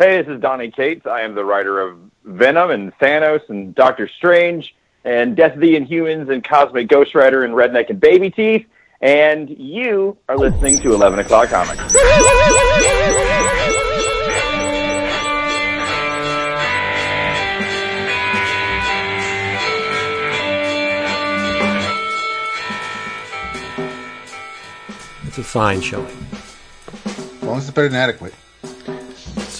Hey, this is Donny Cates. I am the writer of Venom and Thanos and Doctor Strange and Death of the Inhumans and Cosmic Ghost Rider and Redneck and Baby Teeth. And you are listening to 11 O'Clock Comics. It's a fine showing. As long as it's better than adequate.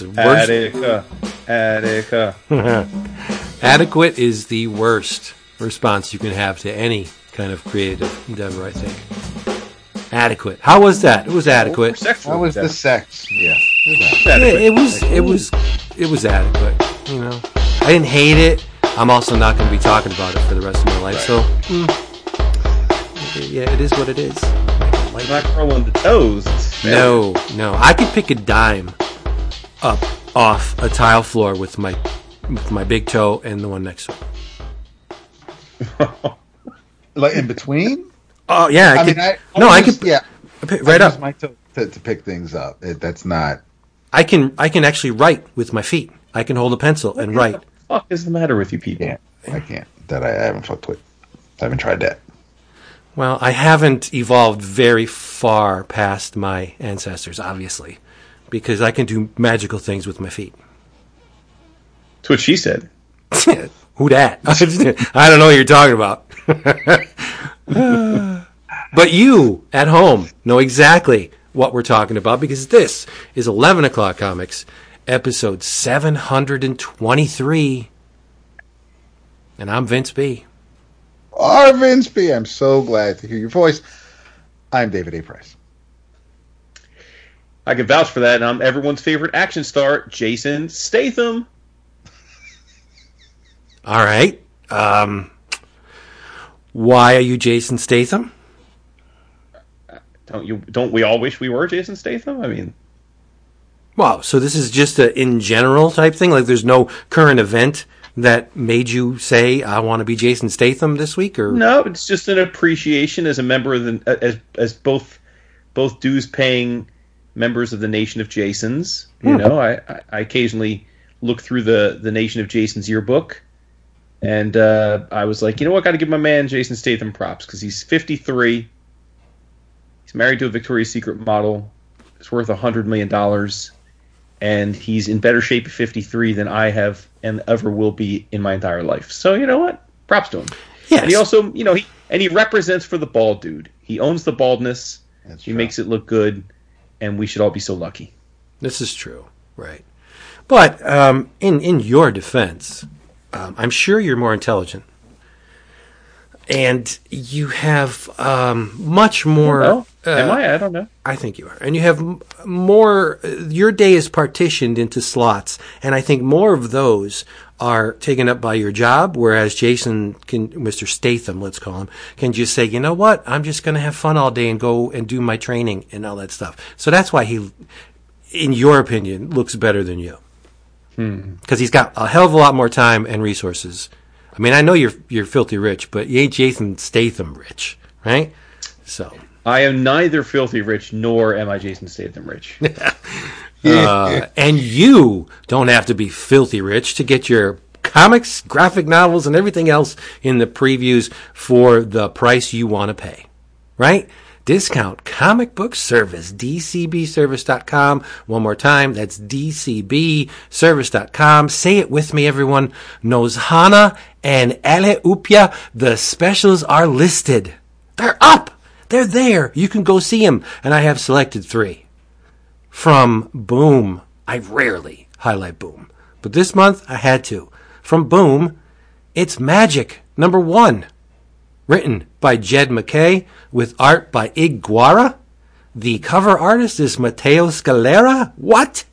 It's the worst. Attica. Attica. Adequate is the worst response you can have to any kind of creative endeavor, I think. Adequate. How was that? It was adequate. Sexual That was the sex. Yeah. Yeah, it was it was it was adequate. You know, I didn't hate it. I'm also not going to be talking about it for the rest of my life. So, mm, yeah, it is what it is. I'm not curling the toes. No, no, I could pick a dime up off a tile floor with my with my big toe and the one next to it. Like in between? Oh yeah, I, I could. mean, I, no, I use- could. Yeah. I I right use up. my toe to, to pick things up. It, that's not. I can. I can actually write with my feet. I can hold a pencil and write. fuck is the matter with you people? Can't. I can't. That I, I haven't fucked with. I haven't tried that. Well, I haven't evolved very far past my ancestors, obviously, because I can do magical things with my feet. That's what she said. Who dat? I don't know what you're talking about. but you at home know exactly what we're talking about because this is 11 o'clock comics, episode 723. And I'm Vince B. Oh, Vince B. I'm so glad to hear your voice. I'm David A. Price. I can vouch for that, and I'm everyone's favorite action star, Jason Statham. All right. Um, why are you Jason Statham? Don't you? Don't we all wish we were Jason Statham? I mean, Wow, so this is just a in general type thing? Like there's no current event that made you say I want to be Jason Statham this week or no, it's just an appreciation as a member of the as as both both dues paying members of the Nation of Jasons. You know, I, I, I occasionally look through the the Nation of Jasons yearbook, and uh, I was like, you know what, got to give my man Jason Statham props because he's 53. He's married to a Victoria's Secret model. It's worth a hundred million dollars, and he's in better shape at 53 than I have and ever will be in my entire life. So you know what? Props to him. Yes. And he also, you know, he and he represents for the bald dude. He owns the baldness. That's he true. makes it look good, and we should all be so lucky. This is true, right? But um, in in your defense, um, I'm sure you're more intelligent, and you have um, much more. Uh, am I? I don't know. I think you are. And you have m- more, your day is partitioned into slots. And I think more of those are taken up by your job, whereas Jason can, Mr. Statham, let's call him, can just say, you know what? I'm just going to have fun all day and go and do my training and all that stuff. So that's why he, in your opinion, looks better than you. Hmm. Because he's got a hell of a lot more time and resources. I mean, I know you're, you're filthy rich, but you ain't Jason Statham rich, right? So. I am neither filthy rich nor am I Jason Statham rich. Uh, and you don't have to be filthy rich to get your comics, graphic novels, and everything else in the previews for the price you want to pay. Right? Discount comic book service, dcbservice.com. One more time, that's dcbservice.com. Say it with me, everyone. Nozhana and Ale Upia, the specials are listed. They're up! They're there. You can go see them. And I have selected three from Boom. I rarely highlight Boom, but this month I had to. From Boom, it's Magic number one, written by Jed MacKay with art by Ig Guara. The cover artist is Matteo Scalera. What?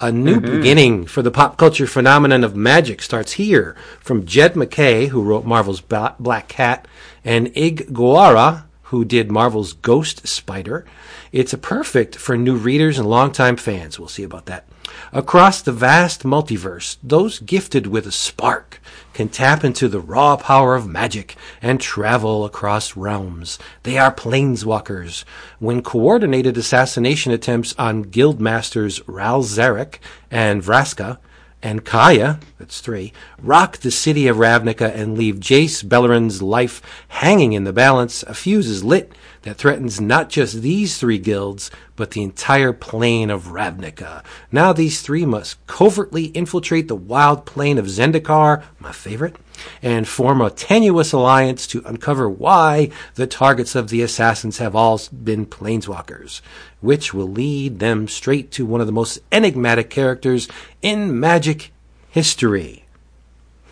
A new mm-hmm. beginning for the pop culture phenomenon of magic starts here from Jed MacKay, who wrote Marvel's Black Cat, and Ig Guara, who did Marvel's Ghost Spider. It's a perfect for new readers and longtime fans. We'll see about that. Across the vast multiverse, those gifted with a spark can tap into the raw power of magic and travel across realms. They are planeswalkers. When coordinated assassination attempts on guildmasters Ral Zarek and Vraska and Kaya, that's three, rock the city of Ravnica and leave Jace Beleren's life hanging in the balance, a fuse is lit that threatens not just these three guilds, but the entire plane of Ravnica. Now these three must covertly infiltrate the wild plane of Zendikar, my favorite, and form a tenuous alliance to uncover why the targets of the assassins have all been planeswalkers, which will lead them straight to one of the most enigmatic characters in magic history.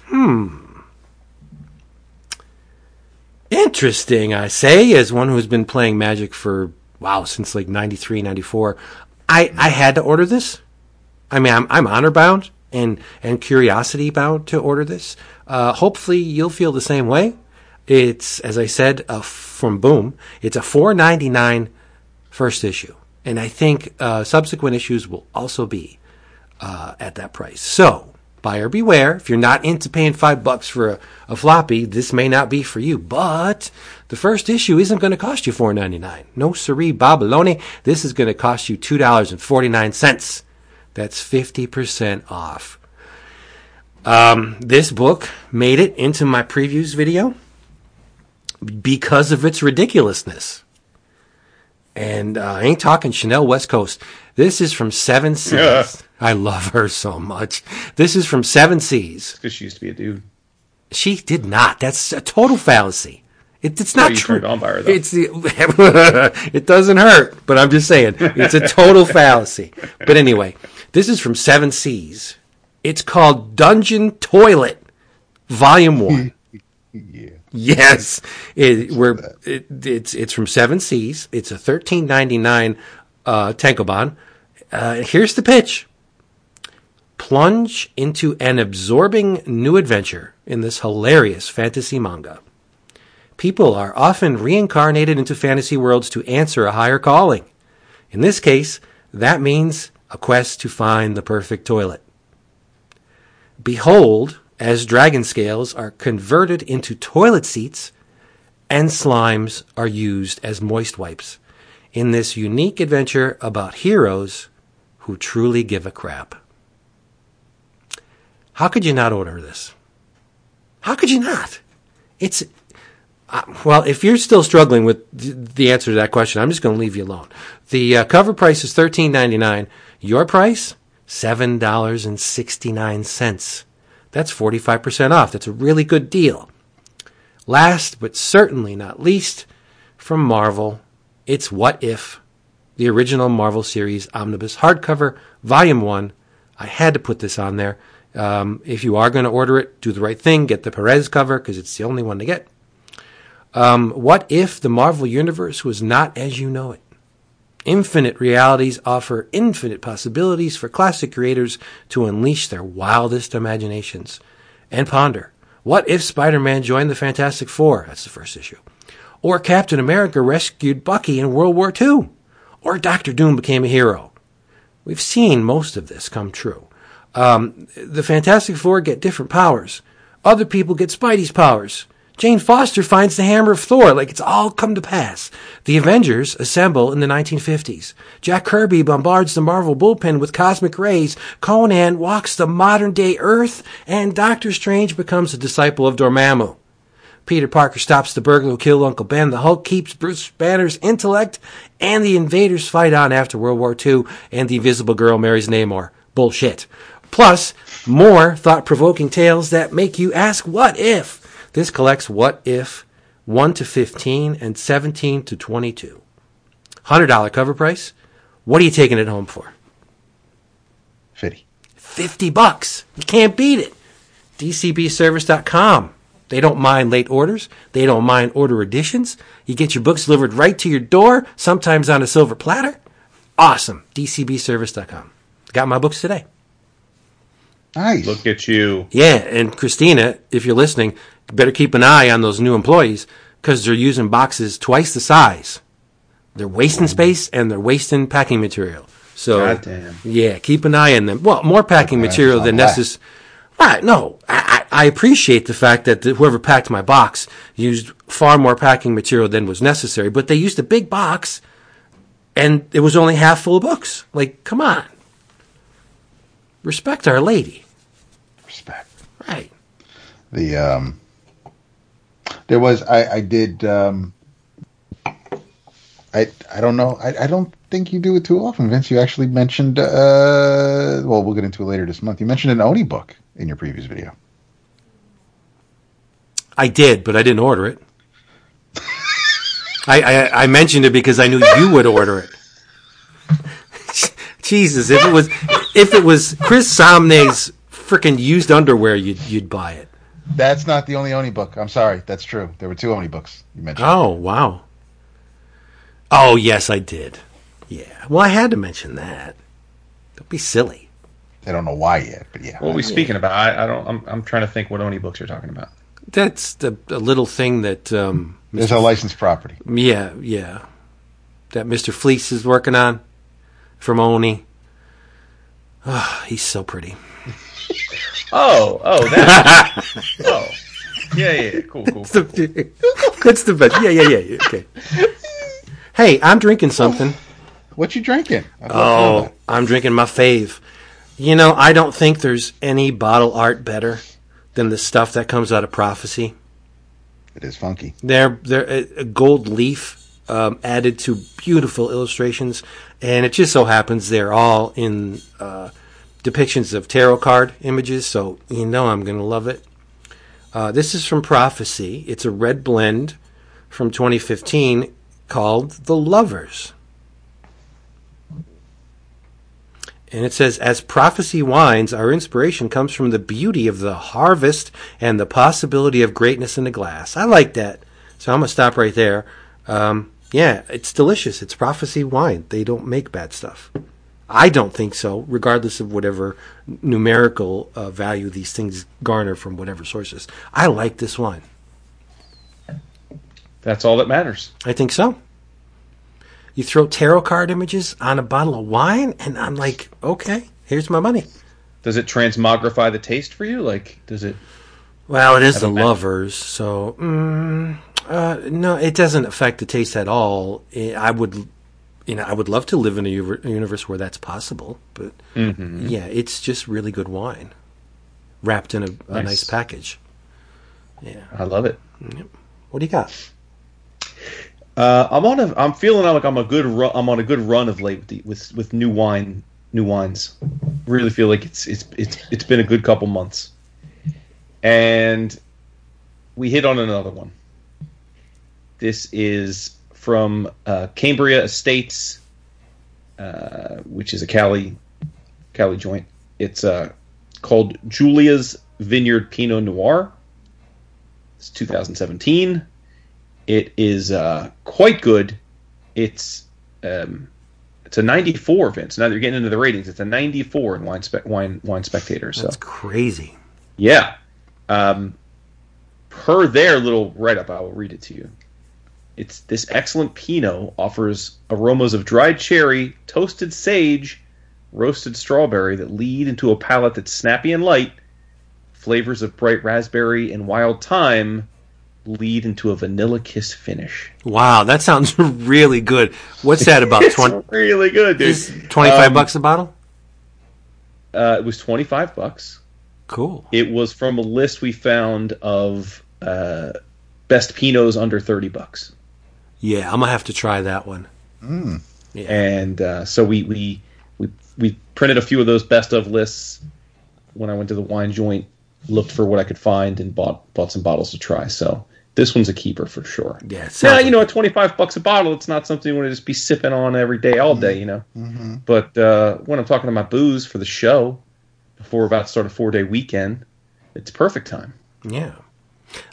Hmm. Interesting, I say, as one who's been playing Magic for, wow, since like 93, 94. I, I had to order this. I mean, I'm, I'm honor bound and, and curiosity bound to order this. Uh, hopefully you'll feel the same way. It's, as I said, uh, from Boom, it's a 4.99 first issue. And I think uh, subsequent issues will also be uh, at that price. So, buyer beware. If you're not into paying five bucks for a, a floppy, this may not be for you. But the first issue isn't going to cost you $4.99. No siree, Babaloni. This is going to cost you $2.49. That's 50% off. Um, this book made it into my previews video because of its ridiculousness. And uh, I ain't talking Chanel West Coast. This is from Seven Seas. Yeah. I love her so much. This is from Seven Seas. Because she used to be a dude. She did not. That's a total fallacy. It, it's not you true. turned on by her, though. It's the, it doesn't hurt, but I'm just saying it's a total fallacy. But anyway, this is from Seven Seas. It's called Dungeon Toilet, Volume One. Yeah. Yes, it, we're, it, it's it's from Seven Seas. It's a thirteen ninety nine uh, tankobon. Uh, here's the pitch: plunge into an absorbing new adventure in this hilarious fantasy manga. People are often reincarnated into fantasy worlds to answer a higher calling. In this case, that means a quest to find the perfect toilet. Behold, as dragon scales are converted into toilet seats and slimes are used as moist wipes in this unique adventure about heroes who truly give a crap. How could you not order this? How could you not? It's uh, well, if you're still struggling with the answer to that question, I'm just going to leave you alone. The uh, cover price is $13.99. Your price? $7.69. That's forty five percent off. That's a really good deal. Last but certainly not least, from Marvel, it's What If, the original Marvel series omnibus hardcover, volume one. I had to put this on there. Um, if you are going to order it, do the right thing. Get the Perez cover because it's the only one to get. Um, what if the Marvel Universe was not as you know it? Infinite realities offer infinite possibilities for classic creators to unleash their wildest imaginations and ponder. What if Spider Man joined the Fantastic Four? That's the first issue. Or Captain America rescued Bucky in World War II. Or Doctor Doom became a hero. We've seen most of this come true. Um, the Fantastic Four get different powers. Other people get Spidey's powers. Jane Foster finds the hammer of Thor, like it's all come to pass. The Avengers assemble in the 1950s. Jack Kirby bombards the Marvel bullpen with cosmic rays. Conan walks the modern day Earth, and Doctor Strange becomes a disciple of Dormammu. Peter Parker stops the burglar who killed Uncle Ben. The Hulk keeps Bruce Banner's intellect, and the invaders fight on after World War II, and the Invisible Girl marries Namor. Bullshit. Plus, more thought provoking tales that make you ask what if. This collects what if 1 to 15 and 17 to 22. $100 cover price. What are you taking it home for? Fitty. 50 bucks. You can't beat it. DCBService.com. They don't mind late orders. They don't mind order additions. You get your books delivered right to your door, sometimes on a silver platter. Awesome. DCBService.com. Got my books today. Nice. Look at you. Yeah, and Christina, if you're listening, better keep an eye on those new employees because they're using boxes twice the size. They're wasting space and they're wasting packing material. So Goddamn. yeah, keep an eye on them. Well, more packing Okay, material than necessary. Right? No, I, I I appreciate the fact that the, whoever packed my box used far more packing material than was necessary, but they used a big box, and it was only half full of books. Like, come on, respect our lady, Respect. Right? The um, there was I I did um, I I don't know I I don't think you do it too often, Vince. You actually mentioned uh, well we'll get into it later this month. You mentioned an Oni book in your previous video. I did, but I didn't order it. I, I I mentioned it because I knew you would order it. Jesus, if it was if it was Chris Samnee's freaking used underwear, you'd you'd buy it. That's not the only Oni book. I'm sorry, that's true. There were two Oni books you mentioned. Oh wow. Oh yes, I did. Yeah. Well, I had to mention that. Don't be silly. I don't know why yet, but yeah. What are we speaking about? I, I don't. I'm, I'm trying to think what Oni books you're talking about. That's the a little thing that um, There's a licensed property. Yeah, yeah. That Mr. Fleece is working on from Oni. Oh, he's so pretty. Oh, oh, that. oh, yeah, yeah, yeah. Cool, cool. That's the, that's the best. Yeah, yeah, yeah, yeah. Okay. Hey, I'm drinking something. What you drinking? I'd love to know Oh. I'm drinking my fave. You know, I don't think there's any bottle art better than the stuff that comes out of Prophecy. it is funky. They're they're a, a gold leaf um, added to beautiful illustrations, and it just so happens they're all in uh, depictions of tarot card images. So you know I'm going to love it. Uh, this is from Prophecy. It's a red blend from 2015 called The Lovers. And it says, as prophecy wines, our inspiration comes from the beauty of the harvest and the possibility of greatness in the glass. I like that. So I'm going to stop right there. Um, yeah, it's delicious. It's prophecy wine. They don't make bad stuff. I don't think so, regardless of whatever numerical uh, value these things garner from whatever sources. I like this wine. That's all that matters. I think so. You throw tarot card images on a bottle of wine, and I'm like, okay, here's my money. Does it transmogrify the taste for you? Like, does it? Well, it is the lovers, so mm, uh, no, it doesn't affect the taste at all. I would, you know, I would love to live in a u- universe where that's possible, but yeah, it's just really good wine, wrapped in a, a Nice. nice package. Yeah, I love it. what do you got? Uh, I'm on a. I'm feeling like I'm a good. Ru- I'm on a good run of late with the, with with new wine, new wines. Really feel like it's it's it's it's been a good couple months, and we hit on another one. This is from uh, Cambria Estates, uh, which is a Cali Cali joint. It's uh, called Julia's Vineyard Pinot Noir. It's 2017. It is uh, quite good. It's um, it's a 94, Vince. Now that you're getting into the ratings, it's a 94 in Wine Spec Wine Wine Spectator. So That's crazy. yeah, um, per their little write up, I will read it to you. It's this excellent Pinot offers aromas of dried cherry, toasted sage, roasted strawberry that lead into a palate that's snappy and light. Flavors of bright raspberry and wild thyme lead into a vanilla kiss finish. Wow, that sounds really good. What's that about? It's Twenty really good, dude. twenty-five Um, bucks a bottle? Uh, it was twenty five bucks. Cool. It was from a list we found of uh, best Pinots under thirty bucks, Yeah, I'm gonna have to try that one. Yeah. and uh, so we, we we we printed a few of those best of lists when I went to the wine joint, looked for what I could find, and bought bought some bottles to try. So this one's a keeper for sure. Yeah, Now you know at twenty five bucks a bottle, it's not something you want to just be sipping on every day, all day. You know, Mm-hmm. but uh, when I'm talking about booze for the show, before we're about to start a four day weekend, it's perfect time. Yeah.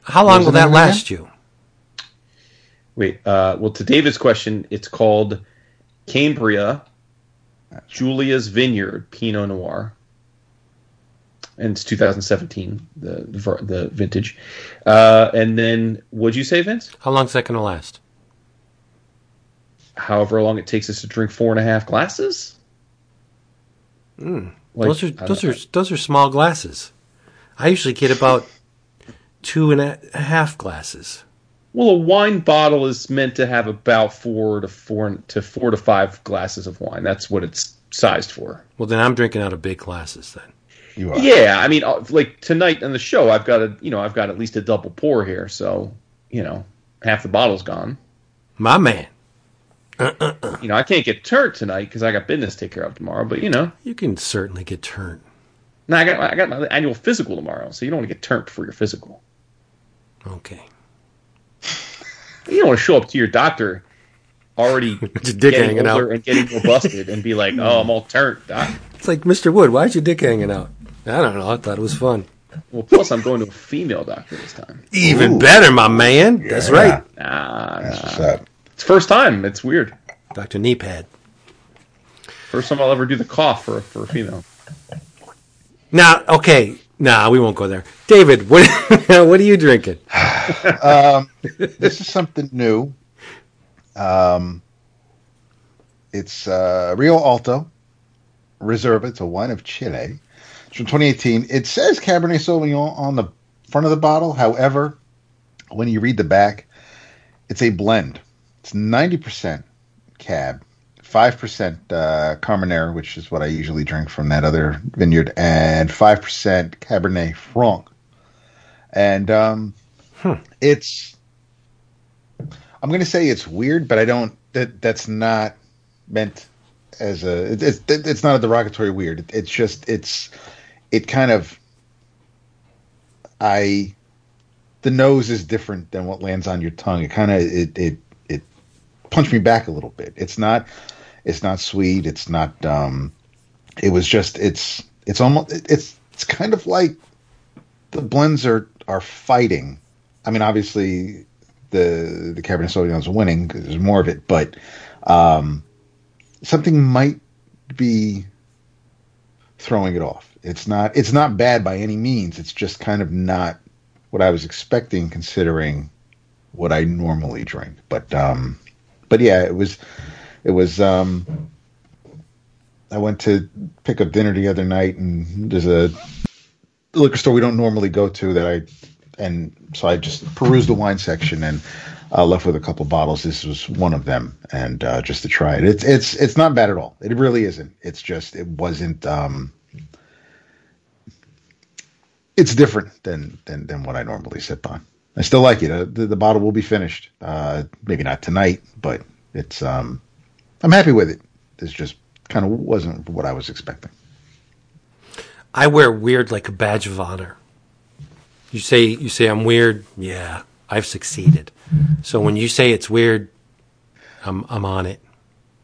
How long will that last you? Wait, uh, well, to David's question, it's called Cambria Julia's Vineyard Pinot Noir. and it's 2017, the the, the vintage. Uh, and then, what'd you say, Vince? How long is that going to last? However long it takes us to drink four and a half glasses. Like, those are those don't- are those are small glasses. I usually get about two and a half glasses. Well, a wine bottle is meant to have about four to four to four to five glasses of wine. That's what it's sized for. Well, then I'm drinking out of big glasses then. You are. Yeah, I mean, uh, like tonight on the show, I've got a you know I've got at least a double pour here, so you know half the bottle's gone. My man, You know, I can't get turned tonight because I got business to take care of tomorrow. But you know, you can certainly get turned. no, I got I got my annual physical tomorrow, so you don't want to get turned for your physical. Okay. You don't want to show up to your doctor already dick getting hanging older out. and getting more busted and be like, "Oh, I'm all turned, doc." It's like Mr. Wood. Why's your dick hanging out? I don't know. I thought it was fun. Well, plus I'm going to a female doctor this time. Even Ooh. better, my man. That's Yeah. right, Ah, That's nah. what's up. it's first time. It's weird. Doctor Kneepad. First time I'll ever do the cough for for a female. Now, okay. Nah, we won't go there. David, what what are you drinking? Um, this is something new. Um, it's uh, Rio Alto Reserva. It's a wine of Chile. It's from 2018. It says Cabernet Sauvignon on the front of the bottle. However, when you read the back, it's a blend. It's 90% Cab, 5% uh, Carmenere, which is what I usually drink from that other vineyard, and 5% Cabernet Franc. And um, it's I'm going to say it's weird, but I don't. That that's not meant as a. It, it's it's not a derogatory weird. It, it's just it's it kind of. I, the nose is different than what lands on your tongue. It kind of it it it punched me back a little bit. It's not it's not sweet. It's not. um It was just it's it's almost it's it's kind of like the blends are are fighting. I mean, obviously the the Cabernet Sauvignon's winning because there's more of it, but um, something might be throwing it off. It's not it's not bad by any means. It's just kind of not what I was expecting, considering what I normally drink. But um, but yeah, it was it was. Um, I went to pick up dinner the other night, and there's a liquor store we don't normally go to that I and so I just perused the wine section and uh, left with a couple bottles. This was one of them, and uh, just to try it. It's it's it's not bad at all. It really isn't. It's just it wasn't. Um, it's different than than than what I normally sip on. I still like it. Uh, the, the bottle will be finished. Uh, maybe not tonight, but it's. Um, I'm happy with it. This just kind of wasn't what I was expecting. I wear weird like a badge of honor. You say you say I'm weird. Yeah, I've succeeded. So when you say it's weird, I'm I'm on it.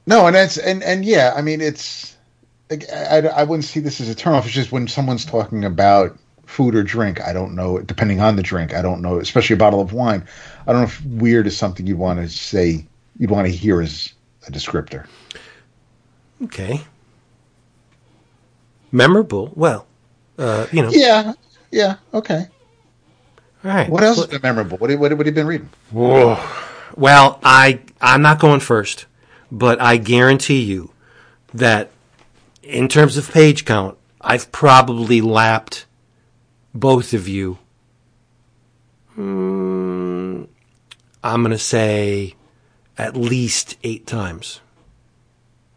No, and that's and and yeah, I mean it's. like, I, I wouldn't see this as a turnoff. It's just when someone's talking about food or drink, I don't know. Depending on the drink, I don't know. Especially a bottle of wine, I don't know if weird is something you'd want to say. You'd want to hear as a descriptor. Okay. Memorable. Well, uh, you know. Yeah, yeah, okay. All right. What else has been memorable? What, what, what have you been reading? Whoa. Well, I I'm not going first, but I guarantee you that in terms of page count, I've probably lapped both of you. Hmm, I'm going to say at least eight times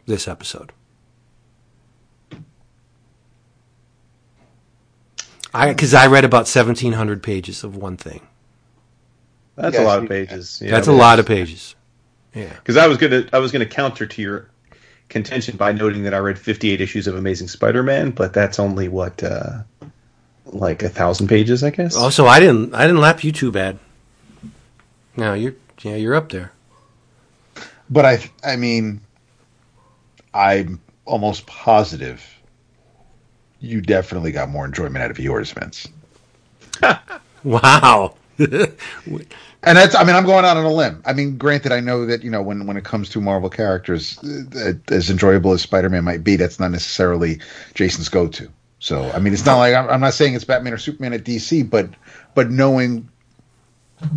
this episode. I because I read about 1,700 pages of one thing. That's Yeah, a lot of pages. Yeah, That's a lot of pages. Yeah. Because I was gonna I was gonna counter to your contention by noting that I read 58 issues of Amazing Spider-Man, but that's only what uh, like a thousand pages, I guess. Also, I didn't I didn't lap you too bad. No, you're yeah you're up there. But I, I mean, I'm almost positive you definitely got more enjoyment out of yours, Vince. Wow. And that's, I mean, I'm going out on a limb. I mean, granted, I know that, you know, when, when it comes to Marvel characters, uh, as enjoyable as Spider Man might be, that's not necessarily Jason's go to. So I mean, it's not like I'm, I'm not saying it's Batman or Superman at DC, but but knowing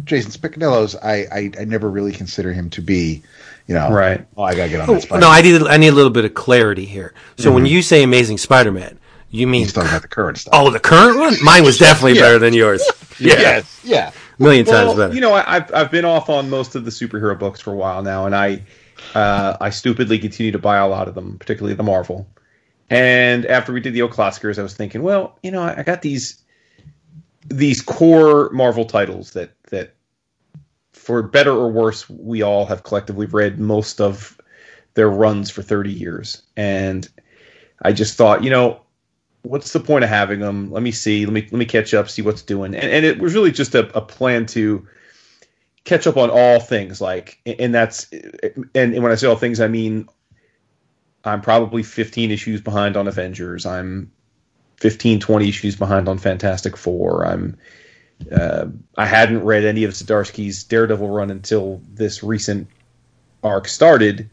Jason Spicnellos, I, I I never really consider him to be, you know, Right. Oh, I gotta get on that. Spider-Man. No, I need I need a little bit of clarity here. So when you say Amazing Spider-Man, you mean He's talking about the current stuff. oh the current one? Mine was definitely better than yours. Yeah, yes, yeah. a million times better. you know, I, I've I've been off on most of the superhero books for a while now, and I uh, I stupidly continue to buy a lot of them, particularly the Marvel. And after we did the old classicers, I was thinking, well, you know, I, I got these these core Marvel titles that that for better or worse, we all have collectively read most of their runs for 30 years. And I just thought, you know, what's the point of having them? Let me see. Let me let me catch up, see what's doing. And, and it was really just a, a plan to catch up on all things. Like, and that's and, and when I say all things, I mean I'm probably 15 issues behind on Avengers. I'm 15, 20 issues behind on Fantastic Four. I'm uh, I hadn't read any of Zdarsky's Daredevil run until this recent arc started.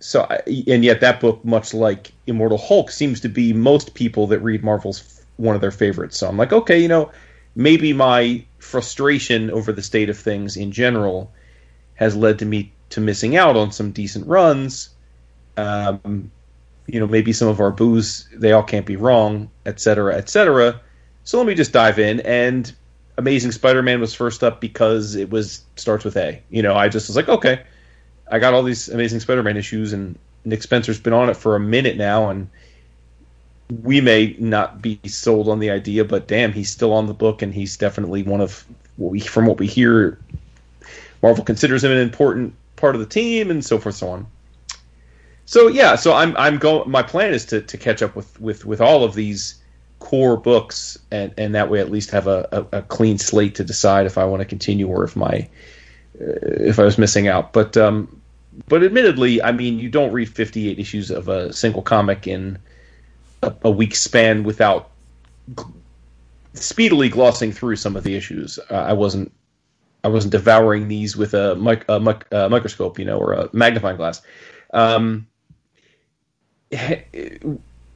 So, I, and yet that book, much like Immortal Hulk, seems to be most people that read Marvel's one of their favorites. So I'm like, okay, you know, maybe my frustration over the state of things in general has led to me to missing out on some decent runs. Um, you know, maybe some of our booze, they all can't be wrong, et cetera, et cetera. So let me just dive in. And Amazing Spider-Man was first up because it was starts with A. You know, I just was like, okay, I got all these Amazing Spider-Man issues, and Nick Spencer's been on it for a minute now, and we may not be sold on the idea, but damn, he's still on the book, and he's definitely one of what we, from what we hear, Marvel considers him an important part of the team, and so forth, so on. So yeah, so I'm I'm going. My plan is to, to catch up with, with, with all of these core books, and, and that way at least have a, a, a clean slate to decide if I want to continue or if my if I was missing out. But um, but admittedly, I mean, you don't read 58 issues of a single comic in a, a week span without speedily glossing through some of the issues. Uh, I wasn't I wasn't devouring these with a, mic- a mic- uh, microscope, you know, or a magnifying glass. Um,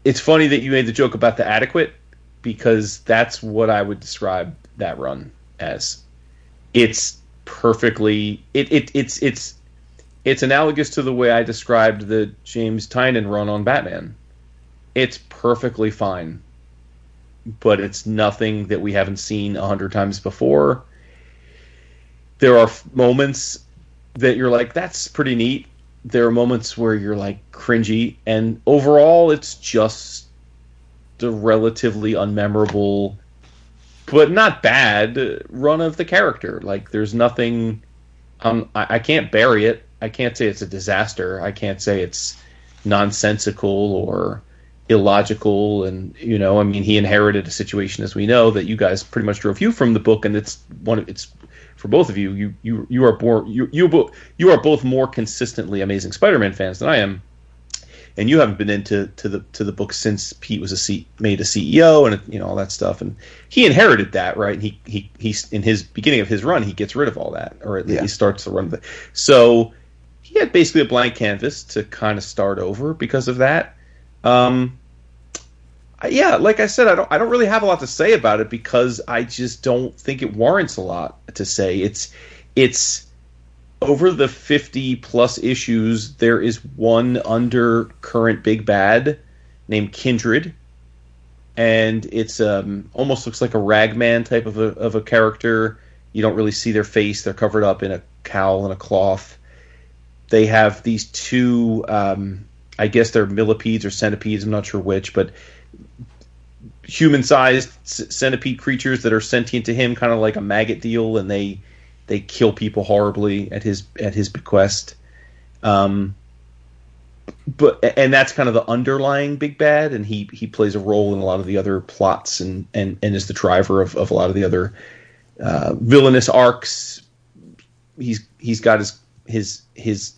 it's funny that you made the joke about the adequate because that's what I would describe that run as. It's perfectly it, it it's it's it's analogous to the way I described the James Tynion run on Batman. It's perfectly fine, but it's nothing that we haven't seen a hundred times before. There are moments that you're like, "That's pretty neat." There are moments where you're like cringy, and overall, it's just a relatively unmemorable, but not bad run of the character. Like, there's nothing. Um, I, I can't bury it. I can't say it's a disaster. I can't say it's nonsensical or illogical. And you know, I mean, he inherited a situation, as we know, that you guys pretty much drove you from the book, and it's one. of It's for both of you. You you you are more you you you are both more consistently Amazing Spider-Man fans than I am. And you haven't been into to the to the book since Pete was a C, made a CEO and you know all that stuff, and he inherited that, right? He he he's in his beginning of his run, he gets rid of all that, or at least Yeah. he starts to run. It. So he had basically a blank canvas to kind of start over because of that. Um, yeah, like I said, I don't I don't really have a lot to say about it because I just don't think it warrants a lot to say. It's it's over the 50 plus issues there is one under current big bad named Kindred and it's um almost looks like a ragman type of a of a character. You don't really see their face. They're covered up in a cowl and a cloth. They have these two um I guess they're millipedes or centipedes, I'm not sure which, but human-sized centipede creatures that are sentient to him, kind of like a maggot deal, and they they kill people horribly at his at his bequest. Um, but and that's kind of the underlying big bad, and he he plays a role in a lot of the other plots, and and and is the driver of of a lot of the other uh, villainous arcs. He's he's got his his his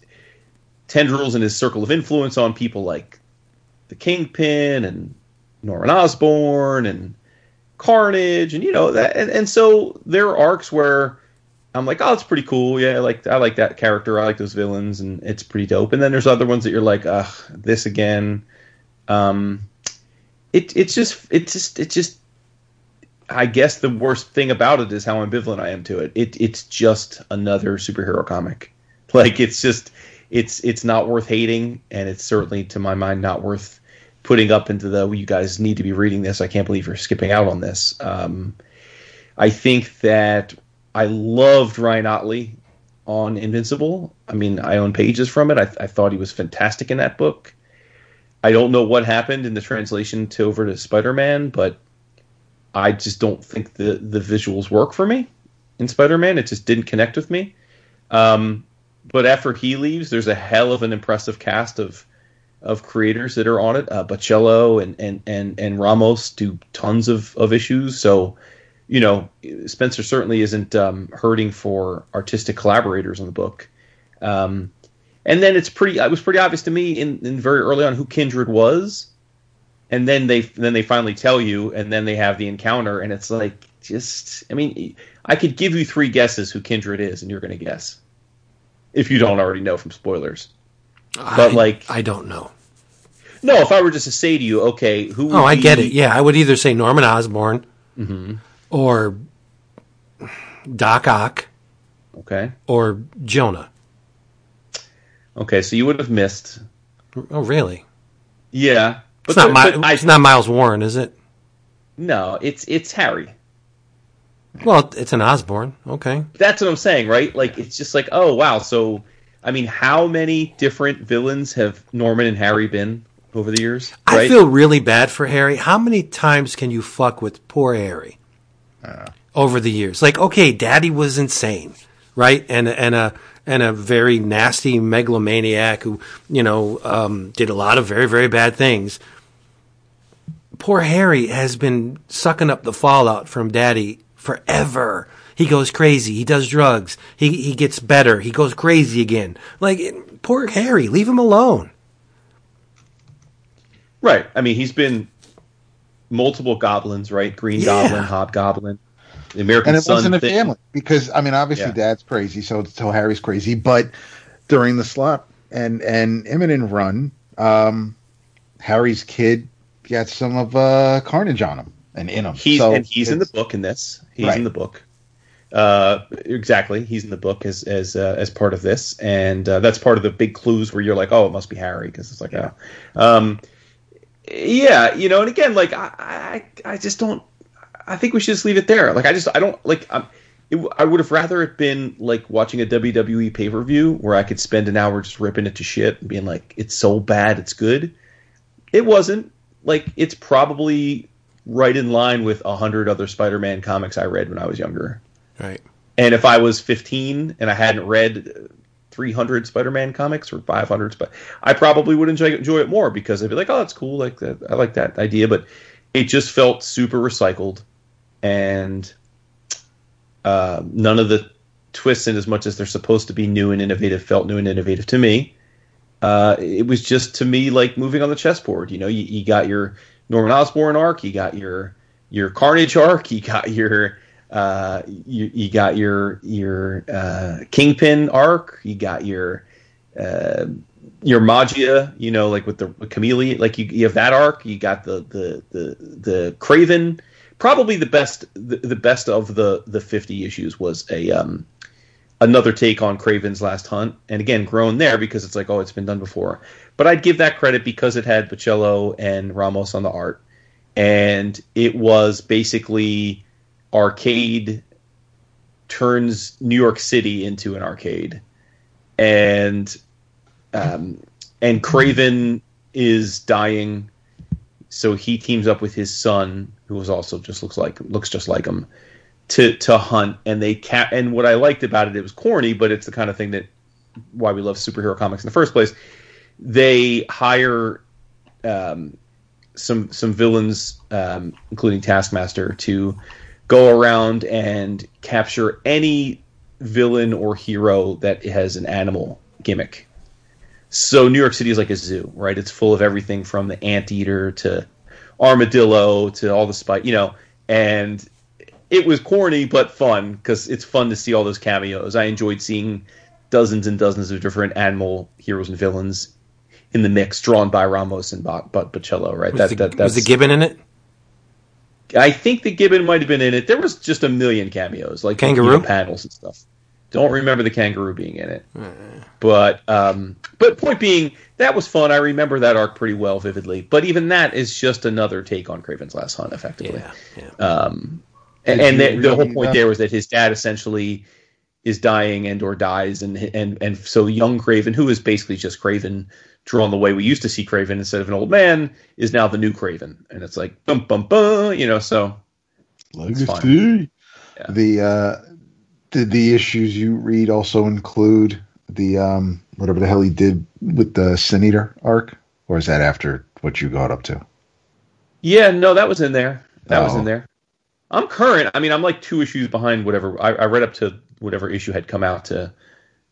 tendrils and his circle of influence on people like the Kingpin and Norman Osborn and Carnage, and you know that, and, and so there are arcs where I'm like, oh, it's pretty cool. Yeah, like I like that character. I like those villains, and it's pretty dope. And then there's other ones that you're like, ugh, this again. Um, it it's just it's just it's just I guess the worst thing about it is how ambivalent I am to it. It it's just another superhero comic. Like it's just it's it's not worth hating, and it's certainly to my mind not worth putting up into the you guys need to be reading this. I can't believe you're skipping out on this. Um, I think that I loved Ryan Ottley on Invincible. I mean, I own pages from it. I, I thought he was fantastic in that book. I don't know what happened in the translation to over to Spider Man, but I just don't think the the visuals work for me in Spider Man. It just didn't connect with me. Um, but after he leaves, there's a hell of an impressive cast of of creators that are on it. Uh, and, and and and Ramos do tons of of issues. So, you know, Spencer certainly isn't um, hurting for artistic collaborators on the book. Um, and then it's pretty. It was pretty obvious to me in, in very early on who Kindred was. And then they then they finally tell you, and then they have the encounter, and it's like just. I mean, I could give you three guesses who Kindred is, and you're going to guess if you don't already know from spoilers. But I, like, I don't know. no, if I were just to say to you, okay, who? Would Oh, I be- get it. Yeah, I would either say Norman Osborn Mm-hmm. or Doc Ock Okay, or Jonah. okay, so you would have missed. Oh, really? Yeah, It's not. but Mi- I- it's not Miles Warren, is it? no, it's it's Harry. Well, it's an Osborn. Okay. That's what I'm saying, right? Like, it's just like, oh wow. So, I mean, how many different villains have Norman and Harry been over the years? I feel really bad for Harry. How many times can you fuck with poor Harry over the years? Like, okay, Daddy was insane, right? And and a and a very nasty megalomaniac who you know um, did a lot of very very bad things. Poor Harry has been sucking up the fallout from Daddy forever. He goes crazy. He does drugs. He he gets better. He goes crazy again. Like poor Harry, leave him alone. Right. I mean, he's been multiple goblins, right? Green Yeah. Goblin, Hobgoblin, the American and it Sun wasn't a family because I mean, obviously, Yeah. Dad's crazy, so so Harry's crazy. But during the Slott and and Immonen run, um, Harry's kid got some of uh, Carnage on him and in him. He's So and he's in the book in this. He's Right. in the book. Uh, exactly. He's in the book as as uh, as part of this, and uh, that's part of the big clues where you're like, oh, it must be Harry because it's like, oh, um, yeah, you know. And again, like I, I I just don't. I think we should just leave it there. Like I just I don't like. I'm, it, I would have rather it been like watching a WWE pay per view where I could spend an hour just ripping it to shit and being like, it's so bad, it's good. It wasn't. Like it's probably right in line with a hundred other Spider-Man comics I read when I was younger. Right. And if I was 15 and I hadn't read 300 Spider-Man comics or 500, but I probably would enjoy enjoy it more because I'd be like, oh, that's cool, like that, I like that idea. But it just felt super recycled, and uh, none of the twists, in as much as they're supposed to be new and innovative, felt new and innovative to me. Uh, it was just to me like moving on the chessboard. You know, you, you got your Norman Osborn arc, you got your your Carnage arc, you got your uh, you, you got your your uh, Kingpin arc, you got your uh, your Maggia, you know, like with the Chameleon, like you, you have that arc. You got the the the the Kraven. Probably the best the, the best of the the fifty issues was a um another take on Kraven's Last Hunt, and again groan there because it's like oh it's been done before. But I'd give that credit because it had Bocello and Ramos on the art, and it was basically arcade turns New York City into an arcade, and um, and Kraven is dying, so he teams up with his son, who was also just looks like looks just like him, to to hunt. And they ca- and what I liked about it, it was corny, but it's the kind of thing that why we love superhero comics in the first place. They hire um, some some villains, um, including Taskmaster, to go around and capture any villain or hero that has an animal gimmick. So New York City is like a zoo, right? It's full of everything from the anteater to armadillo to all the spike, you know. And it was corny but fun because it's fun to see all those cameos. I enjoyed seeing dozens and dozens of different animal heroes and villains in the mix, drawn by Ramos and Bo- Bo- Bocello, right? Was, the, was the Gibbon in it? I think the Gibbon might have been in it. There was just a million cameos, like Kangaroo? you know, panels and stuff. Don't remember the kangaroo being in it, but um, but point being that was fun. I remember that arc pretty well, vividly. But even that is just another take on Kraven's Last Hunt, effectively. Yeah, yeah. Um, and and the, the whole point there was that his dad essentially is dying and or dies, and and and so young Kraven, who is basically just Kraven drawn the way we used to see Kraven instead of an old man, is now the new Kraven, and it's like bum bum bum, you know. So Legacy. Yeah. The uh, did the issues you read also include the um whatever the hell he did with the Sin Eater arc, or is that after what you got up to? yeah, no, that was in there. That was Oh. in there. I'm current. I mean, I'm like two issues behind whatever. I, I read up to whatever issue had come out to.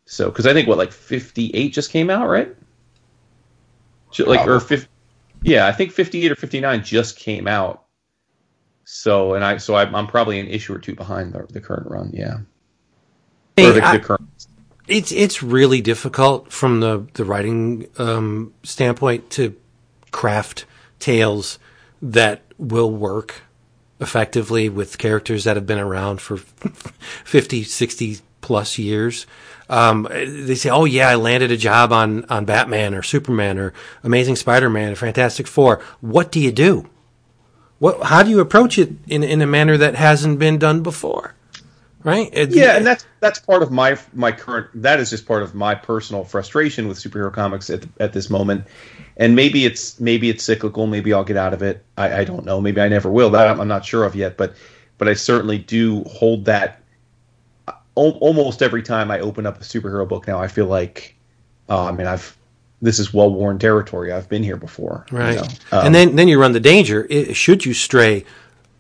So, because I think what like 58 just came out, right? Ju- Like or Probably. 50, yeah, I think 58 or 59 just came out. So, and I so I'm, I'm probably an issue or two behind the, the current run. Yeah, Hey, or the, I- the current. it's it's really difficult from the the writing um, standpoint to craft tales that will work effectively with characters that have been around for 50 60 plus years um, they say oh yeah i landed a job on on batman or superman or amazing spider-man or fantastic four what do you do what how do you approach it in in a manner that hasn't been done before right Yeah, and that's that's part of my my current. That is just part of my personal frustration with superhero comics at at this moment. And maybe it's maybe it's cyclical. Maybe I'll get out of it. I, I don't know. Maybe I never will. That I'm, I'm not sure of yet. But but I certainly do hold that. Al- almost every time I open up a superhero book now, I feel like, oh, I mean, I've this is well worn territory. I've been here before. you Right. know? Um, and then, then you run the danger, should you stray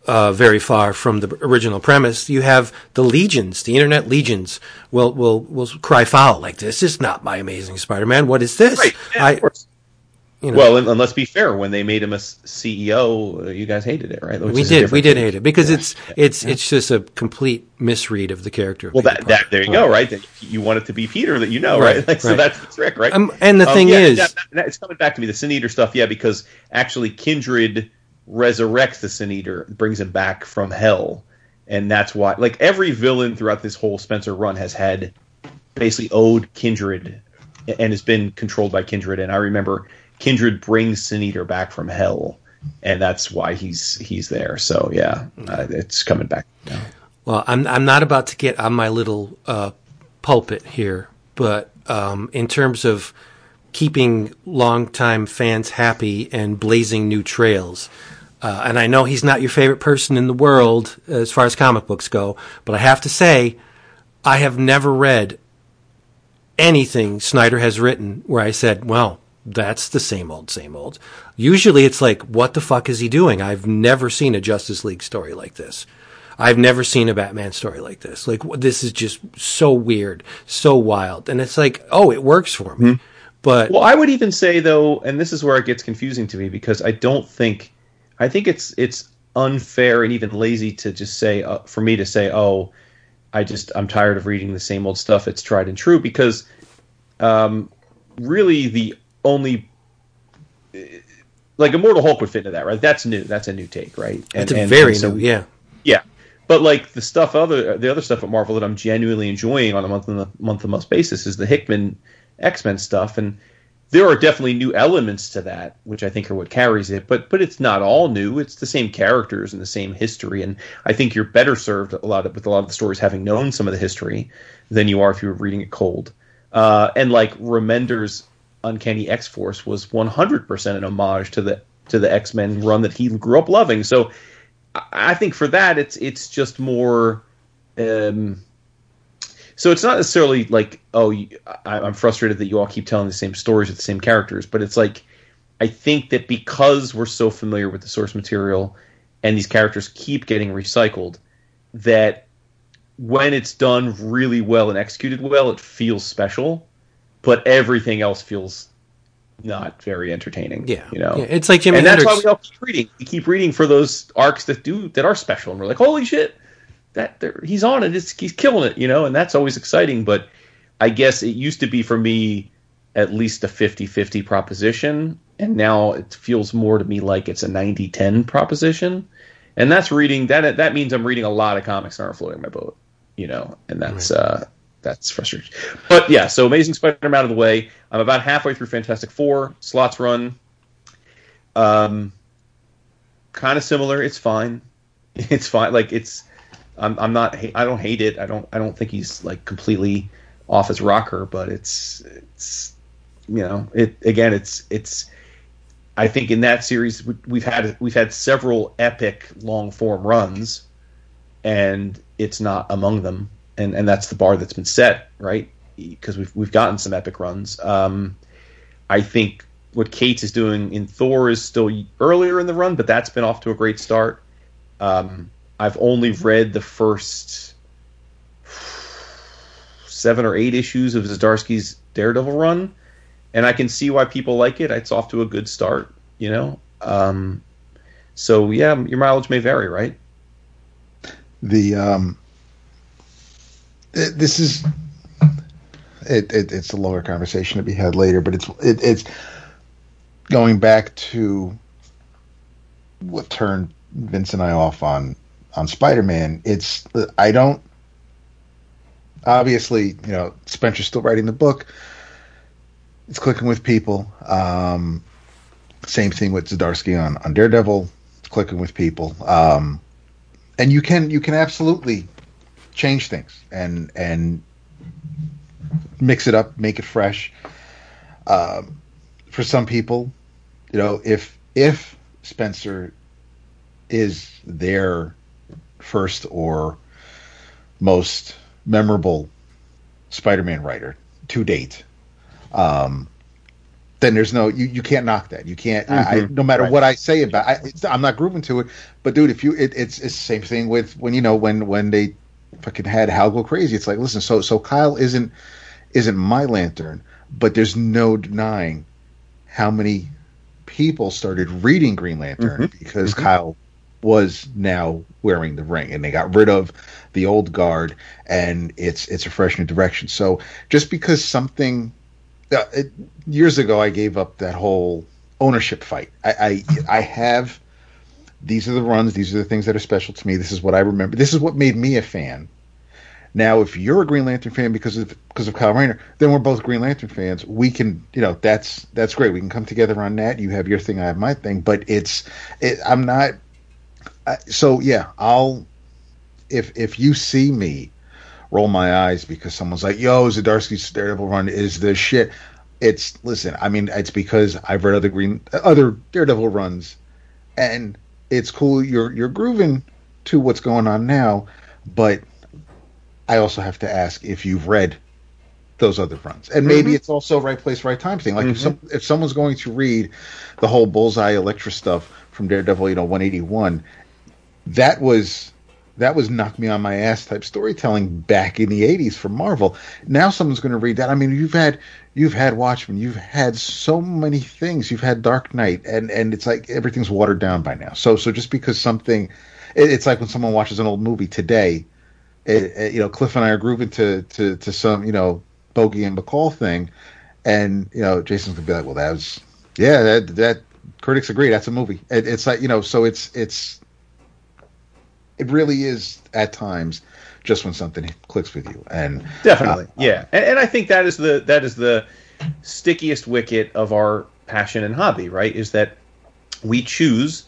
uh, very far from the original premise, you have the legions, the internet legions will, will, will cry foul like this is not my amazing Spider-Man. What is this? Right. Yeah, I, of course. You know, Well, and, and let's be fair. When they made him a CEO, uh, you guys hated it, right? Which we did, we did hate it because it's, it's, it's just a complete misread of the character. of Well, that, that there you go, right? That you want it to be Peter that you know, Right, right? Like, so that's the trick, right? Um, and the Um, thing yeah, is, that- that- it's coming back to me the Sin Eater stuff, yeah, because actually Kindred resurrects the Sin Eater, brings him back from hell, and that's why, like every villain throughout this whole Spencer run has had basically owed Kindred and has been controlled by Kindred. And I remember Kindred brings Sin Eater back from hell, and that's why he's he's there. So yeah, uh, it's coming back. now. Well, I'm I'm not about to get on my little uh, pulpit here, but um, in terms of keeping longtime fans happy and blazing new trails, uh, and I know he's not your favorite person in the world as far as comic books go, but I have to say, I have never read anything Snyder has written where I said, well, that's the same old, same old. Usually it's like, what the fuck is he doing? I've never seen a Justice League story like this. I've never seen a Batman story like this. Like, this is just so weird, so wild. And it's like, oh, it works for me. But Well, I would even say though, and this is where it gets confusing to me because I don't think, I think it's it's unfair and even lazy to just say uh, for me to say, oh, I just I'm tired of reading the same old stuff. It's tried and true because, um, really the only. Like Immortal Hulk would fit into that, right? That's new. That's a new take, right? And, it's a and- very and so- new, yeah. yeah, but like the stuff other the other stuff at Marvel that I'm genuinely enjoying on a month on the month to month basis is the Hickman X Men stuff, and there are definitely new elements to that, which I think are what carries it. But but it's not all new. It's the same characters and the same history, and I think you're better served a lot of, with a lot of the stories having known some of the history than you are if you were reading it cold. Uh, and like Remender's Uncanny X Force was 100% an homage to the to the X Men run that he grew up loving. So I- think for that it's it's just more. Um, so it's not necessarily like oh I, I'm frustrated that you all keep telling the same stories with the same characters, but it's like I think that because we're so familiar with the source material and these characters keep getting recycled, that when it's done really well and executed well, it feels special, but everything else feels not very entertaining. Yeah. you know, Yeah, it's like Jimi and that's why we all keep reading. We keep reading for those arcs that do that are special, and we're like, holy shit, that he's on it. It's, he's killing it, you know, and that's always exciting. But I guess it used to be for me at least a 50-50 proposition, and now it feels more to me like it's a 90-10 proposition. And that's reading that that means I'm reading a lot of comics that aren't floating my boat, you know, and that's right. uh that's frustrating. But yeah, so Amazing Spider-Man out of the way. I'm about halfway through Fantastic Four. Slott's run. Um, kind of similar. It's fine. It's fine. Like it's. I'm. I'm not. I don't hate it. I don't. I don't think he's like completely off his rocker. But it's. It's. You know. It again. It's. It's. I think in that series we've had we've had several epic long form runs, and it's not among them and and that's the bar that's been set, right? Because we've we've gotten some epic runs. Um, I think what Cates is doing in Thor is still earlier in the run, but that's been off to a great start. Um, I've only read the first seven or eight issues of Zdarsky's Daredevil run, and I can see why people like it. It's off to a good start, you know. Um, so yeah, your mileage may vary, right? The um, this is it, it, it's a longer conversation to be had later, but it's it, it's going back to what turned Vince and I off on on Spider Man. It's I don't obviously you know Spencer's still writing the book. It's clicking with people. Um, same thing with Zdarsky on on Daredevil. It's clicking with people. Um, and you can you can absolutely change things and and mix it up, make it fresh. Um, for some people, you know, if if Spencer is their first or most memorable Spider-Man writer to date, um, then there's no you, you can't knock that. You can't. Mm-hmm. I, no matter right. what I say about, I, I'm not grooving to it. But dude, if you, it, it's it's the same thing with when you know when when they fucking had Hal go crazy. It's like, listen, so so Kyle isn't isn't my lantern, but there's no denying how many people started reading Green Lantern mm-hmm. because mm-hmm. Kyle was now wearing the ring and they got rid of the old guard and it's it's a fresh new direction. So just because something uh, it, years ago I gave up that whole ownership fight. I, I I have these are the runs. These are the things that are special to me. This is what I remember. This is what made me a fan. Now, if you're a Green Lantern fan because of because of Kyle Rayner, then we're both Green Lantern fans. We can, you know, that's that's great. We can come together on that. You have your thing, I have my thing. But it's, it, I'm not. I, so yeah, I'll. If if you see me roll my eyes because someone's like, "Yo, Zdarsky's Daredevil run is the shit," it's listen. I mean, it's because I've read other Green other Daredevil runs, and it's cool you're you're grooving to what's going on now, but I also have to ask if you've read those other runs, and maybe mm-hmm. it's also right place, right time thing. Like mm-hmm. if some, if someone's going to read the whole Bullseye Elektra stuff from Daredevil, you know, 181, that was that was knock me on my ass type storytelling back in the 80s for Marvel. Now someone's going to read that. I mean, you've had you've had Watchmen, you've had so many things. You've had Dark Knight and and it's like everything's watered down by now. So so just because something it, it's like when someone watches an old movie today, it, it, you know, Cliff and I are grouping to to to some, you know, Bogie and Bacall thing. And you know, Jason's to be like, "Well, that was yeah, that that critics agree. That's a movie." it's like, you know, so it's it's it really is at times just when something clicks with you. And definitely. uh, yeah. And, and, i think that is the that is the stickiest wicket of our passion and hobby right? Is that we choose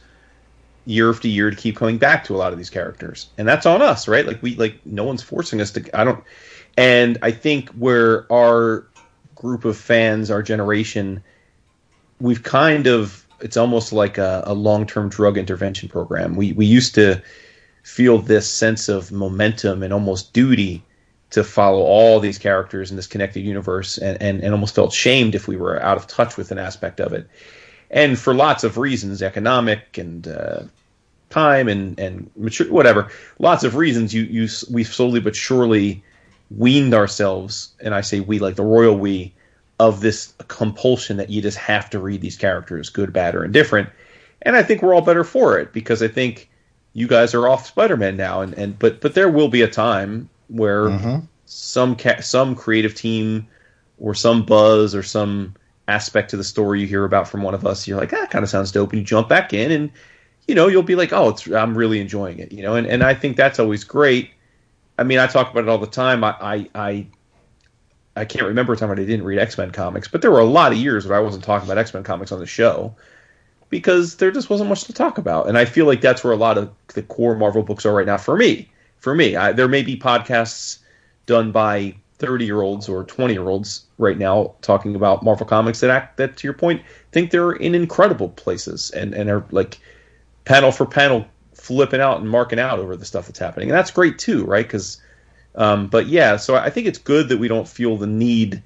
year after year to keep coming back to a lot of these characters. And that's on us right? Like we like no one's forcing us to i don't and i think where our group of fans our generation we've kind of it's almost like a, a long-term drug intervention program. We we used to feel this sense of momentum and almost duty to follow all these characters in this connected universe and, and, and almost felt shamed if we were out of touch with an aspect of it. And for lots of reasons, economic and uh, time and, and mature, whatever, lots of reasons, you, you, we slowly but surely weaned ourselves, and I say we like the royal we, of this compulsion that you just have to read these characters, good, bad, or indifferent. And I think we're all better for it because I think you guys are off Spider-Man now, and, and but but there will be a time where mm-hmm. some ca- some creative team or some buzz or some aspect to the story you hear about from one of us, you're like, that kind of sounds dope, and you jump back in, and you know, you'll be like, oh, it's, I'm really enjoying it, you know, and and I think that's always great. I mean, I talk about it all the time. I I I, I can't remember a time when I didn't read X Men comics, but there were a lot of years where I wasn't talking about X Men comics on the show because there just wasn't much to talk about, and I feel like that's where a lot of the core Marvel books are right now for me. For me, I, there may be podcasts done by 30 year olds or 20 year olds right now talking about Marvel comics that act that to your point think they're in incredible places and and are like panel for panel flipping out and marking out over the stuff that's happening. And that's great too right? Because um, but yeah so I think it's good that we don't feel the need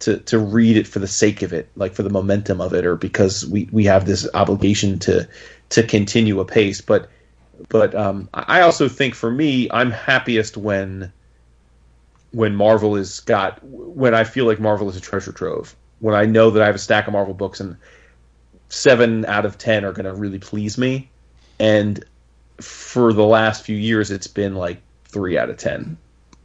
to to read it for the sake of it like for the momentum of it or because we we have this obligation to to continue a pace but but um, I also think for me I'm happiest when when Marvel is got when I feel like Marvel is a treasure trove. When I know that I have a stack of Marvel books and seven out of ten are going to really please me, and for the last few years it's been like three out of ten,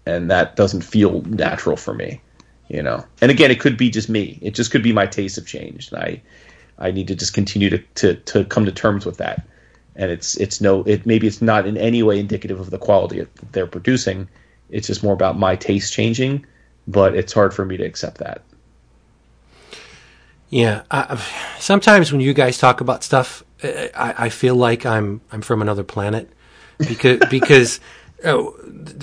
and that doesn't feel natural for me, you know. And again, it could be just me. It just could be my tastes have changed, and I I need to just continue to to, to come to terms with that. And it's it's no it maybe it's not in any way indicative of the quality they're producing it's just more about my taste changing, but it's hard for me to accept that. Yeah, I, sometimes when you guys talk about stuff, I, I, feel like I'm I'm from another planet because because uh,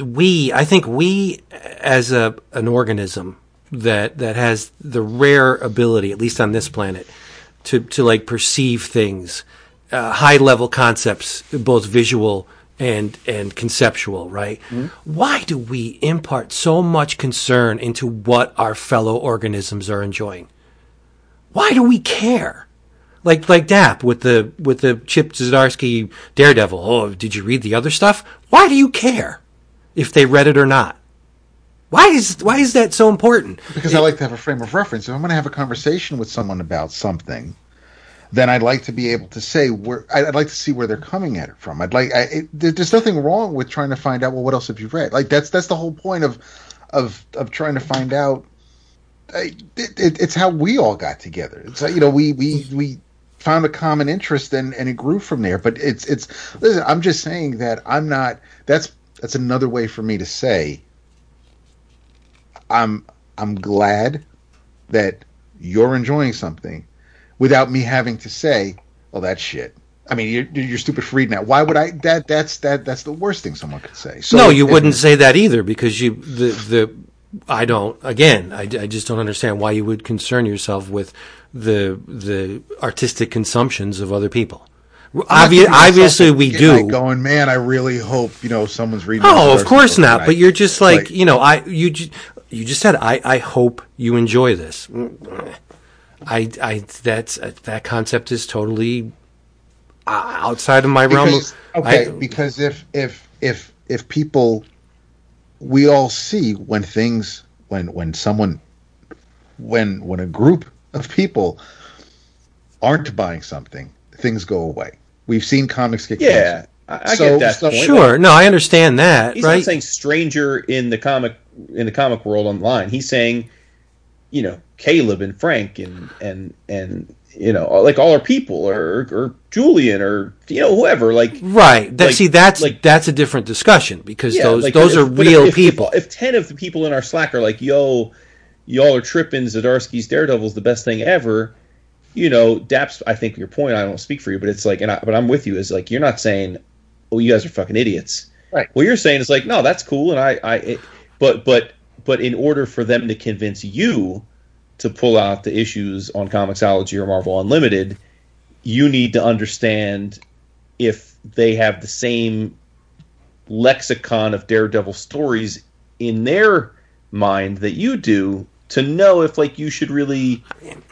we I think we as a an organism that that has the rare ability, at least on this planet, to to like perceive things, uh, high level concepts, both visual and and conceptual, right? Mm-hmm. Why do we impart so much concern into what our fellow organisms are enjoying? Why do we care? Like like Dap with the with the Chip Zdarsky Daredevil. Oh, did you read the other stuff? Why do you care if they read it or not? Why is why is that so important? Because it, I like to have a frame of reference. If I'm going to have a conversation with someone about something, then I'd like to be able to say where I'd like to see where they're coming at it from. I'd like I, it, there's nothing wrong with trying to find out well what else have you read. Like that's that's the whole point of of of trying to find out. It, it, it's how we all got together. It's you know we we we found a common interest and and it grew from there. But it's it's listen. I'm just saying that I'm not. That's that's another way for me to say. I'm I'm glad that you're enjoying something without me having to say, "Oh, that's shit." I mean, you're, you're stupid for reading that. Why would I? That that's that that's the worst thing someone could say. So no, you if, wouldn't say that either because you the the I don't. Again, I, I just don't understand why you would concern yourself with the the artistic consumptions of other people. Obvi- obviously, we do. Going, man, I really hope you know someone's reading. Oh, of course not. But you're just like, like, you know, I you you just said I I hope you enjoy this. I, I that's uh, that concept is totally uh, outside of my because, realm. Okay, I, because if if if if people, we all see when things when when someone when when a group of people aren't buying something, things go away. We've seen comics get yeah. I, I so, get that. So, sure, no, I understand that. He's right? not saying stranger in the comic in the comic world online. He's saying you know Caleb and Frank and and and you know like all our people or or Julian or you know whoever like right that like, see that's like that's a different discussion because yeah, those like, those if, are real if, people if, if, 10 of the people in our slack are like yo y'all are tripping Zdarsky's Daredevil's the best thing ever. You know Daps I think your point I don't speak for you but it's like and I, but I'm with you is like you're not saying oh you guys are fucking idiots. Right. What you're saying is like no that's cool and I I it, but but but in order for them to convince you to pull out the issues on Comixology or Marvel Unlimited, you need to understand if they have the same lexicon of Daredevil stories in their mind that you do to know if like you should really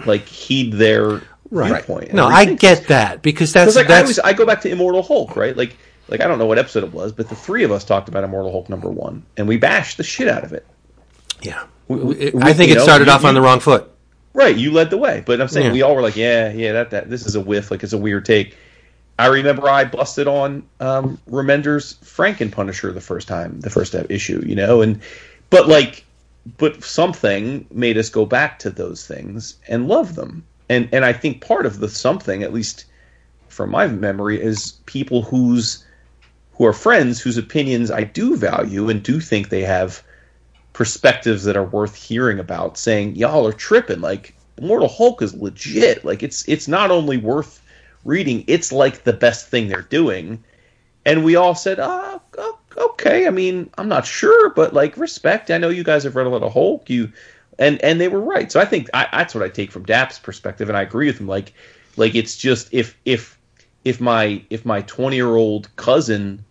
like heed their right. viewpoint. No, I get that because that's like that's... I, always, I go back to Immortal Hulk, right? Like like I don't know what episode it was, but the three of us talked about Immortal Hulk number one, and we bashed the shit out of it. Yeah, we, I think it know, started you, off you, on the wrong foot. Right, you led the way, but I'm saying yeah. we all were like, yeah, yeah, that that this is a whiff, like it's a weird take. I remember I busted on um, Remender's Franken Punisher the first time, the first issue, you know, and but like but something made us go back to those things and love them. And and I think part of the something, at least from my memory, is people whose who are friends whose opinions I do value and do think they have perspectives that are worth hearing about, saying y'all are tripping. Like Mortal Hulk is legit. Like it's it's not only worth reading, it's like the best thing they're doing. And we all said, ah, oh, okay. I mean, I'm not sure, but like respect. I know you guys have read a lot of Hulk. You and and they were right. So I think I, that's what I take from Dap's perspective, and I agree with him. Like like it's just if if if my if my 20 year old cousin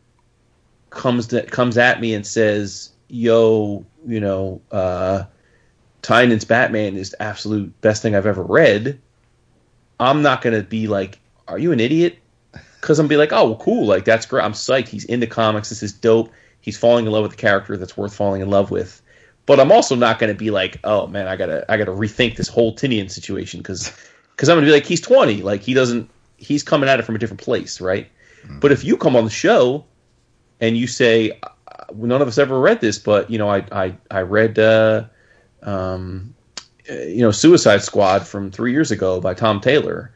comes to, comes at me and says, "Yo, you know, uh, Tynion's Batman is the absolute best thing I've ever read," I'm not gonna be like, "Are you an idiot?" Because I'm be like, "Oh, well, cool, like that's great. I'm psyched. He's into comics. This is dope. He's falling in love with the character that's worth falling in love with." But I'm also not going to be like, "Oh man, I gotta I gotta rethink this whole Tynion situation," because because I'm gonna be like, he's 20, like he doesn't he's coming at it from a different place, right? Mm-hmm. But if you come on the show and you say, none of us ever read this, but you know, I I I read uh, um, you know Suicide Squad from three years ago by Tom Taylor,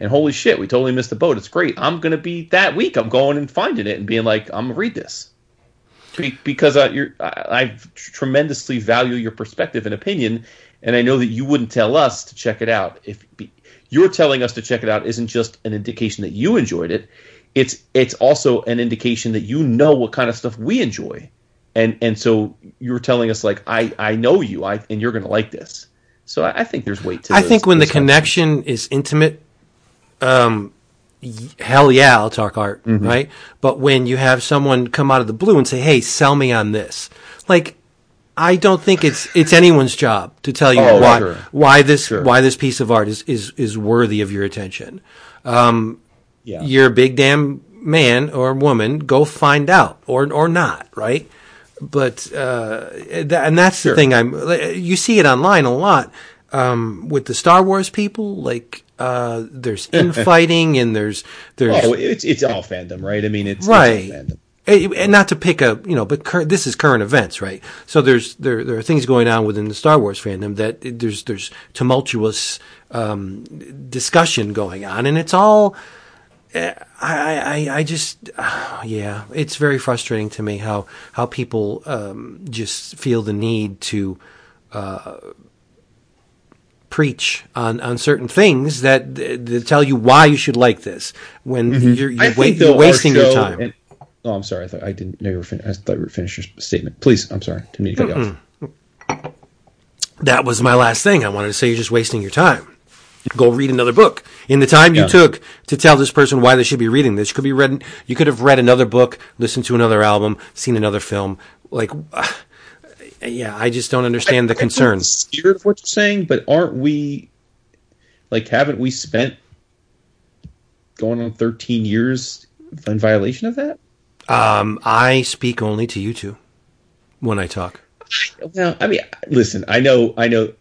and holy shit, we totally missed the boat. It's great. I'm gonna be that week. I'm going and finding it and being like, I'm gonna read this be- because uh, you're, I, I tremendously value your perspective and opinion, and I know that you wouldn't tell us to check it out if. Be, you're telling us to check it out isn't just an indication that you enjoyed it it's it's also an indication that you know what kind of stuff we enjoy and and so you're telling us like i i know you i and you're going to like this so I, I, think there's weight to i think when the connection is intimate um hell yeah i'll talk art mm-hmm. right but when you have someone come out of the blue and say hey sell me on this like I don't think it's it's anyone's job to tell you oh, why sure. why this sure. why this piece of art is is is worthy of your attention. Um, yeah. You're a big damn man or woman. Go find out, or or not, right? But uh, th- and that's sure. the thing. I'm you see it online a lot um, with the Star Wars people, like. Uh, there's infighting and there's there's oh it's it's all fandom right I mean it's right it's and not to pick a you know, but cur- this is current events, right? So there's there there are things going on within the Star Wars fandom that there's there's tumultuous um, discussion going on, and it's all. Eh, I, I, I just, uh, yeah, it's very frustrating to me how how people um, just feel the need to uh, preach on, on certain things that, that tell you why you should like this when mm-hmm. you're, you're, wa- you're wasting your time. And- Oh, I'm sorry. I thought I didn't know you were. Fin- I thought you were finished your statement. Please. I'm sorry. Didn't mean to cut you off. That was my last thing. I wanted to say you're just wasting your time. Go read another book. In the time you yeah. took to tell this person why they should be reading this, you could be read. You could have read another book, listened to another album, seen another film. Like, uh, yeah, I just don't understand I, the concern. I'm scared of what you're saying, but aren't we? Like, haven't we spent going on 13 years in violation of that? Um, I speak only to you two when I talk. Well, I mean, listen, I know, I know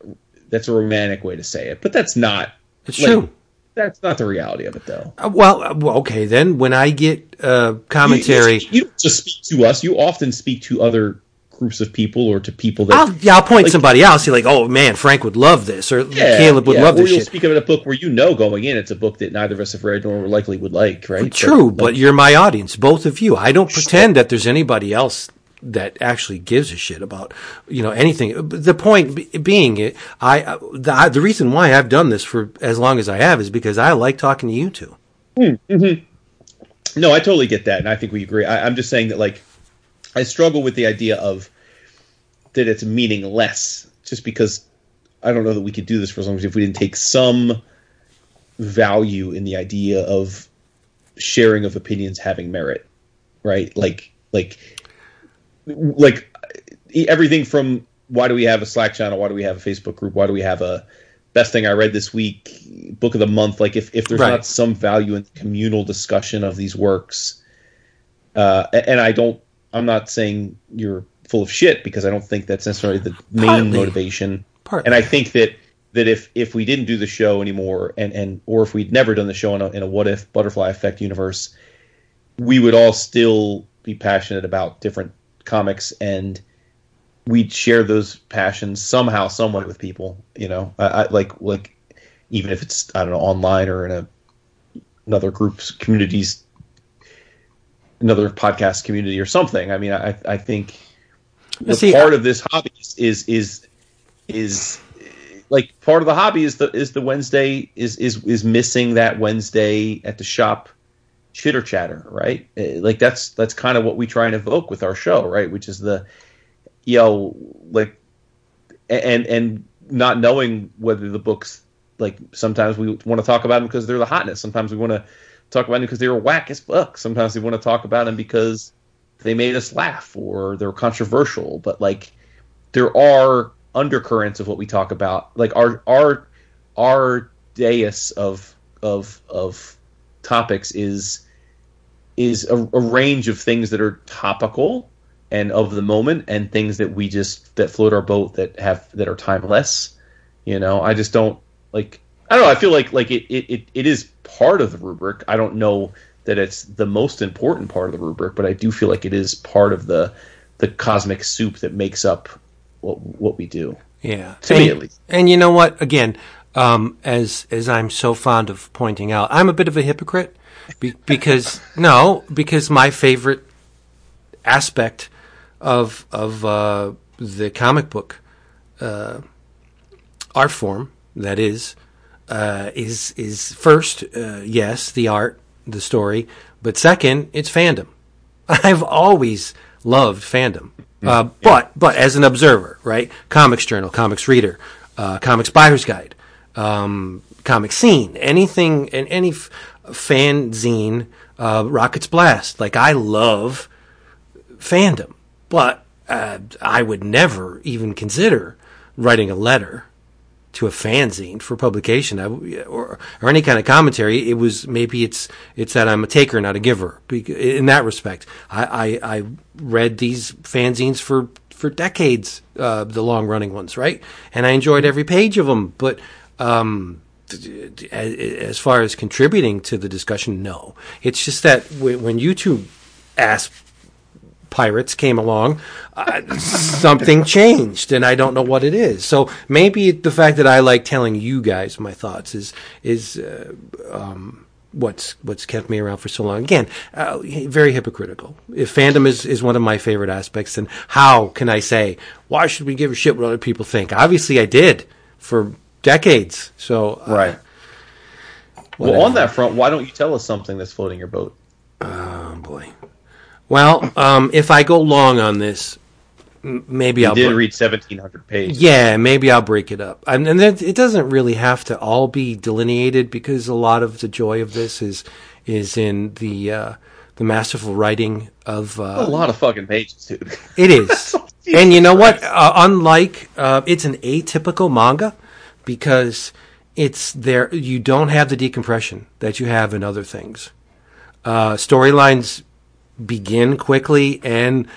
that's a romantic way to say it, but that's not. It's like, true. That's not the reality of it, though. Uh, well, uh, okay, then when I get uh, commentary, you, you, you, just speak to us. You often speak to other groups of people or to people that I'll, yeah, I'll point like, somebody else. See, like, oh man, Frank would love this, or yeah, Caleb would yeah. love or this. You'll shit. speak of a book where you know going in, it's a book that neither of us have read nor likely would like, right? True, but, like, but you're my audience, both of you. I don't pretend that there's anybody else that actually gives a shit about you know anything. The point being, I the, the reason why I've done this for as long as I have is because I like talking to you two. Hmm, mm-hmm. No, I totally get that, and I think we agree. I, I'm just saying that like I struggle with the idea of that it's meaningless just because I don't know that we could do this for as long as if we didn't take some value in the idea of sharing of opinions having merit, right? Like, like, like everything from why do we have a Slack channel? Why do we have a Facebook group? Why do we have a best thing I read this week, book of the month? Like, if, if there's right. not some value in communal discussion of these works, uh, and I don't, I'm not saying you're full of shit because I don't think that's necessarily the main Partly. motivation. Partly. And I think that that if if we didn't do the show anymore, and and or if we'd never done the show in a, in a what if butterfly effect universe, we would all still be passionate about different comics and we'd share those passions somehow, some way with people. You know, I, I, like like even if it's I don't know online or in a another group's communities, another podcast community or something. I mean, I I think the See, part I- of this hobby is is is, is like part of the hobby is the is the Wednesday is is is missing that Wednesday at the shop chitter chatter, right? Eh, Like that's that's kind of what we try and evoke with our show, right? Which is the you know like and and not knowing whether the books like sometimes we want to talk about them because they're the hotness. Sometimes we want to talk about them because they were whack as fuck. Sometimes we want to talk about them because they made us laugh or they're controversial. But like there are undercurrents of what we talk about. Like our our our dais of of of topics is is a, a range of things that are topical and of the moment and things that we just that float our boat that have that are timeless you know i just don't like i don't know i feel like like it it, it, it is part of the rubric i don't know that it's the most important part of the rubric but i do feel like it is part of the the cosmic soup that makes up what what we do Yeah, To and, me, at least. And you know what? Again, um, as as I'm so fond of pointing out, I'm a bit of a hypocrite be, because no, because my favorite aspect of of uh, the comic book uh, art form that is uh, is is first uh, yes the art the story but second it's fandom. I've always loved fandom. Uh, but but as an observer right comics journal comics reader uh, comics buyer's guide um, comic scene anything and any f- fanzine uh, rockets blast like I love fandom, but uh, I would never even consider writing a letter to a fanzine for publication I or or any kind of commentary. It was maybe it's it's that I'm a taker, not a giver. In that respect, I I, I read these fanzines for for decades, uh, the long running ones, right? And I enjoyed every page of them, but. Um, as far as contributing to the discussion, no. It's just that when when you two pirates came along, uh, something changed, and I don't know what it is. So maybe the fact that I like telling you guys my thoughts is is uh, um, what's what's kept me around for so long. Again, uh, very hypocritical. If fandom is is one of my favorite aspects, then how can I say why should we give a shit what other people think? Obviously, I did for decades. So uh, right well on that front why don't you tell us something that's floating your boat Oh boy. Well, um, if I go long on this, maybe you I'll did break- read 1700 pages Yeah, maybe I'll break it up. And, and it doesn't really have to all be delineated because a lot of the joy of this is is in the uh, the masterful writing of a uh, lot of fucking pages dude it is. and you know what? Uh, unlike uh, it's an atypical manga because it's there. You don't have the decompression that you have in other things. Uh, storylines begin quickly and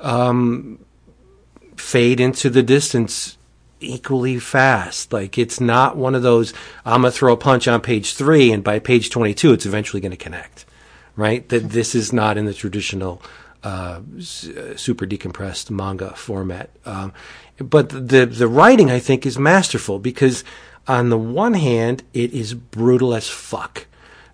um, fade into the distance equally fast. Like it's not one of those I'm gonna throw a punch on page three and by page 22 it's eventually going to connect. Right? That this is not in the traditional uh, uh, super decompressed manga format. Um, but the the writing I think is masterful because on the one hand it is brutal as fuck.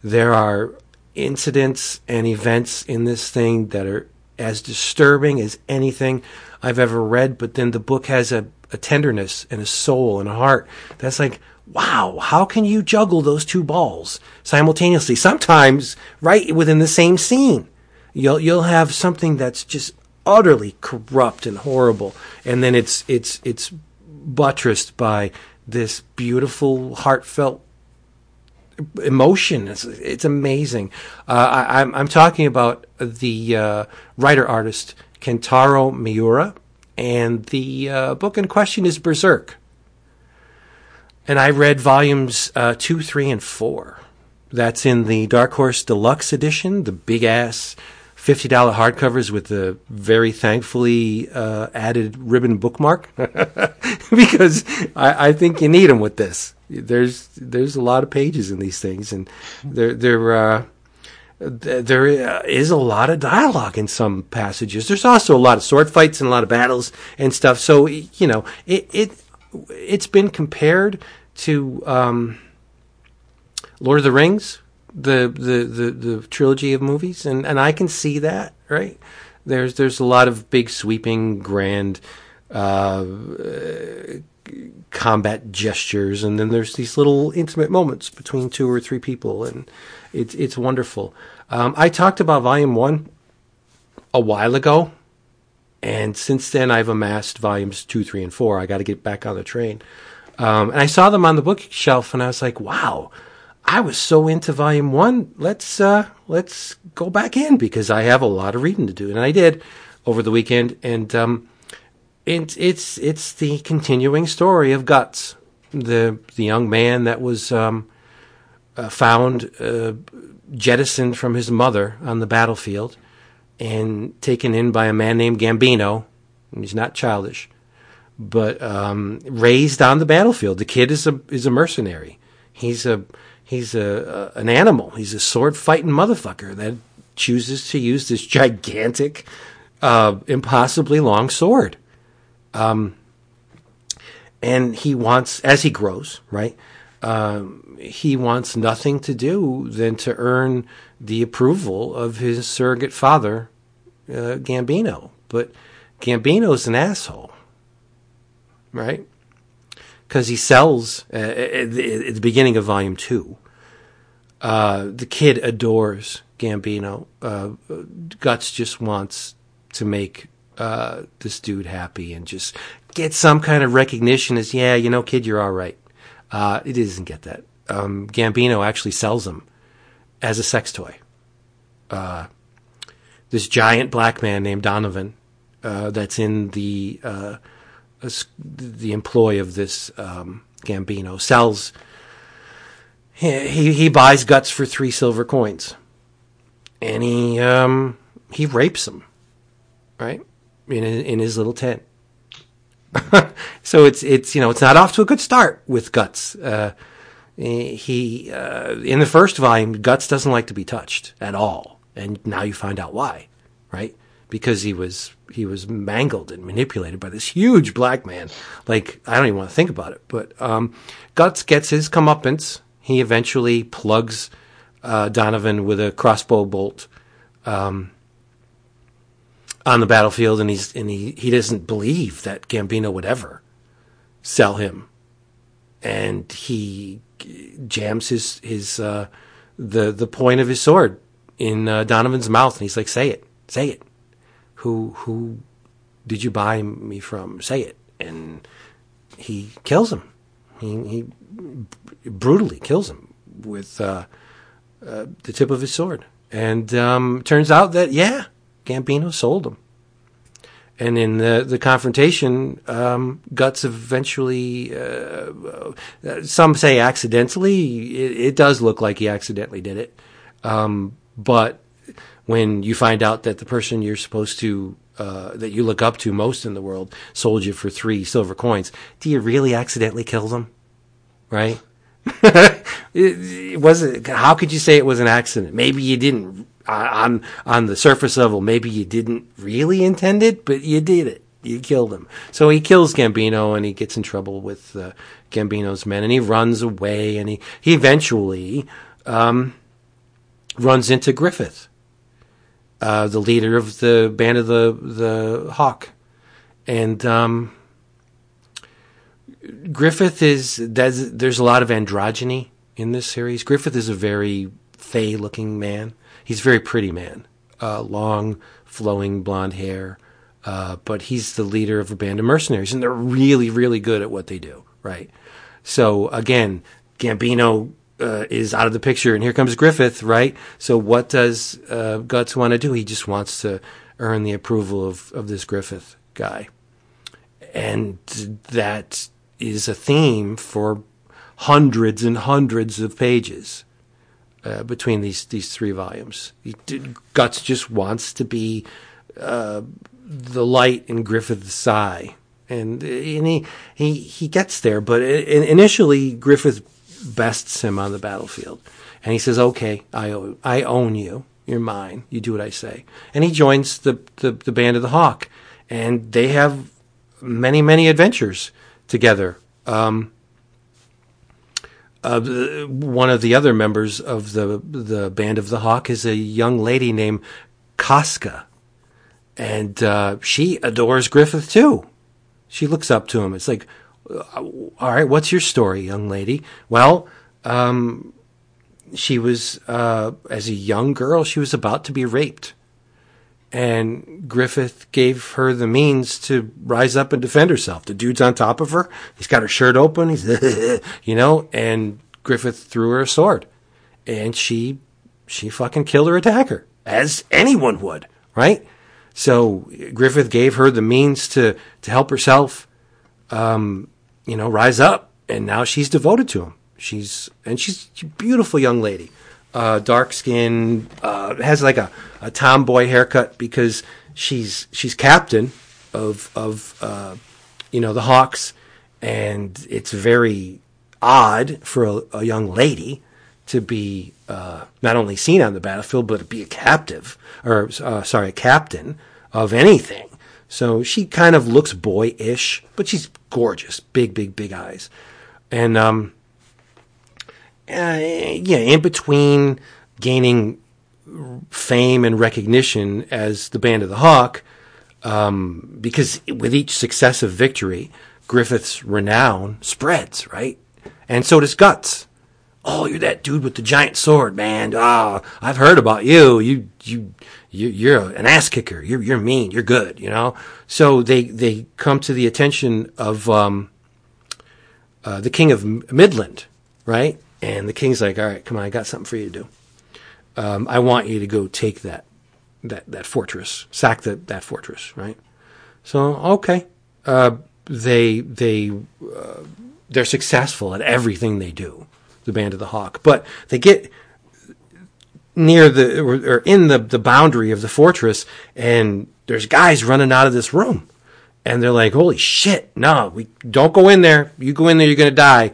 There are incidents and events in this thing that are as disturbing as anything I've ever read, but then the book has a, a tenderness and a soul and a heart that's like, wow, how can you juggle those two balls simultaneously? Sometimes right within the same scene. You'll you'll have something that's just utterly corrupt and horrible, and then it's it's it's buttressed by this beautiful, heartfelt emotion. It's, it's amazing. Uh, I, I'm, I'm talking about the uh, writer artist Kentaro Miura, and the uh, book in question is Berserk. And I read volumes uh, two, three, and four. That's in the Dark Horse Deluxe Edition, the big ass fifty dollar hardcovers with the very thankfully uh, added ribbon bookmark because I, I think you need them with this. There's there's a lot of pages in these things, and they're they're uh, th- there is a lot of dialogue in some passages. There's also a lot of sword fights and a lot of battles and stuff. So you know, it it it's been compared to um, Lord of the Rings, the, the the the trilogy of movies, and and I can see that right. There's there's a lot of big sweeping grand. Uh, combat gestures, and then there's these little intimate moments between two or three people, and it's it's wonderful. Um, I talked about Volume One a while ago, and since then I've amassed volumes two, three, and four. I got to get back on the train, um, and I saw them on the bookshelf, and I was like, wow. I was so into volume one. Let's uh, let's go back in because I have a lot of reading to do, and I did over the weekend. And um, it, it's it's the continuing story of Guts, the the young man that was um, uh, found uh, jettisoned from his mother on the battlefield and taken in by a man named Gambino. He's not childish, but um, raised on the battlefield. The kid is a is a mercenary. He's a he's a, a an animal. He's a sword fighting motherfucker that chooses to use this gigantic, uh, impossibly long sword. Um, and he wants, as he grows, right? Um, he wants nothing to do than to earn the approval of his surrogate father, uh, Gambino. But Gambino's an asshole, right? Because he sells uh, at, the, at, the, beginning of volume two. Uh, the kid adores Gambino. Uh, Guts just wants to make uh, this dude happy and just get some kind of recognition as, yeah, you know, kid, you're all right. Uh, it doesn't get that. Um, Gambino actually sells him as a sex toy. Uh, this giant black man named Donovan, uh, that's in the uh, the employ of this um, Gambino, sells. He, he buys guts for three silver coins, and he um, he rapes him, right? in in his little tent. so it's it's you know it's not off to a good start with Guts. Uh, he uh, in the first volume, Guts doesn't like to be touched at all, and now you find out why, right? Because he was he was mangled and manipulated by this huge black man. Like I don't even want to think about it. But um, Guts gets his comeuppance. He eventually plugs uh, Donovan with a crossbow bolt. Um, on the battlefield, and he's and he he doesn't believe that Gambino would ever sell him, and he jams his his uh, the the point of his sword in uh, Donovan's mouth, and he's like, "Say it, say it. Who who did you buy me from? Say it." And he kills him. He he brutally kills him with uh, uh the tip of his sword. And um, turns out that yeah, Gambino sold him. And in the, the confrontation, um, Guts eventually, uh, uh, some say accidentally. It, it, does look like he accidentally did it. Um, but when you find out that the person you're supposed to, uh, that you look up to most in the world, sold you for three silver coins, do you really accidentally kill them? Right? it, it wasn't. How could you say it was an accident? Maybe you didn't on on the surface level, maybe you didn't really intend it, but you did it. You killed him. So he kills Gambino, and he gets in trouble with uh, Gambino's men, and he runs away, and he he eventually um, runs into Griffith, uh, the leader of the band of the the Hawk, and. Um, Griffith is there's, a lot of androgyny in this series. Griffith is a very fey looking man he's a very pretty man, uh, long, flowing blonde hair. Uh, but he's the leader of a band of mercenaries, and they're really, really good at what they do, right? So again, Gambino uh, is out of the picture, and here comes Griffith, right? So what does uh, Guts want to do? He just wants to earn the approval of, of this Griffith guy, and that is a theme for hundreds and hundreds of pages uh, between these these three volumes. He, Guts just wants to be uh, the light in Griffith's eye, and and he he he gets there. But initially, Griffith bests him on the battlefield, and he says, "Okay, I owe, I own you. You're mine. You do what I say. And he joins the, the, the band of the Hawk. And they have many, many adventures together. Um, uh, one of the other members of the the band of the Hawk is a young lady named Casca, and uh, she adores Griffith too. She looks up to him. It's like, all right, what's your story, young lady? Well, um, she was uh, as a young girl, she was about to be raped, and Griffith gave her the means to rise up and defend herself. The dude's on top of her. He's got her shirt open. He's, you know, and Griffith threw her a sword, and she, she fucking killed her attacker, as anyone would, right? So Griffith gave her the means to to help herself, um, you know, rise up, and now she's devoted to him. She's and she's a beautiful young lady uh, dark skin, uh, has like a, a tomboy haircut because she's she's captain of of uh, you know the Hawks, and it's very odd for a, a young lady to be uh, not only seen on the battlefield but to be a captive or uh, sorry a captain of anything. So she kind of looks boyish, but she's gorgeous, big, big, big eyes, and um, uh, yeah, in between gaining fame and recognition as the Band of the Hawk, um, because with each successive victory, Griffith's renown spreads, right? And so does Guts. Oh, you're that dude with the giant sword, man. Ah, oh, I've heard about you. You, you, you you're an ass kicker. You're, you're mean. You're good, you know? So they, they come to the attention of, um, uh, the king of Midland, right? And the king's like, all right, come on, I got something for you to do. Um, I want you to go take that, that, that fortress, sack the, that fortress, right? So, okay. Uh, they, they, uh, they're successful at everything they do, the Band of the Hawk. But they get near the, or, in the, the boundary of the fortress, and there's guys running out of this room. And they're like, holy shit, no, we don't go in there. You go in there, you're to die.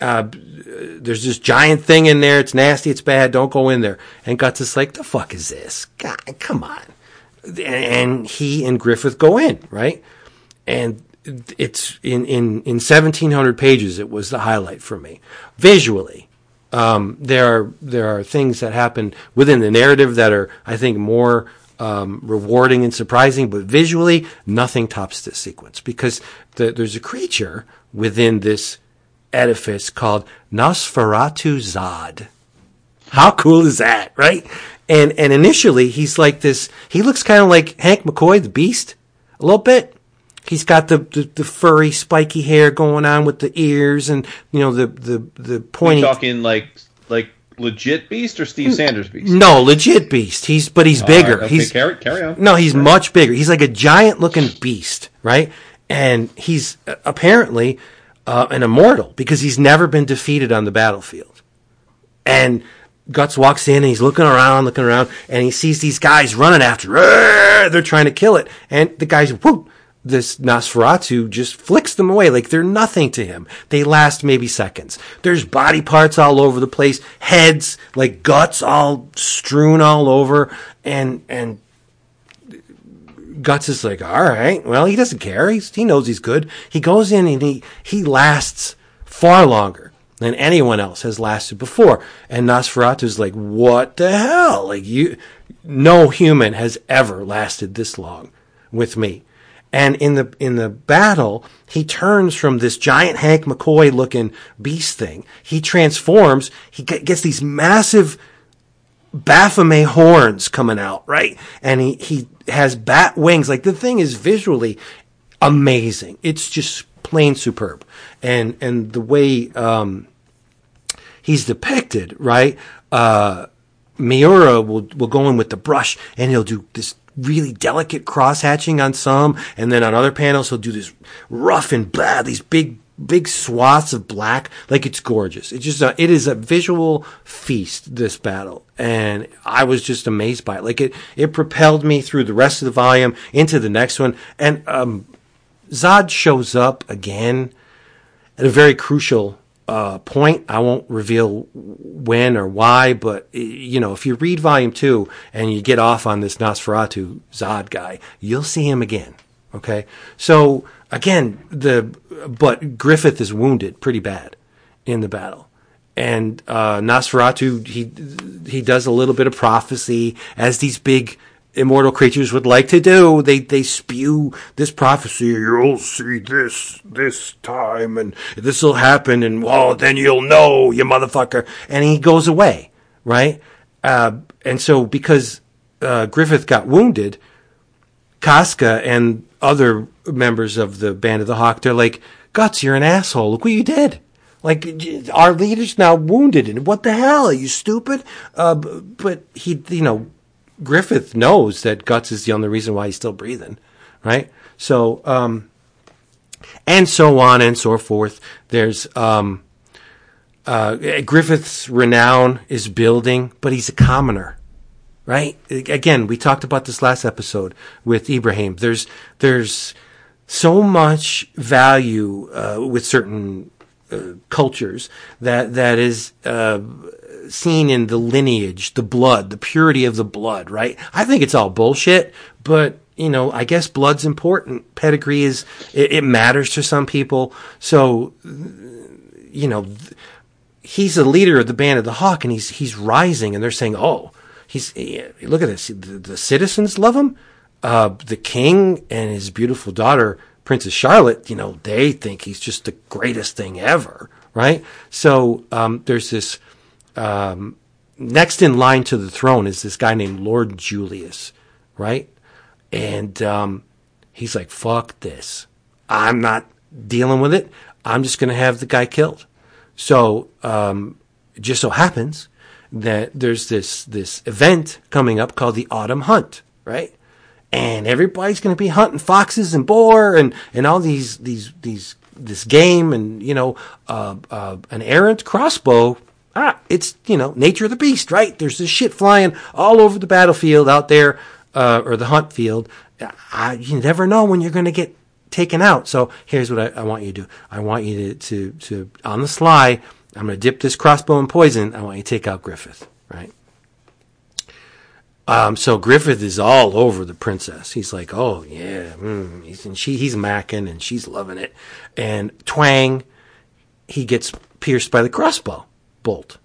Uh, there's this giant thing in there. It's nasty. It's bad. Don't go in there. And Guts is like, the fuck is this? God, come on. And he and Griffith go in, right? And it's in, in, in 1700 pages. It was the highlight for me. Visually, um, there are, there are things that happen within the narrative that are, I think, more, um, rewarding and surprising, but visually, nothing tops this sequence because the, there's a creature within this edifice called Nosferatu Zod. How cool is that, right? And and initially he's like this. He looks kind of like Hank McCoy, the Beast, a little bit. He's got the, the, the, furry, spiky hair going on with the ears, and you know the the the pointy. talking like like legit Beast or Steve Sanders Beast? No, legit Beast. He's but he's bigger. Right, okay, he's carry, carry on. No, he's much bigger. He's like a giant looking beast, right? And he's uh, apparently uh, an immortal because he's never been defeated on the battlefield. And Guts walks in and he's looking around, looking around, and he sees these guys running after. They're trying to kill it, and the guys, whoop, this Nosferatu just flicks them away like they're nothing to him. They last maybe seconds. There's body parts all over the place, heads like guts all strewn all over, and and Guts is like, all right, well, he doesn't care. He's, he knows he's good. He goes in and he, he lasts far longer than anyone else has lasted before. And Nosferatu's like, what the hell? Like you, no human has ever lasted this long with me. And in the, in the battle, he turns from this giant Hank McCoy looking beast thing. He transforms. He gets these massive Baphomet horns coming out, right? And he, he has bat wings. Like the thing is visually amazing. It's just plain superb. And, and the way, um, he's depicted, right? Uh, Miura will, will go in with the brush and he'll do this really delicate cross hatching on some. And then on other panels, he'll do this rough and blah, these big big swaths of black. Like it's gorgeous. It's just a, it is a visual feast. This battle, and I was just amazed by it. Like it, it propelled me through the rest of the volume into the next one. And um, Zod shows up again at a very crucial uh, point. I won't reveal when or why, but you know, if you read volume two and you get off on this Nosferatu Zod guy, you'll see him again. Okay, so again, the but Griffith is wounded pretty bad in the battle, and uh, Nosferatu he he does a little bit of prophecy as these big immortal creatures would like to do. They they spew this prophecy. You'll see this this time, and this will happen, and well, then you'll know, you motherfucker. And he goes away, right? Uh, and so because uh, Griffith got wounded, Casca and other members of the Band of the Hawk, they're like, Guts, you're an asshole. Look what you did. Like our leader's now wounded, and what the hell? Are you stupid? Uh, but he, you know, Griffith knows that Guts is the only reason why he's still breathing, right? So, um, and so on and so forth. There's um, uh, Griffith's renown is building, but he's a commoner, right? Again, we talked about this last episode with Ibrahim. There's there's so much value uh, with certain uh, cultures that that is uh, seen in the lineage, the blood, the purity of the blood, right? I think it's all bullshit, but you know, I guess blood's important. Pedigree is, it, it matters to some people. So, you know, he's the leader of the band of the Hawk and he's, he's rising and they're saying, oh, he's, look at this. The, the citizens love him. Uh, the king and his beautiful daughter, Princess Charlotte, you know, they think he's just the greatest thing ever, right? So, um, there's this, um, next in line to the throne is this guy named Lord Julius, right? And um, he's like, fuck this. I'm not dealing with it. I'm just going to have the guy killed. So um, it just so happens that there's this this event coming up called the Autumn Hunt, right? And everybody's going to be hunting foxes and boar and, and all these these these this game and you know uh, uh, an errant crossbow ah, it's, you know, nature of the beast, right? There's this shit flying all over the battlefield out there, uh, or the hunt field. I, you never know when you're going to get taken out. So here's what I, I, want you to do. I want you to, to, to on the sly, I'm going to dip this crossbow in poison. I want you to take out Griffith, right? Um, so Griffith is all over the princess. He's like, oh yeah, mm. he's, and she, he's macking and she's loving it. And twang, he gets pierced by the crossbow bolt.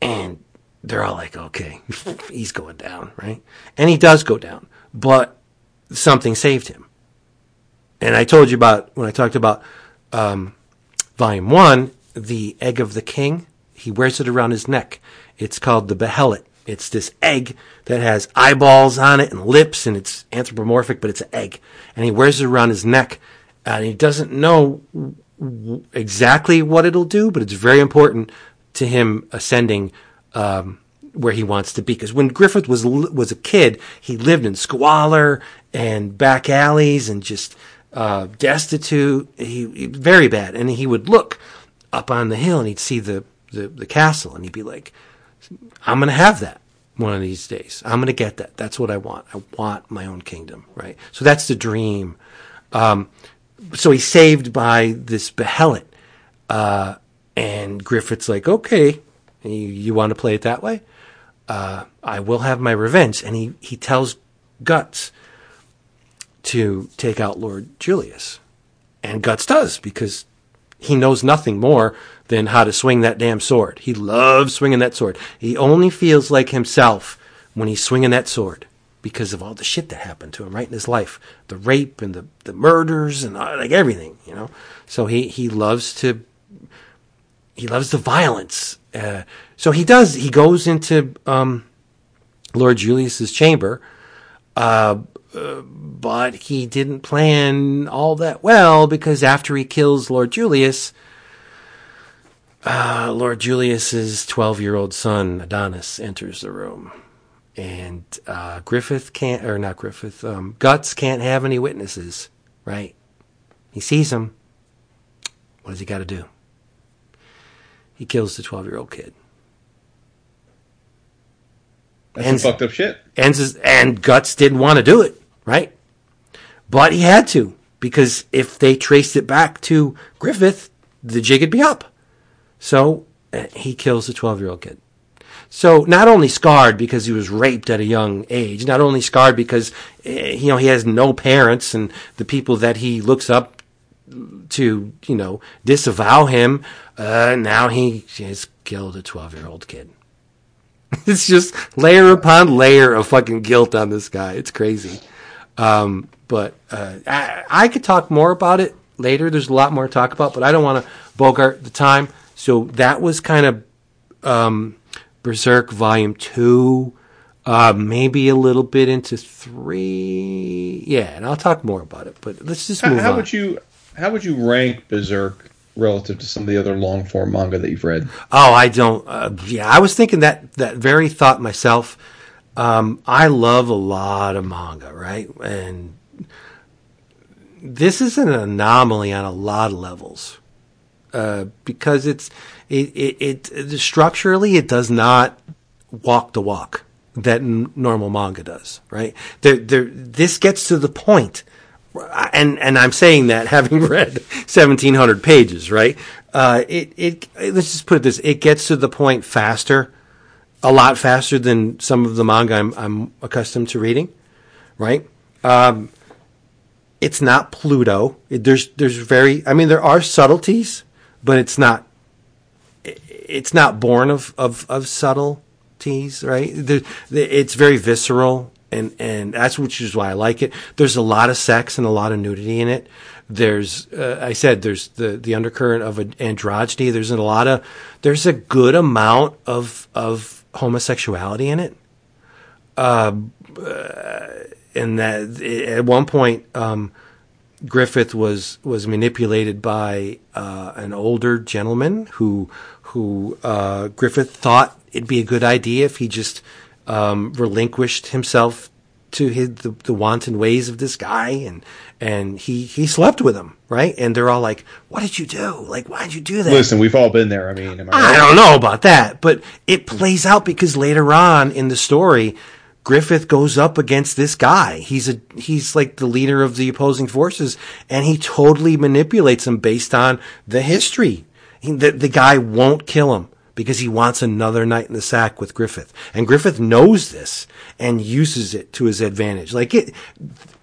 And they're all like, okay, he's going down, right? And he does go down, but something saved him. And I told you about when I talked about um, volume one, the egg of the king. He wears it around his neck. It's called the behelit. It's this egg that has eyeballs on it and lips, and it's anthropomorphic, but it's an egg. And he wears it around his neck, and he doesn't know exactly what it'll do, but it's very important to him ascending um, where he wants to be. Because when Griffith was was a kid, he lived in squalor and back alleys and just uh, destitute. He, he, very bad, and he would look up on the hill and he'd see the, the, the castle, and he'd be like, "I'm going to have that." One of these days, I'm going to get that. That's what I want. I want my own kingdom, right? So that's the dream. Um, so he's saved by this behelit. Uh, and Griffith's like, okay, you, you want to play it that way? Uh, I will have my revenge. And he, he tells Guts to take out Lord Julius. And Guts does because he knows nothing more than how to swing that damn sword. He loves swinging that sword. He only feels like himself when he's swinging that sword because of all the shit that happened to him right in his life. The rape and the, the murders and uh, like everything you know? So he he loves to he loves the violence. Uh, so he does he goes into um, lord julius's chamber uh, uh, but he didn't plan all that well because after he kills lord julius uh, lord julius's 12 year old son adonis enters the room and uh, Griffith can't, or not Griffith, um, Guts can't have any witnesses, right? He sees him. What does he got to do? He kills the 12 year old kid. That's some fucked up shit. And, and Guts didn't want to do it, right? But he had to, because if they traced it back to Griffith, the jig would be up. So uh, he kills the 12 year old kid. So not only scarred because he was raped at a young age, not only scarred because uh, you know he has no parents and the people that he looks up to, you know, disavow him. Uh, now he has killed a 12 year old kid. it's just layer upon layer of fucking guilt on this guy. It's crazy. Um, but uh, I, I could talk more about it later. There's a lot more to talk about, but I don't want to bogart the time. So that was kind of um, Berserk Volume 2, uh, maybe a little bit into 3. Yeah, and I'll talk more about it, but let's just How, move how on. would you how would you rank Berserk relative to some of the other long form manga that you've read? Oh, I don't. Uh, yeah, I was thinking that that very thought myself. Um, I love a lot of manga, right? And this is an anomaly on a lot of levels uh, because it's it, it it structurally it does not walk the walk that n- normal manga does, right? There, there, this gets to the point, and and I'm saying that having read 1,700 pages, right? Uh, it, it let's just put it this: it gets to the point faster, a lot faster than some of the manga I'm I'm accustomed to reading, right? Um, it's not Pluto. It, there's there's very I mean there are subtleties, but it's not it's not born of of, of subtleties, right? It's very visceral, and and that's which is why I like it. There's a lot of sex and a lot of nudity in it. There's, uh, I said, there's the the undercurrent of androgyny. There's a lot of, there's a good amount of of homosexuality in it. Um, uh, and that at one point, um, Griffith was was manipulated by uh, an older gentleman who who uh, Griffith thought it'd be a good idea if he just um, relinquished himself to his, the, the wanton ways of this guy, and and he he slept with him, right? And they're all like, "What did you do? Like, why did you do that?" Listen, we've all been there. I mean, I I don't know about that, but it plays out because later on in the story, Griffith goes up against this guy. He's a he's like the leader of the opposing forces, and he totally manipulates him based on the history. He, the the guy won't kill him because he wants another night in the sack with Griffith, and Griffith knows this and uses it to his advantage. Like it.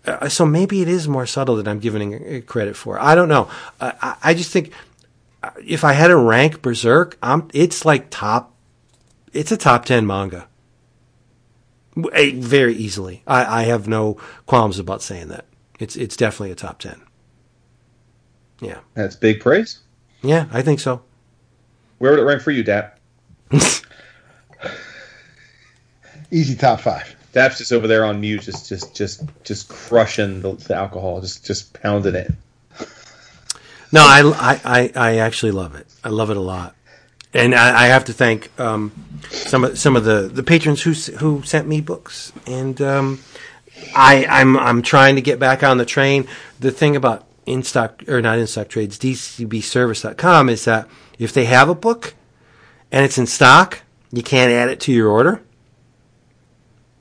Uh, so maybe it is more subtle than I'm giving it credit for. I don't know. Uh, I, I just think if I had to rank Berserk, I'm, it's like top, it's a top 10 manga. Very easily. I, I have no qualms about saying that. It's, it's definitely a top 10. Yeah. That's big praise. Yeah, I think so. Where would it rank for you, Dap? Easy top five. Dap's just over there on mute, just just just just crushing the, the alcohol, just just pounding it. No, I, I, I, I actually love it. I love it a lot. And I, I have to thank um, some of some of the, the patrons who who sent me books, and um, I I'm I'm trying to get back on the train. The thing about in stock or not in stock trades, DCBService.com is that if they have a book and it's in stock, you can't add it to your order.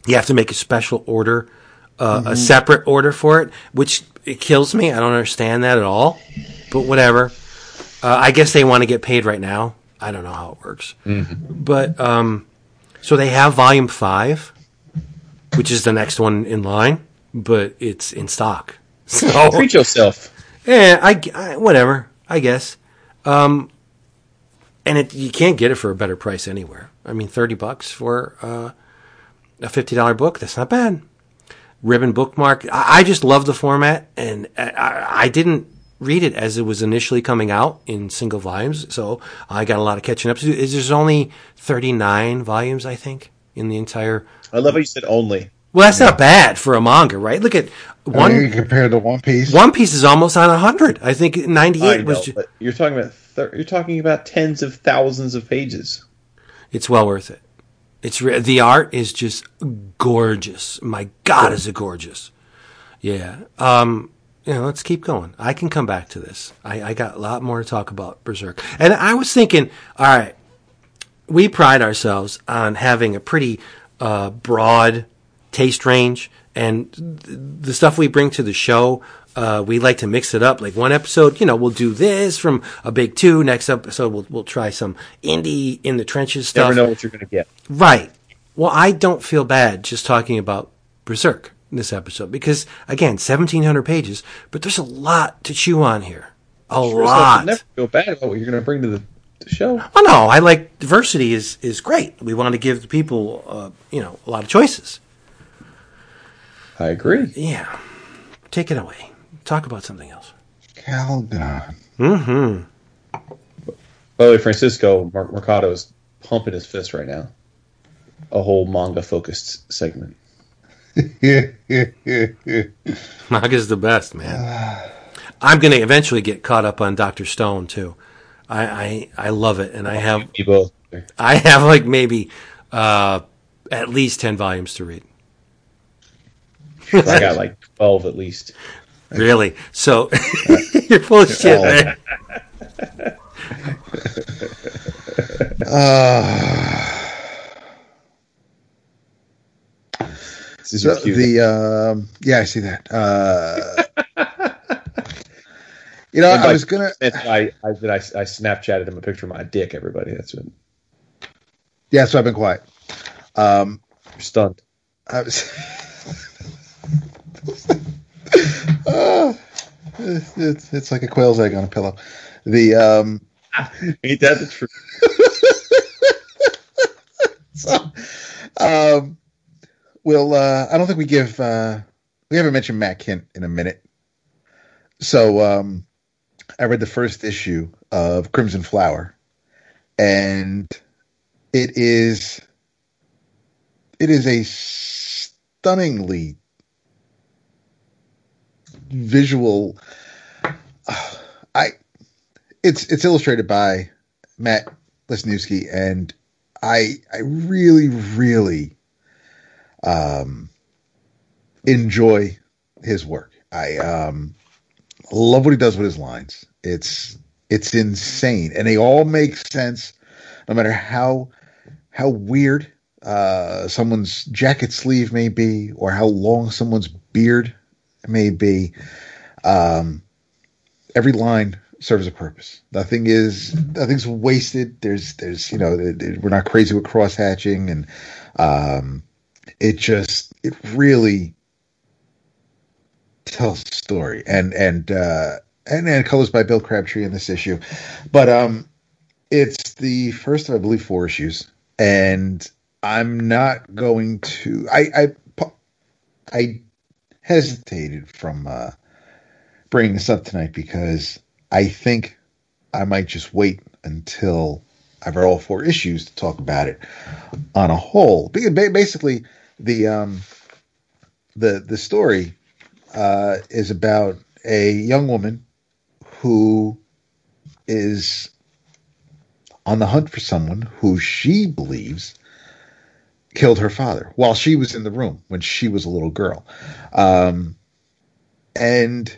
You have to make a special order, uh, a separate order for it, which it kills me. I don't understand that at all, but whatever. Uh, I guess they want to get paid right now. I don't know how it works, but um, so they have volume five, which is the next one in line, but it's in stock. So Treat yourself. Yeah, I, I- whatever. I guess. Um, and it you can't get it for a better price anywhere. I mean, thirty bucks for uh, a fifty dollar book. That's not bad. Ribbon bookmark. I, I just love the format, and I, I, I didn't read it as it was initially coming out in single volumes, so I got a lot of catching up to do. There's only thirty nine volumes, I think, in the entire. I love how you said only. Well, that's not bad for a manga, right? Look at One one. compared to One Piece. One Piece is almost on hundred. I think ninety eight I was. Ju- but you're talking about thir- you're talking about tens of thousands of pages. It's well worth it. It's re- the art is just gorgeous. My God, is it gorgeous? Yeah. Um, you know, let's keep going. I can come back to this. I, I got a lot more to talk about Berserk, and I was thinking, all right, we pride ourselves on having a pretty uh, broad taste range and the stuff we bring to the show, uh, we like to mix it up. Like one episode, you know, we'll do this from a big two. Next episode, we'll we'll try some indie in the trenches stuff. Never know what you're going to get. Right. Well, I don't feel bad just talking about Berserk in this episode because again, 1700 pages, but there's a lot to chew on here. A Sure, lot. Never feel bad about what you're going to bring to the, the show. Oh no, I like diversity is is great. We want to give the people, uh, you know, a lot of choices. I agree. Yeah, take it away. Talk about something else. Calgon. Mm-hmm. By the way, Francisco Mar- Mercado is pumping his fist right now. A whole manga focused segment. Manga's the best, man. I'm gonna eventually get caught up on Doctor Stone too. I, I I love it, and I have You both. I have like maybe uh, at least ten volumes to read. I got like twelve at least. Really? So you're full of shit, man. Uh, so the um, yeah, I see that. Uh, you know, And I was gonna. That's why I, that I, I Snapchatted him a picture of my dick. Everybody, that's what Yeah, so I've been quiet. Um, you're stunned. I was. It's, it's, it's like a quail's egg on a pillow. The um, Ain't that the truth? so, um, we'll. Uh, I don't think we give. Uh, we haven't mentioned Matt Kindt in a minute. So um, I read the first issue of Crimson Flower, and it is. It is a stunningly visual. I. It's it's illustrated by Matt Lesniewski, and I I really really um enjoy his work. I um love what he does with his lines. It's it's insane, and they all make sense, no matter how how weird uh, someone's jacket sleeve may be, or how long someone's beard may be. Um, every line serves a purpose. Nothing is nothing's wasted. There's there's you know we're not crazy with cross hatching, and um, it just it really tells a story and and uh and and colors by bill crabtree in this issue but um it's the first of i believe four issues and i'm not going to i i i hesitated from uh bringing this up tonight because i think i might just wait until i've read all four issues to talk about it on a whole. Because basically the um the the story uh, is about a young woman who is on the hunt for someone who she believes killed her father while she was in the room when she was a little girl. Um, and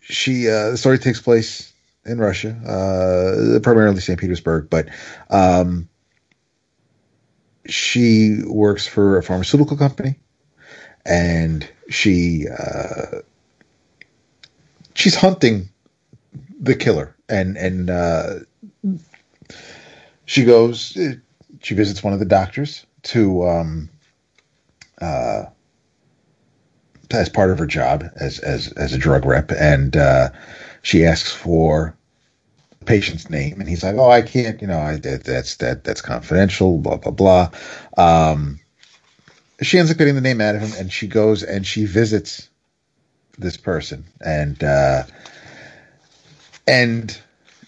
she, uh, the story takes place in Russia, uh, primarily St. Petersburg, but um, she works for a pharmaceutical company and she uh, she's hunting the killer and and uh, she goes she visits one of the doctors to um uh as part of her job as as as a drug rep and uh she asks for the patient's name and he's like oh i can't you know i that, that's that that's confidential blah blah blah. Um she ends up getting the name out of him and she goes and she visits this person and uh and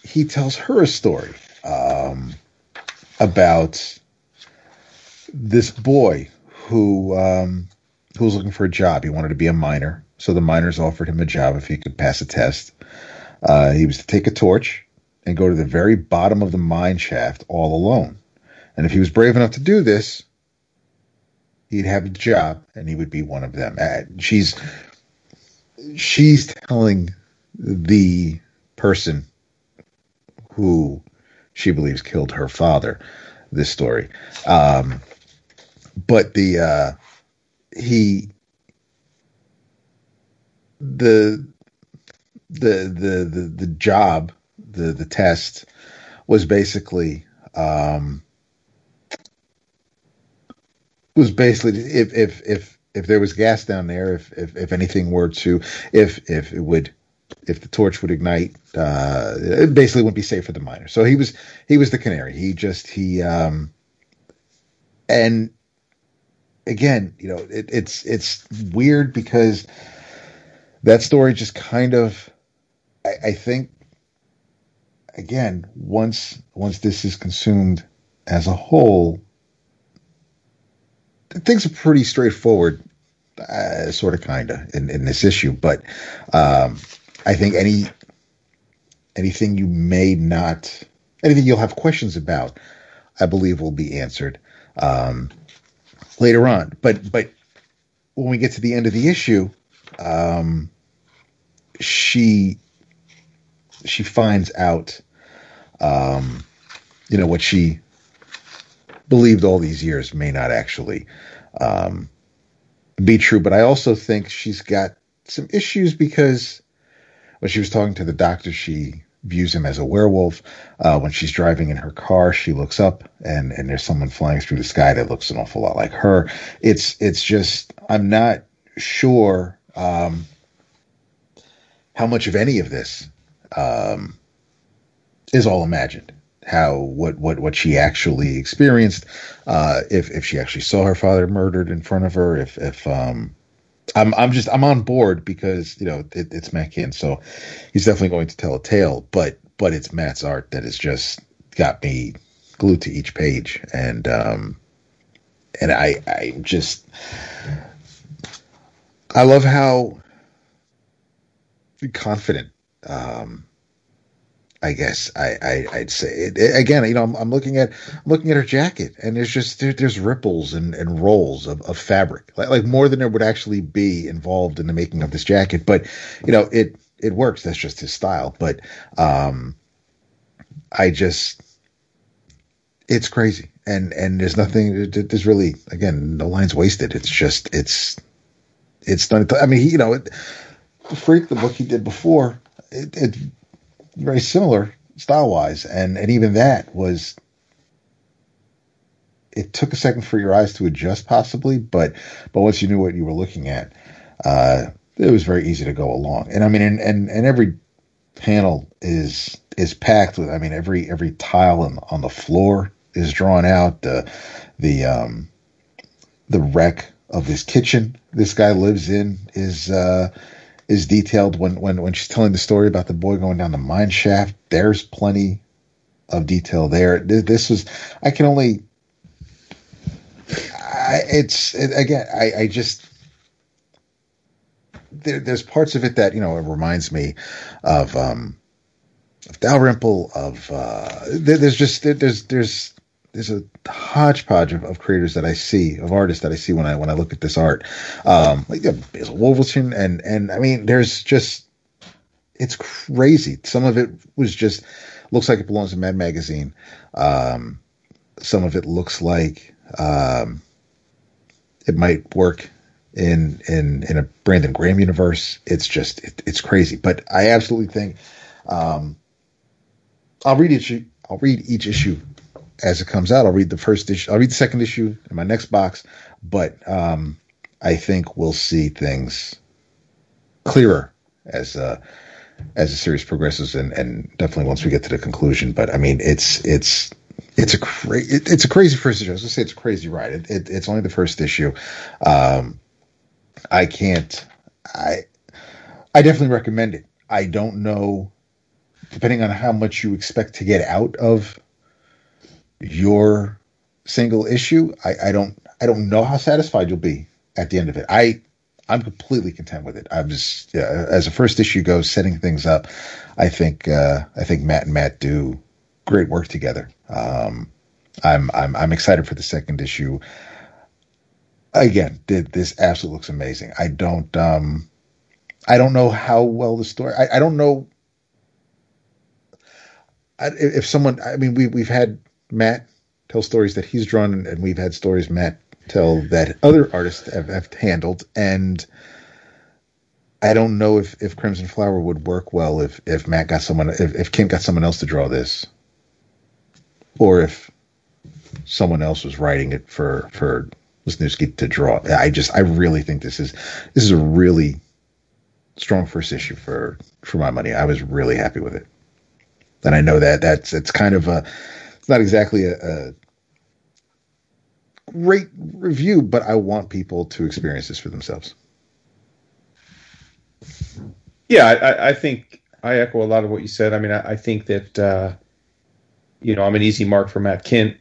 he tells her a story um about this boy who um who was looking for a job he wanted to be a miner so the miners offered him a job if he could pass a test uh he was to take a torch and go to the very bottom of the mine shaft all alone and if he was brave enough to do this he'd have a job and he would be one of them. Uh, she's she's telling the person who she believes killed her father this story. Um, but the uh, he the the the the, the job the the test was basically um, was basically if if if if there was gas down there, if if, if anything were to if if it would if the torch would ignite, uh, it basically wouldn't be safe for the miner. So he was he was the canary. He just he um, and again, you know, it, it's it's weird because that story just kind of I, I think again once once this is consumed as a whole things are pretty straightforward uh, sort of kind of in, in this issue. But um, i think any anything you may not anything you'll have questions about i believe will be answered. Um, later on but but when we get to the end of the issue um, she she finds out, um, you know, what she believed all these years may not actually um, be true. But I also think she's got some issues because when she was talking to the doctor, she views him as a werewolf. Uh, when she's driving in her car, she looks up and, and there's someone flying through the sky that looks an awful lot like her. It's it's just I'm not sure um, how much of any of this um, is all imagined. How what what what she actually experienced, uh, if if she actually saw her father murdered in front of her, if if um, I'm I'm just I'm on board because you know it, it's Matt Kindt, so he's definitely going to tell a tale. But but it's Matt's art that has just got me glued to each page, and um, and I I just I love how confident um, I guess I, I would say it, it, again. You know, I'm, I'm, looking at I'm looking at her jacket, and there's just there, there's ripples and, and rolls of, of fabric, like, like more than there would actually be involved in the making of this jacket. But you know, it it works. That's just his style. But um, I just it's crazy, and and there's nothing. There's really again no lines wasted. It's just it's it's done. I mean, he, you know, it, Freak, the book he did before it, it very similar style wise, and and even that was it took a second for your eyes to adjust possibly, but but once you knew what you were looking at, uh, it was very easy to go along. And I mean, and and, and every panel is is packed with. I mean, every every tile on, on the floor is drawn out. The the um the wreck of this kitchen this guy lives in is uh is detailed when when when she's telling the story about the boy going down the mine shaft. There's plenty of detail there. This was I can only. I, it's it, again. I, I just there, there's parts of it that you know it reminds me of um of Dalrymple of uh there, there's just there's there's there's a hodgepodge of, of, creators that I see, of artists that I see when I when I look at this art. Um, like Basil Wolverton, and and I mean, there's just it's crazy. Some of it was just looks like it belongs in Mad Magazine. Um, some of it looks like um, it might work in in in a Brandon Graham universe. It's just it, it's crazy, but I absolutely think um, I'll read each I'll read each issue as it comes out. I'll read the first issue. I'll read the second issue in my next box, but um, I think we'll see things clearer as uh, as the series progresses, and, and definitely once we get to the conclusion. But I mean, it's it's it's a cra- it, it's a crazy first issue. I was gonna say it's a crazy ride. It, it, it's only the first issue. Um, I can't. I I definitely recommend it. I don't know, depending on how much you expect to get out of your single issue, I, I don't I don't know how satisfied you'll be at the end of it. I I'm completely content with it. I'm just yeah, as a first issue goes, setting things up. I think uh, I think Matt and Matt do great work together. Um, I'm I'm I'm excited for the second issue. Again, did this absolutely looks amazing. I don't um, I don't know how well the story. I, I don't know if someone. I mean, we we've had Matt tell stories that he's drawn, and we've had stories Matt tell that other artists have, have handled, and I don't know if, if Crimson Flower would work well if, if Matt got someone if, if Kindt got someone else to draw this, or if someone else was writing it for for Lesniewski to draw. I just I really think this is this is a really strong first issue for for my money. I was really happy with it, and I know that that's it's kind of a it's not exactly a, a great review, but I want people to experience this for themselves. Yeah, I, I think I echo a lot of what you said. I mean, I, I think that uh, you know I'm an easy mark for Matt Kindt,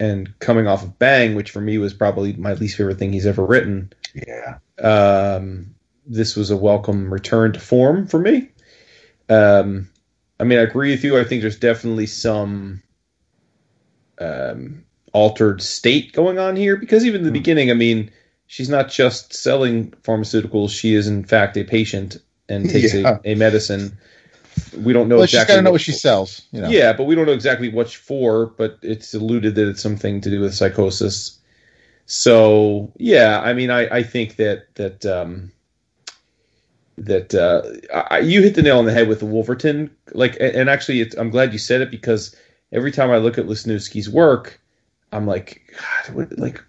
and coming off of Bang, which for me was probably my least favorite thing he's ever written. Yeah. Um, this was a welcome return to form for me. Um, I mean, I agree with you. I think there's definitely some um, altered state going on here because even in the mm. beginning, I mean, she's not just selling pharmaceuticals; she is in fact a patient and takes yeah. a, a, medicine. We don't know well, exactly. She's got to know what she sells. You know. Yeah, but we don't know exactly what for. But it's alluded that it's something to do with psychosis. So yeah, I mean, I, I think that that um, that uh, I, you hit the nail on the head with the Wolverton. Like, and actually, I'm glad you said it because every time I look at Lesniewski's work, I'm like, God, what, like,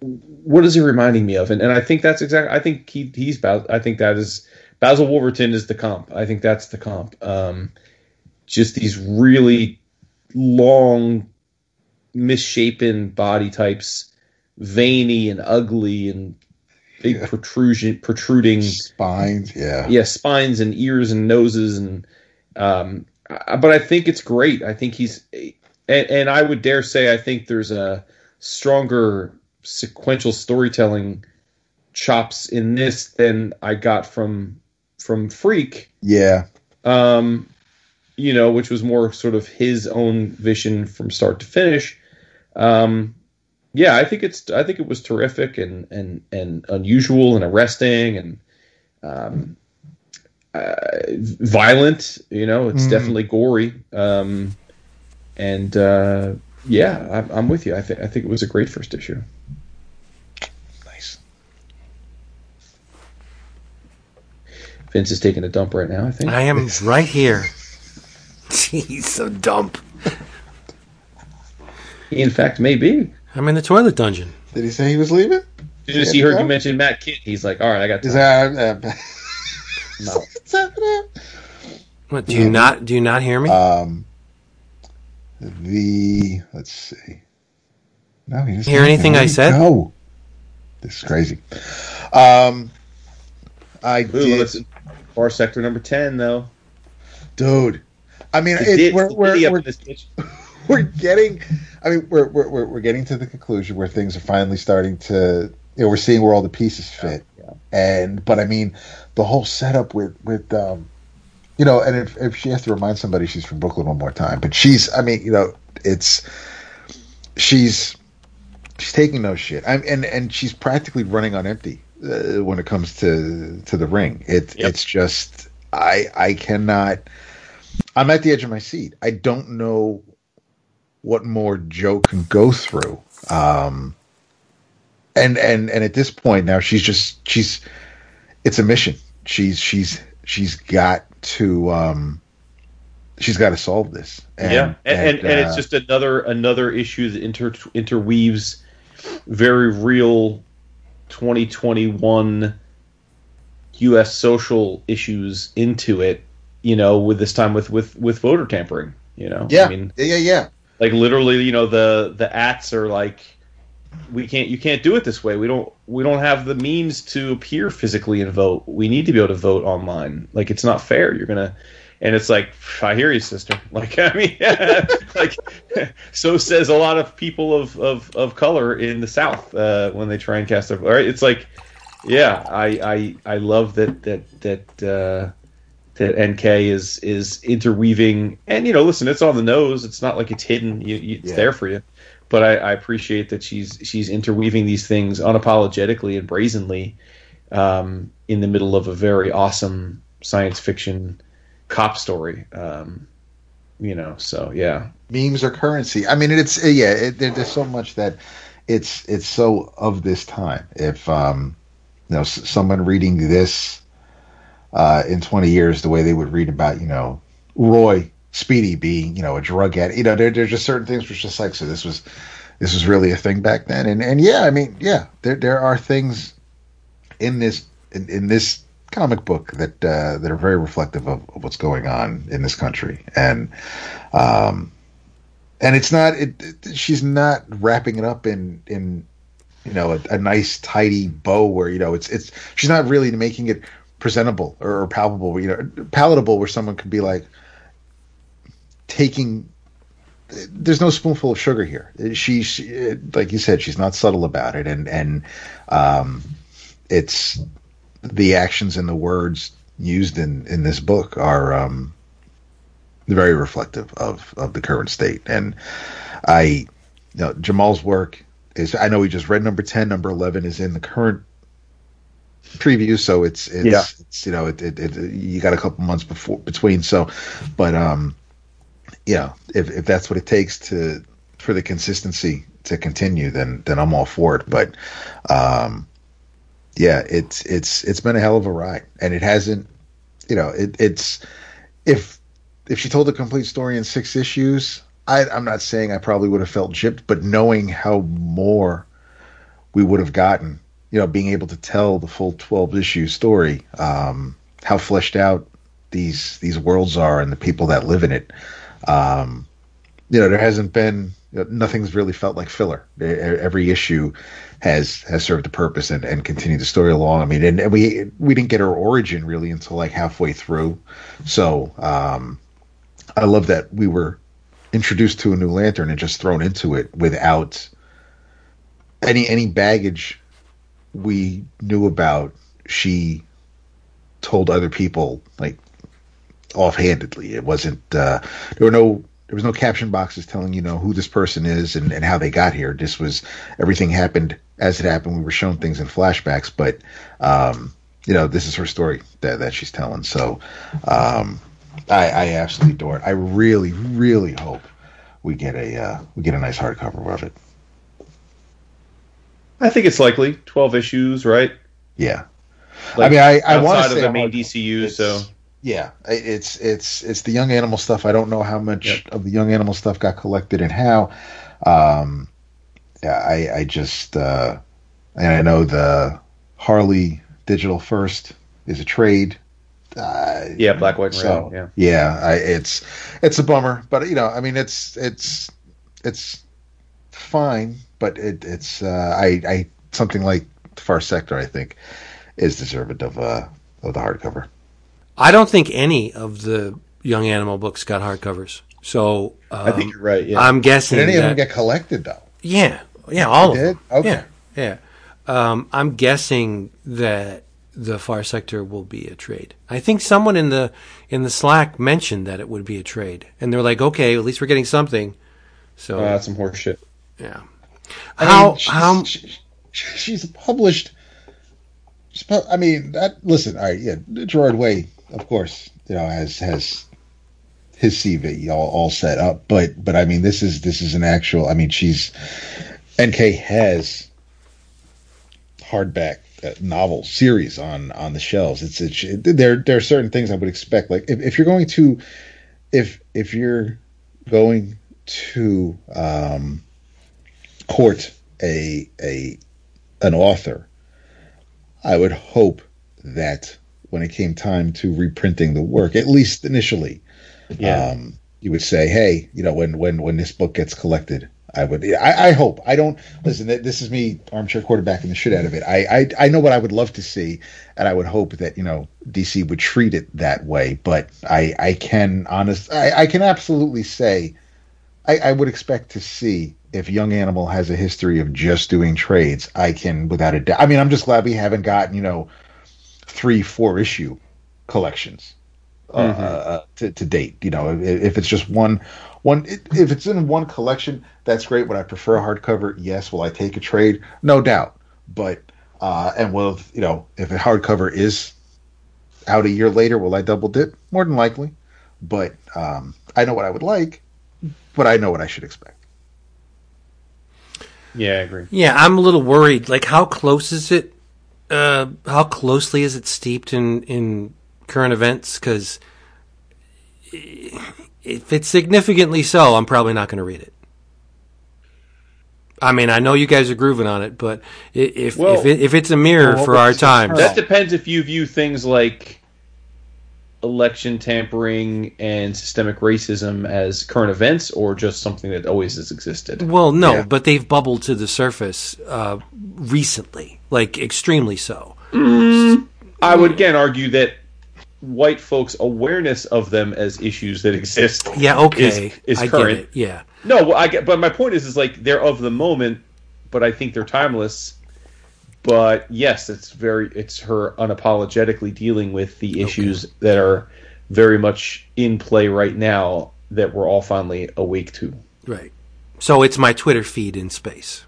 what is he reminding me of? And and I think that's exactly. I think he he's about. I think that is Basil Wolverton is the comp. I think that's the comp. Um, just these really long, misshapen body types, veiny and ugly and big yeah. protrusion, protruding spines. Yeah, yeah, spines and ears and noses and. Um, but I think it's great. I think he's, and, and I would dare say I think there's a stronger sequential storytelling chops in this than I got from from Freak. Yeah. Um, you know, which was more sort of his own vision from start to finish. Um, yeah, I think it's I think it was terrific and and and unusual and arresting and um, uh, violent. You know, it's mm. definitely gory. Um, and uh, yeah, I'm, I'm with you. I think I think it was a great first issue. Nice. Vince is taking a dump right now. I think I am right here. Jeez, so dump. He in fact may be. I'm in the toilet dungeon. Did he say he was leaving? As soon as he heard you mention Matt Kindt, he's like, "All right, I got." Time. Is that, uh, no. What do you not do? You not hear me? Um, the let's see. No, he hear anything I said? No, this is crazy. Um, I Ooh, did. Listen, Far Sector number ten, though. Dude, I mean, it, we're we're, we're, we're getting. I mean, we're, we're we're getting to the conclusion where things are finally starting to. You know, we're seeing where all the pieces fit, yeah, and but I mean, the whole setup with with um, you know, and if if she has to remind somebody she's from Brooklyn one more time, but she's. I mean, you know, it's she's she's taking no shit. I'm, and and she's practically running on empty uh, when it comes to to the ring. It yep. it's just I I cannot. I'm at the edge of my seat. I don't know what more Jo can go through. Um, and and and at this point now, she's just she's it's a mission. She's she's she's got to um, she's got to solve this. And, yeah, and and, and, uh, it's just another another issue that inter interweaves very real 2021 U.S. social issues into it. You know, with this time with with with voter tampering. You know, yeah, I mean, yeah, yeah, yeah. Like literally, you know, the the acts are like, we can't, you can't do it this way. We don't, we don't have the means to appear physically and vote. We need to be able to vote online. Like it's not fair. You're gonna and it's like I hear you, sister. Like I mean, like so says a lot of people of of, of color in the South uh, when they try and cast their. Right? It's like, yeah, I I I love that that that. Uh, that NK is is interweaving, and you know, listen, it's on the nose. It's not like it's hidden. You, you, it's yeah. there for you. But I, I, appreciate that she's she's interweaving these things unapologetically and brazenly um, in the middle of a very awesome science fiction cop story. Um, you know, so yeah, memes are currency. I mean, it's yeah, it, there's so much that it's it's so of this time. If um, you know, someone reading this uh, in 20 years the way they would read about you know Roy Speedy being you know a drug addict. You know, there, there's just certain things which just like so this was this was really a thing back then. And and yeah, I mean yeah, there there are things in this in, in this comic book that uh, that are very reflective of, of, what's going on in this country and um and it's not it, it, she's not wrapping it up in in you know a, a, nice tidy bow where you know it's it's she's not really making it presentable or, or palpable you know palatable where someone could be like taking there's no spoonful of sugar here. She's she, like you said, she's not subtle about it, and and um, it's the actions and the words used in in this book are um, very reflective of of the current state. And I, you know, Jamal's work is. I know we just read number ten. Number eleven is in the current preview, so it's it's, yeah. it's you know it, it, it, you got a couple months before between. So, but um, you know, if if that's what it takes to for the consistency to continue, then then I'm all for it. But um, yeah, it's it's it's been a hell of a ride, and it hasn't. You know, it, it's if if she told the complete story in six issues, I, I'm not saying I probably would have felt gypped, but knowing how more we would have gotten, you know, being able to tell the full 12 issue story, um, how fleshed out these these worlds are and the people that live in it. Um, you know, there hasn't been nothing's really felt like filler. Every issue has has served a purpose and, and continued the story along. I mean, and, and we we didn't get her origin really until like halfway through. So um, I love that we were introduced to a new lantern and just thrown into it without any any baggage we knew about. She told other people like offhandedly. It wasn't uh, there were no there was no caption boxes telling you know who this person is and, and how they got here. This was everything happened as it happened. We were shown things in flashbacks, but um, you know this is her story that that she's telling. So um, I, I absolutely adore it. I really, really hope we get a uh, we get a nice hardcover of it. I think it's likely twelve issues, right? Yeah. Like, I mean, I, I want to say of the main DCU, so yeah, it's it's it's the young animal stuff. I don't know how much yep. of the young animal stuff got collected and how. Um, yeah, I I just uh, and I know the Harley Digital First is a trade. Uh, yeah, black, white, so, red. Yeah, yeah, I, it's it's a bummer, but you know, I mean, it's it's it's fine, but it, it's uh, I I something like Far Sector, I think, is deserving of uh of the hardcover. I don't think any of the Young Animal books got hardcovers. So um, I think you're right. Yeah. I'm guessing. Did any that, of them get collected though? Yeah, yeah, all they of did? them. Okay. Yeah, yeah. Um, I'm guessing that the Far Sector will be a trade. I think someone in the in the Slack mentioned that it would be a trade, and they're like, "Okay, at least we're getting something." So uh, that's some horseshit. Yeah. I how mean, she's, how she, she's published. I mean, that listen. All right, yeah, Gerard Way of course, you know, has has his CV all, all set up. But but I mean, this is this is an actual. I mean, she's NK has hardback uh, novel series on on the shelves. It's, it's it, there there are certain things I would expect. Like if, if you're going to if if you're going to um, court a a an author, I would hope that when it came time to reprinting the work, at least initially. Yeah. Um, you would say, hey, you know, when when when this book gets collected, I would. I, I, hope. I don't listen. This is me armchair quarterbacking the shit out of it. I, I I know what I would love to see, and I would hope that you know DC would treat it that way. But I I can honest. I, I can absolutely say, I, I would expect to see if Young Animal has a history of just doing trades. I can without a doubt. I mean, I'm just glad we haven't gotten you know three, four issue collections uh, mm-hmm. uh, to, to date. You know, if, if, it's just one, one, if it's in one collection, that's great. Would I prefer a hardcover? Yes. Will I take a trade? No doubt. But uh, and will you know if a hardcover is out a year later, will I double dip? More than likely. But um, I know what I would like, but I know what I should expect. Yeah, I agree. Yeah, I'm a little worried. Like, how close is it uh, how closely is it steeped in in current events because if it's significantly so, I'm probably not going to read it. I mean, I know you guys are grooving on it, but if Well- if, it, if it's a mirror Well, for our times, That depends if you view things like election tampering and systemic racism as current events or just something that always has existed. well, no, Yeah. but they've bubbled to the surface uh, recently, like extremely so. I would again argue that white folks' awareness of them as issues that exist Yeah, okay, is, is I current. get it. Yeah, No, well, I get, but my point is, is like they're of the moment, but I think they're timeless. But yes, it's very, it's her unapologetically dealing with the issues that are very much in play right now that we're all finally awake to. right. So it's my Twitter feed in space.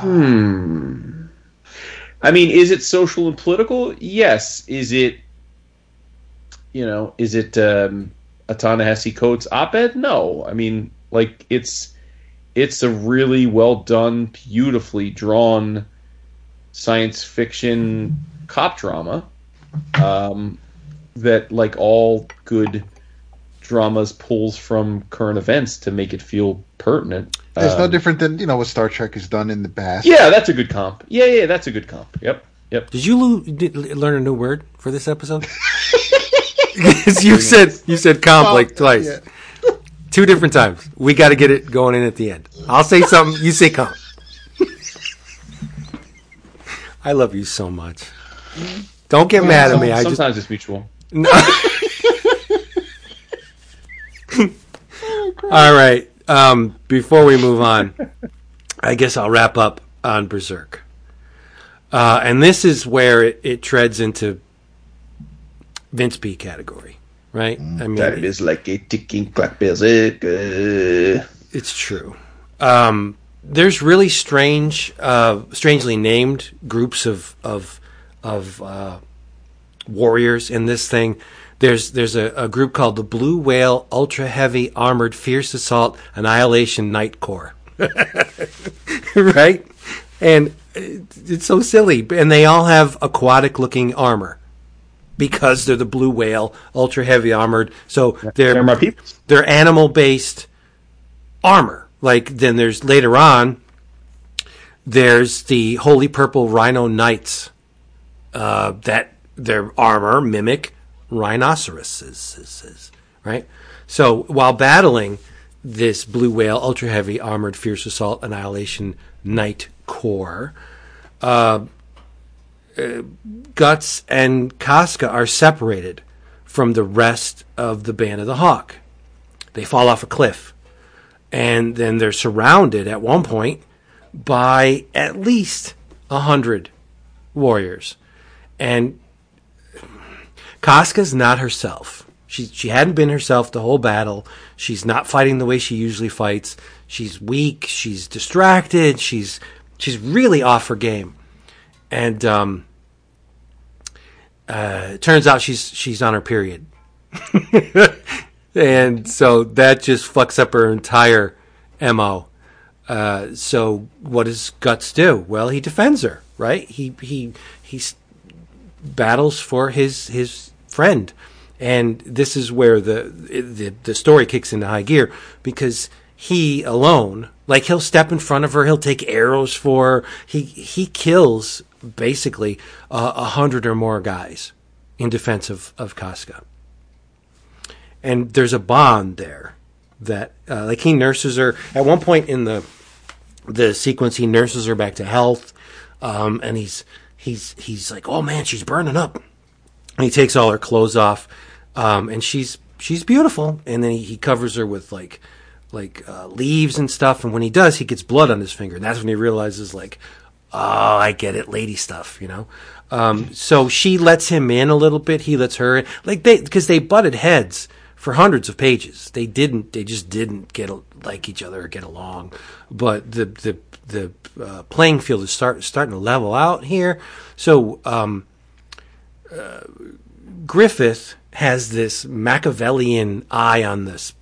Hmm. I mean, is it social and political? Yes. Is it, you know, is it um, a Ta-Nehisi Coates op-ed? No. I mean, like it's it's a really well done, beautifully drawn science fiction cop drama um, that, like all good dramas, pulls from current events to make it feel pertinent. It's no Um, different than you know what Star Trek has done in the past. yeah, that's a good comp. Yeah, yeah, that's a good comp. Yep, yep. Did you lo- did, learn a new word for this episode? 'Cause you said you said comp like twice, yeah. Two different times. We got to get it going in at the end. I'll say something. You say come. I love you so much. Don't get mad at me. I just Sometimes it's mutual. all right. Um, before we move on, I guess I'll wrap up on Berserk, uh, and this is where it, it treads into Vince P category, right? I mean, Time is like a ticking clock. Uh, It's true. Um, there's really strange, uh, strangely named groups of of of uh, warriors in this thing. There's there's a, a group called the Blue Whale Ultra Heavy Armored Fierce Assault Annihilation Knight Corps, right? And it's so silly, and they all have aquatic looking armor because they're the Blue Whale Ultra Heavy Armored. So they're they're they're animal based armor. Like then there's later on there's the Holy Purple Rhino Knights uh, that their armor mimic rhinoceroses, right? So while battling this blue whale ultra heavy armored fierce assault annihilation knight corps, uh, uh, Guts and Casca are separated from the rest of the band of the Hawk. They fall off a cliff, and then they're surrounded at one point by at least a hundred warriors, and Casca's not herself. She she hadn't been herself the whole battle. She's not fighting the way she usually fights. She's weak. She's distracted. She's she's really off her game, and um, uh, it turns out she's she's on her period, and so that just fucks up her entire mo. Uh, so what does Guts do? Well, he defends her, right? He he he battles for his his friend, and this is where the the the story kicks into high gear because he alone, like he'll step in front of her, he'll take arrows for her. He he kills basically uh, a hundred or more guys in defense of of Casca, and there's a bond there that uh, like he nurses her. At one point in the the sequence he nurses her back to health um, and he's he's he's like oh man she's burning up. And he takes all her clothes off um, and she's she's beautiful. And then he, he covers her with like like uh, leaves and stuff. And when he does he gets blood on his finger. And that's when he realizes like oh i get it lady stuff you know um, so she lets him in a little bit he lets her in like they because they butted heads for hundreds of pages they didn't they just didn't get like each other or get along but the the the uh, playing field is start starting to level out here so um, Griffith has this Machiavellian eye on this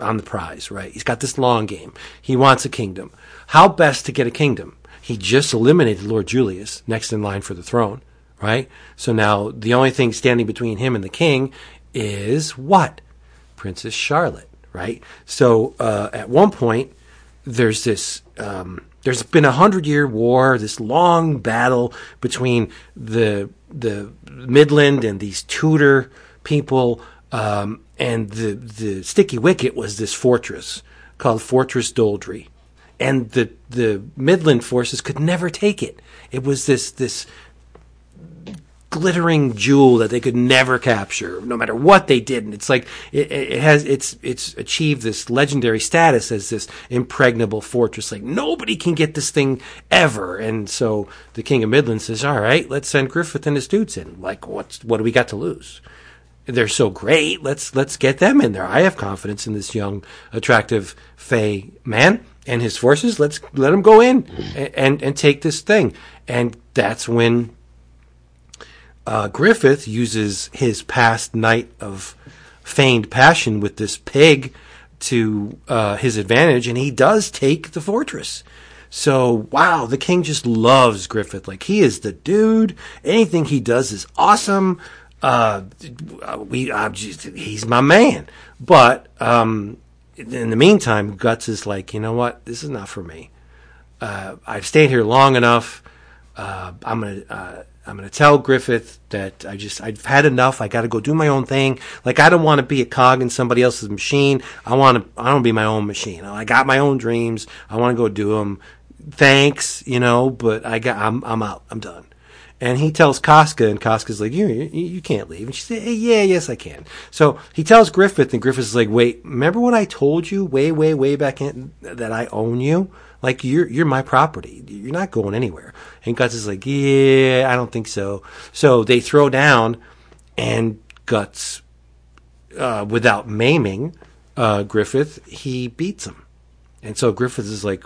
on the prize, right? He's got this long game. He wants a kingdom. How best to get a kingdom? He just eliminated Lord Julius, next in line for the throne, right? So now the only thing standing between him and the king is what? Princess Charlotte, right? So uh, at one point, there's this. Um, there's been a hundred year war, this long battle between the the Midland and these Tudor people, um, and the the Sticky Wicket was this fortress called Fortress Doldrey, and the the Midland forces could never take it. It was this this glittering jewel that they could never capture, no matter what they did. And it's like it, it has it's it's achieved this legendary status as this impregnable fortress. Like nobody can get this thing ever. And so the King of Midland says, "All right, let's send Griffith and his dudes in. Like what's what do we got to lose?" They're so great. Let's let's get them in there. I have confidence in this young, attractive Fey man and his forces. Let's let them go in and, and, and take this thing. And that's when uh, Griffith uses his past night of feigned passion with this pig to uh, his advantage, and he does take the fortress. So, wow, the king just loves Griffith. Like, he is the dude. Anything he does is awesome. Uh, we, just, he's my man. But, um, in the meantime, Guts is like, you know what? This is not for me. Uh, I've stayed here long enough. Uh, I'm gonna, uh, I'm to tell Griffith that I just I've had enough. I got to go do my own thing. Like I don't want to be a cog in somebody else's machine. I want to I to be my own machine. I got my own dreams. I want to go do them. Thanks, you know, but I got I'm I'm out. I'm done. And he tells Casca, and Casca's like, you, you, you can't leave. And she said, hey, yeah, yes, I can. So he tells Griffith, and Griffith's like, wait, remember what I told you way, way, way back in that I own you? Like you're you're my property. You're not going anywhere. And Guts is like, yeah, I don't think so. So they throw down, and Guts, uh, without maiming uh, Griffith, he beats him. And so Griffith is like,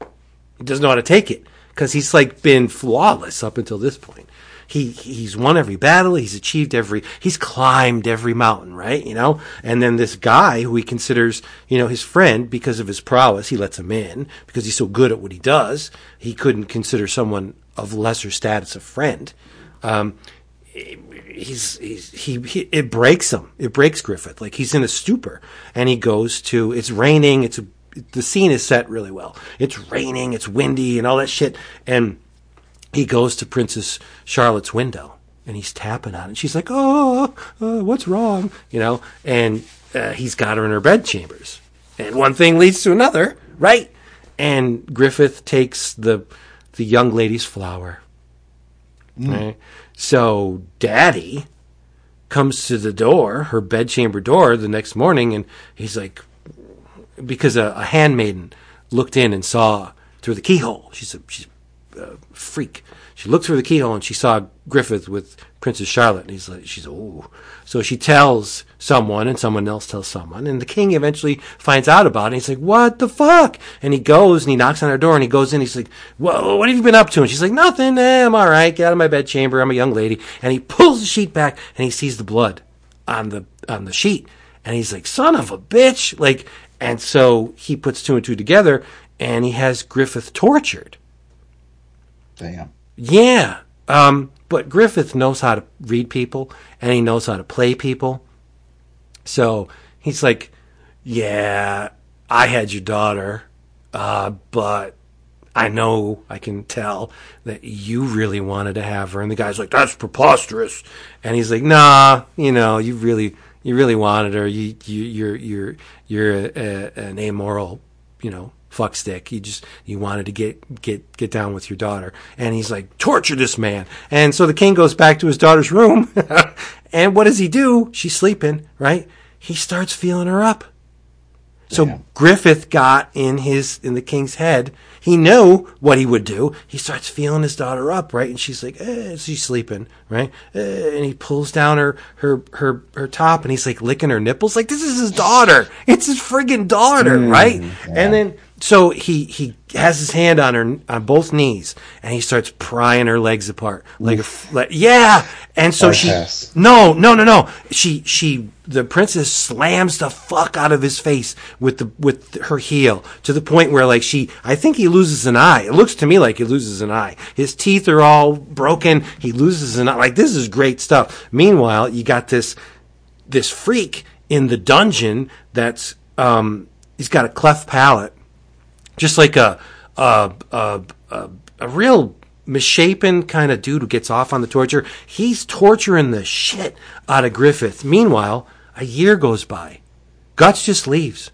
he doesn't know how to take it because he's like been flawless up until this point he he's won every battle, he's achieved every, he's climbed every mountain, right? You know, and then this guy who he considers, you know, his friend because of his prowess, he lets him in because he's so good at what he does. He couldn't consider someone of lesser status a friend. Um, he's, he's he, he, it breaks him. It breaks Griffith. Like he's in a stupor, and he goes to. It's raining. It's a, the scene is set really well. It's raining. It's windy and all that shit, and he goes to Princess Charlotte's window and he's tapping on it. She's like, "Oh, uh, what's wrong?" You know, and uh, he's got her in her bedchambers, and one thing leads to another, right? And Griffith takes the the young lady's flower. Mm. Right? So Daddy comes to the door, her bedchamber door, the next morning, and he's like, because a, a handmaiden looked in and saw through the keyhole. She's a, she's uh, freak. She looked through the keyhole and she saw Griffith with Princess Charlotte, and he's like, she's oh. So she tells someone, and someone else tells someone, and the king eventually finds out about it. And he's like, what the fuck? And he goes and he knocks on her door, and he goes in. He's like, whoa, what have you been up to? And she's like, nothing. Eh, I'm all right. Get out of my bedchamber. I'm a young lady. And he pulls the sheet back, and he sees the blood on the on the sheet, and he's like, son of a bitch, like. And so he puts two and two together, and he has Griffith tortured Damn. Yeah. Um, but Griffith knows how to read people and he knows how to play people. So he's like, Yeah, I had your daughter, uh, but I know I can tell that you really wanted to have her. And the guy's like, That's preposterous. And he's like, Nah, you know, you really you really wanted her. You you you're you're you're a, a, an amoral, you know, fuck stick. You just you wanted to get get get down with your daughter, and he's like torture this man. And so the king goes back to his daughter's room, and what does he do? She's sleeping, right? He starts feeling her up. So yeah. Griffith got in his in the king's head. He knew what he would do. He starts feeling his daughter up, right? And she's like, eh, she's sleeping, right? Eh, and he pulls down her her her her top, and he's like licking her nipples, like this is his daughter. It's his friggin' daughter, mm, right? Yeah. And then so he he has his hand on her on both knees and he starts prying her legs apart like, like yeah And so I she pass. no no no no she she the princess slams the fuck out of his face with the with her heel to the point where like she I think he loses an eye. It looks to me like he loses an eye. His teeth are all broken. He loses an eye. Like this is great stuff. Meanwhile, you got this this freak in the dungeon that's um he's got a cleft palate just like a a a, a, a real misshapen kind of dude who gets off on the torture. He's torturing the shit out of Griffith. Meanwhile, a year goes by. Guts just leaves.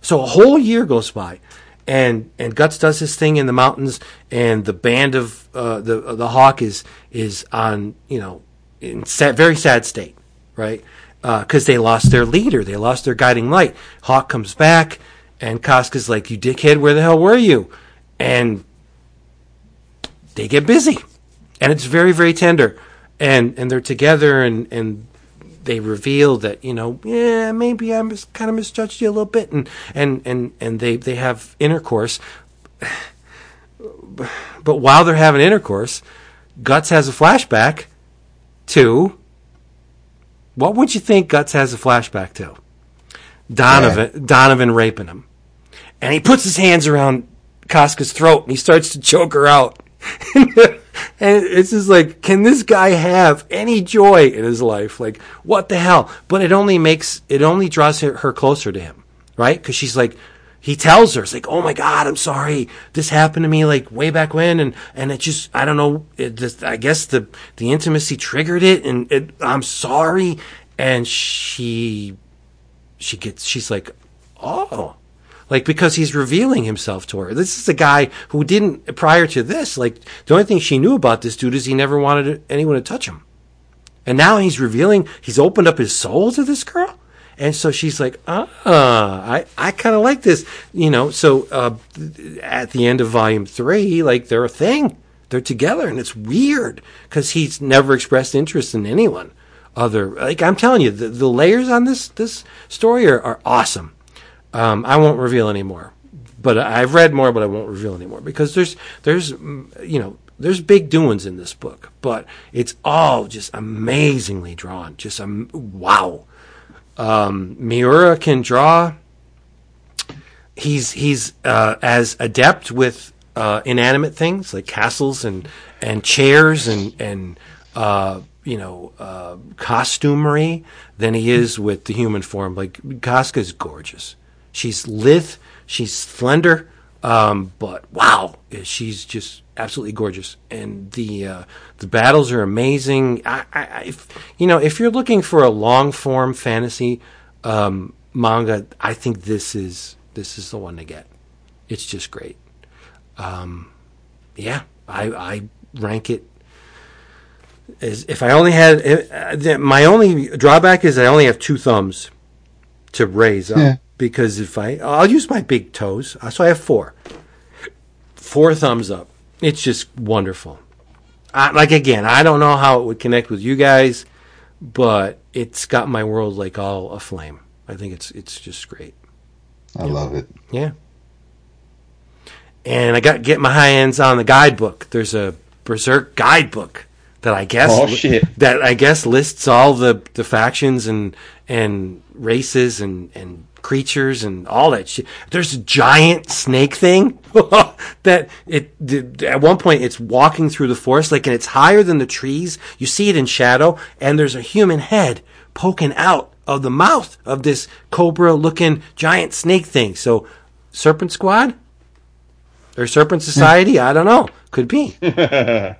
So a whole year goes by, and and Guts does his thing in the mountains, and the band of uh, the the Hawk is is on you know in sad, very sad state, right? Because they lost their leader, they lost their guiding light. Hawk comes back, and Casca's like, "You dickhead, where the hell were you?" And they get busy, and it's very very tender, and and they're together, and and they reveal that you know yeah maybe I mis- kind of misjudged you a little bit, and and and and they they have intercourse, but while they're having intercourse, Guts has a flashback to what would you think Guts has a flashback to? Donovan Donovan raping him. And he puts his hands around Casca's throat and he starts to choke her out. and it's just like, can this guy have any joy in his life? Like, what the hell? But it only makes, it only draws her, her closer to him, right? Because she's like, he tells her, it's like, oh my God, I'm sorry. This happened to me like way back when. And, and it just, I don't know, it just, I guess the, the intimacy triggered it and it, I'm sorry. And she, she gets, she's like, oh, like because he's revealing himself to her. This is a guy who didn't prior to this. Like the only thing she knew about this dude is he never wanted anyone to touch him, and now he's revealing. He's opened up his soul to this girl, and so she's like, ah, I I kind of like this, you know. So uh, at the end of volume three, like they're a thing. They're together, and it's weird because he's never expressed interest in anyone other. Like I'm telling you, the, the layers on this this story are, are awesome. Um, I won't reveal anymore, but I've read more, but I won't reveal anymore because there's there's mm, you know there's big doings in this book, but it's all just amazingly drawn. Just um, wow. Um, Miura can draw. He's he's uh, as adept with uh, inanimate things like castles and and chairs and and uh, you know uh, costumery than he is with the human form. Like Casca's gorgeous. She's lithe. She's slender. Um, but wow, she's just absolutely gorgeous, and the uh, the battles are amazing. I, I, if, you know, if you're looking for a long form fantasy um, manga, I think this is this is the one to get. It's just great. Um, yeah, I, I rank it as if I only had uh, the- my only drawback is I only have two thumbs to raise up Yeah. Because if I I'll use my big toes, Uh, so I have four, four thumbs up. It's just wonderful. I, like again, I don't know how it would connect with you guys, but it's got my world like all aflame. I think it's it's just great. I love it. Yeah. And I got get my hands on the guidebook. There's a Berserk guidebook that I guess Oh, shit. that I guess lists all the, the factions and and races and and creatures and all that shit. There's a giant snake thing that it at one point it's walking through the forest like and it's higher than the trees. You see it in shadow and there's a human head poking out of the mouth of this cobra looking giant snake thing. So Serpent Squad or Serpent hmm. Society, I don't know. Could be. yeah.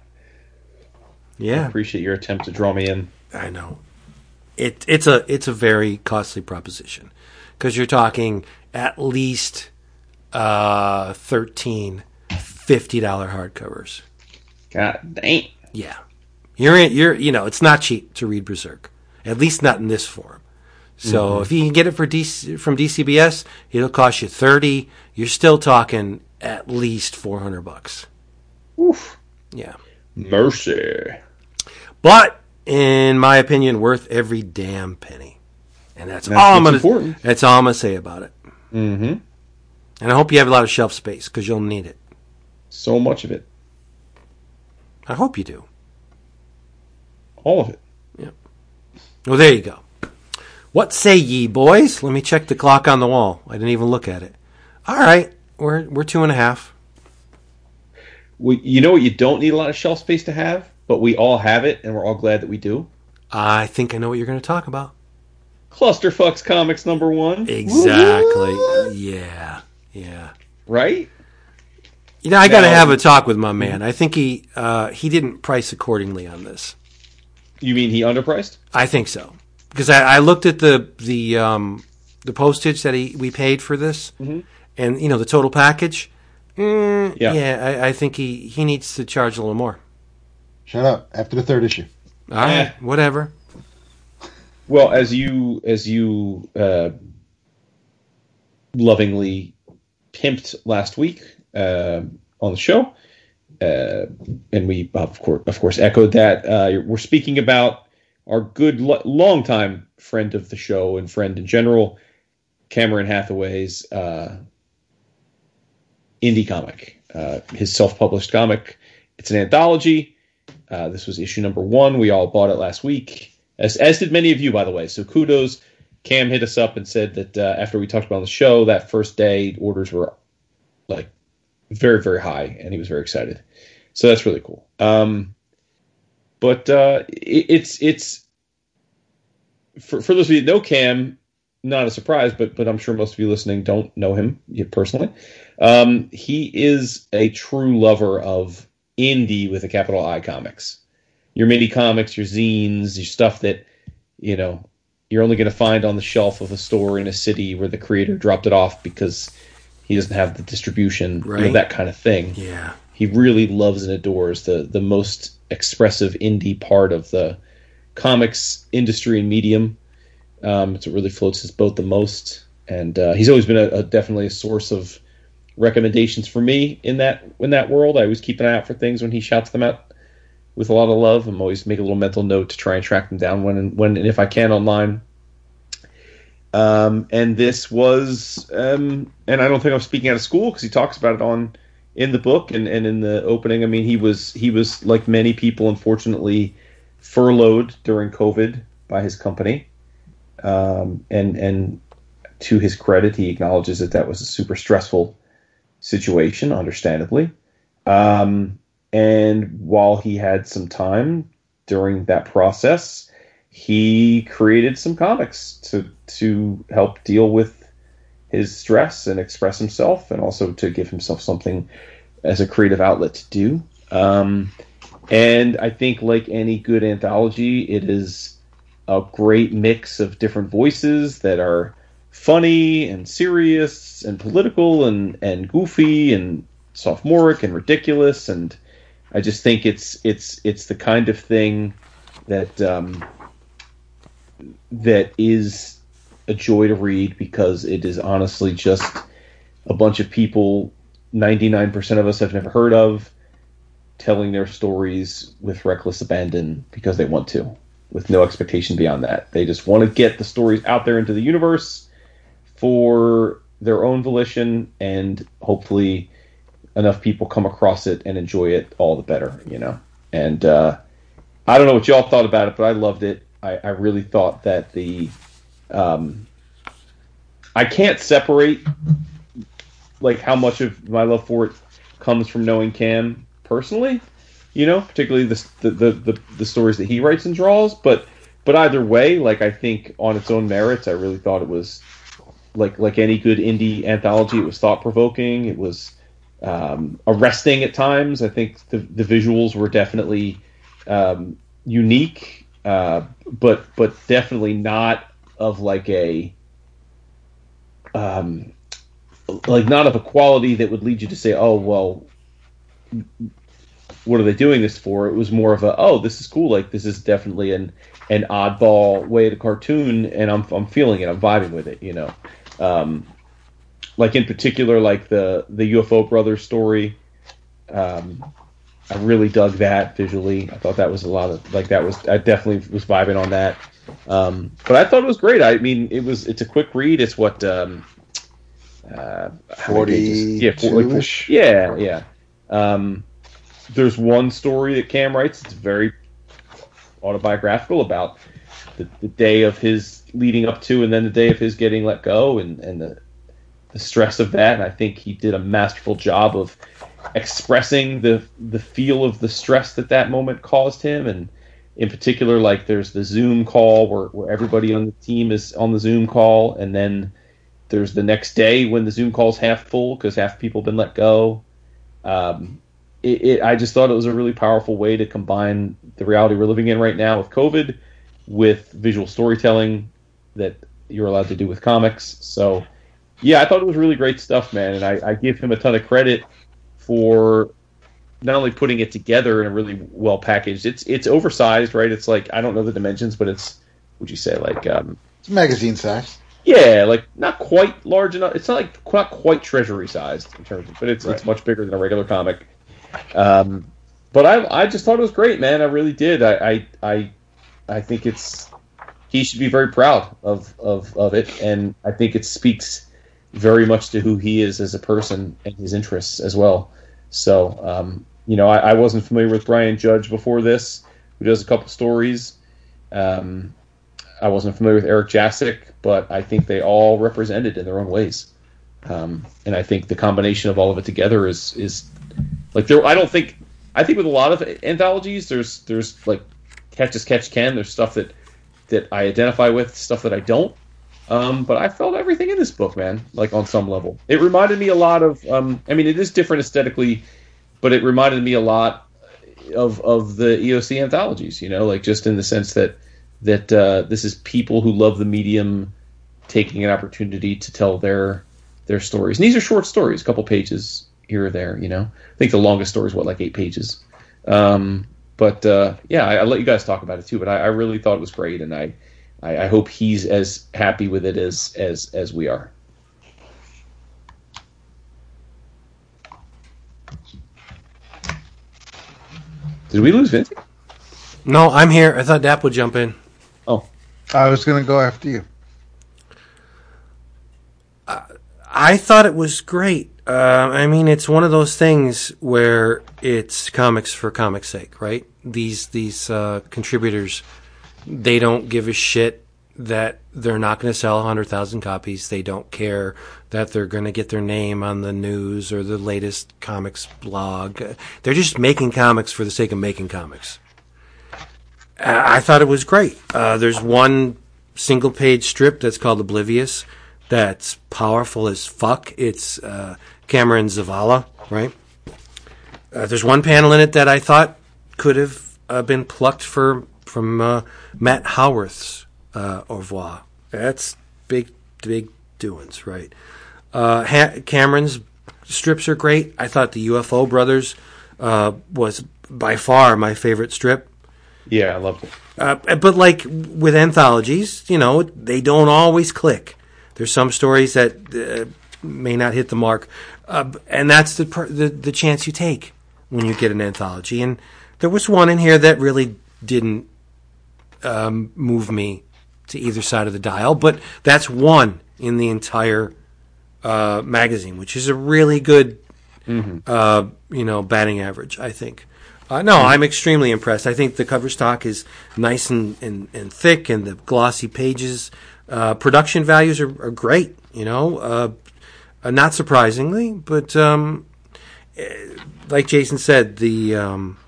Appreciate your attempt to draw me in. I know. It it's a it's a very costly proposition because you're talking at least uh 13 50 dollar hardcovers. God dang. Yeah. You're in, you're you know, it's not cheap to read Berserk. At least not in this form. So if you can get it for DC, from DCBS, it'll cost you 30. You're still talking at least 400 bucks. Oof. Yeah. Mercy. But in my opinion, worth every damn penny. And that's, That's all I'm gonna. important. That's all I'm gonna say about it. Mm-hmm. And I hope you have a lot of shelf space because you'll need it. So much of it. I hope you do. all of it. Yep. Well, there you go. What say ye, boys? Let me check the clock on the wall. I didn't even look at it. All right, we're we're two and a half. We, you know what? You don't need a lot of shelf space to have, but we all have it, and we're all glad that we do. I think I know what you're going to talk about. Clusterfucks Comics number one, Exactly. Yeah. Yeah. right? You know, I got to have a talk with my man. I think he uh, he didn't price accordingly on this. You mean he underpriced? I think so because I, I looked at the the um, the postage that he we paid for this, and you know the total package. Mm, Yeah. yeah, I, I think he he needs to charge a little more. Shut up. After the third issue. All right, Eh. whatever. Well, as you as you uh, lovingly pimped last week uh, on the show, uh, and we of course of course echoed that. Uh, we're speaking about our good lo- longtime friend of the show and friend in general, Cameron Hathaway's uh, indie comic, uh, his self-published comic. It's an anthology. Uh, this was issue number one. We all bought it last week, as as did many of you, by the way. So kudos. Cam hit us up and said that uh, after we talked about the show, that first day orders were like very very high, and he was very excited. So that's really cool. Um, but uh, it, it's it's for for those of you that know Cam, not a surprise, but but I'm sure most of you listening don't know him personally. Um, he is a true lover of indie with a capital I comics. Your mini comics, your zines, your stuff that you know you're only going to find on the shelf of a store in a city where the creator dropped it off because he doesn't have the distribution, you know, Right. that kind of thing Yeah, he really loves and adores the the most expressive indie part of the comics industry and medium. Um, it's what really floats his boat the most, and uh, he's always been a, a definitely a source of recommendations for me in that in that world. I always keep an eye out for things when he shouts them out with a lot of love. I'm always make a little mental note to try and track them down when and when and if I can online. Um, and this was, um, and I don't think I'm speaking out of school because he talks about it on in the book and, and in the opening. I mean, he was he was like many people, unfortunately, furloughed during COVID by his company, um, and and to his credit, he acknowledges that that was a super stressful situation, understandably. Um, and while he had some time during that process, he created some comics to to help deal with his stress and express himself, and also to give himself something as a creative outlet to do. Um, and I think, like any good anthology, it is a great mix of different voices that are funny and serious and political and, and goofy and sophomoric and ridiculous. And I just think it's it's it's the kind of thing that um, that is a joy to read because it is honestly just a bunch of people 99% of us have never heard of telling their stories with reckless abandon because they want to with no expectation beyond that. They just want to get the stories out there into the universe for their own volition and hopefully enough people come across it and enjoy it all the better you know and uh, i don't know what y'all thought about it but i loved it i, I really thought that the um, i can't separate like how much of my love for it comes from knowing Cam personally, you know, particularly the the the, the, the stories that he writes and draws. But but either way, like I think on its own merits, I really thought it was like like any good indie anthology. It was thought provoking. It was um, arresting at times. I think the the visuals were definitely um, unique, uh, but but definitely not of like a um, like not of a quality that would lead you to say, "Oh, well, what are they doing this for?" It was more of a, "Oh, this is cool. Like this is definitely an an oddball way to cartoon, and I'm I'm feeling it. I'm vibing with it." You know, um, like in particular, like the the UFO Brothers story. Um, I really dug that visually. I thought that was a lot of like that was I definitely was vibing on that. Um, but I thought it was great. I mean, it was it's a quick read. It's what um, uh, pages? yeah, four- like four- yeah, yeah. Um, there's one story that Cam writes. It's very autobiographical about the, the day of his leading up to and then the day of his getting let go and, and the, the stress of that. And I think he did a masterful job of expressing the the feel of the stress that that moment caused him. And in particular, like there's the Zoom call where, where everybody on the team is on the Zoom call, and then there's the next day when the Zoom call's half full because half people have been let go. Um, it, it, I just thought it was a really powerful way to combine the reality we're living in right now with COVID with visual storytelling that you're allowed to do with comics. So, yeah, I thought it was really great stuff, man, and I, I give him a ton of credit for not only putting it together in a really well packaged. It's it's oversized, right? It's like I don't know the dimensions, but it's would you say like um, It's magazine size. yeah, like not quite large enough. It's not like not quite treasury sized in terms of, but it's it's much bigger than a regular comic. Um, but I I just thought it was great, man. I really did. I I I, I think it's he should be very proud of, of of it, and I think it speaks very much to who he is as a person and his interests as well. So, um, you know, I, I wasn't familiar with Brian Judge before this, who does a couple stories. Um, I wasn't familiar with Eric Jasic, but I think they all represented in their own ways. Um, and I think the combination of all of it together is is like there. I don't think I think with a lot of anthologies, there's there's like catch as catch can. There's stuff that that I identify with, stuff that I don't. Um, but I felt everything in this book, man, like on some level. It reminded me a lot of. Um, I mean, it is different aesthetically, but it reminded me a lot of of the EOC anthologies. You know, like just in the sense that that uh, this is people who love the medium taking an opportunity to tell their their stories. And these are short stories, a couple pages here or there. You know, I think the longest story is what like eight pages. Um, but uh, yeah, I, I'll let you guys talk about it too. But I, I really thought it was great, and I, I I hope he's as happy with it as as as we are. Did we lose Vince? No, I'm here. I thought Dap would jump in. Oh, I was going to go after you. I thought it was great. Uh, I mean, it's one of those things where it's comics for comics' sake, right? These these uh, contributors, they don't give a shit that they're not going to sell 100,000 copies. They don't care that they're going to get their name on the news or the latest comics blog. They're just making comics for the sake of making comics. I thought it was great. Uh, there's one single page strip that's called Oblivious that's powerful as fuck. It's uh, Cameron Zavala, right? Uh, there's one panel in it that I thought could have uh, been plucked for from uh, Matt Howarth's uh, Au revoir. That's big, big doings, right? Uh, ha- Cameron's strips are great. I thought the UFO Brothers uh, was by far my favorite strip. yeah, I loved it. Uh, but like with anthologies, you know, they don't always click. There's some stories that uh, may not hit the mark, uh, and that's the, per- the the chance you take when you get an anthology. And there was one in here that really didn't um, move me to either side of the dial, but that's one in the entire uh, magazine, which is a really good uh, you know, batting average, I think. Uh, no, I'm extremely impressed. I think the cover stock is nice and, and, and thick, and the glossy pages. Uh, production values are, are great, you know, uh, uh, not surprisingly, but um, eh, like Jason said, the um,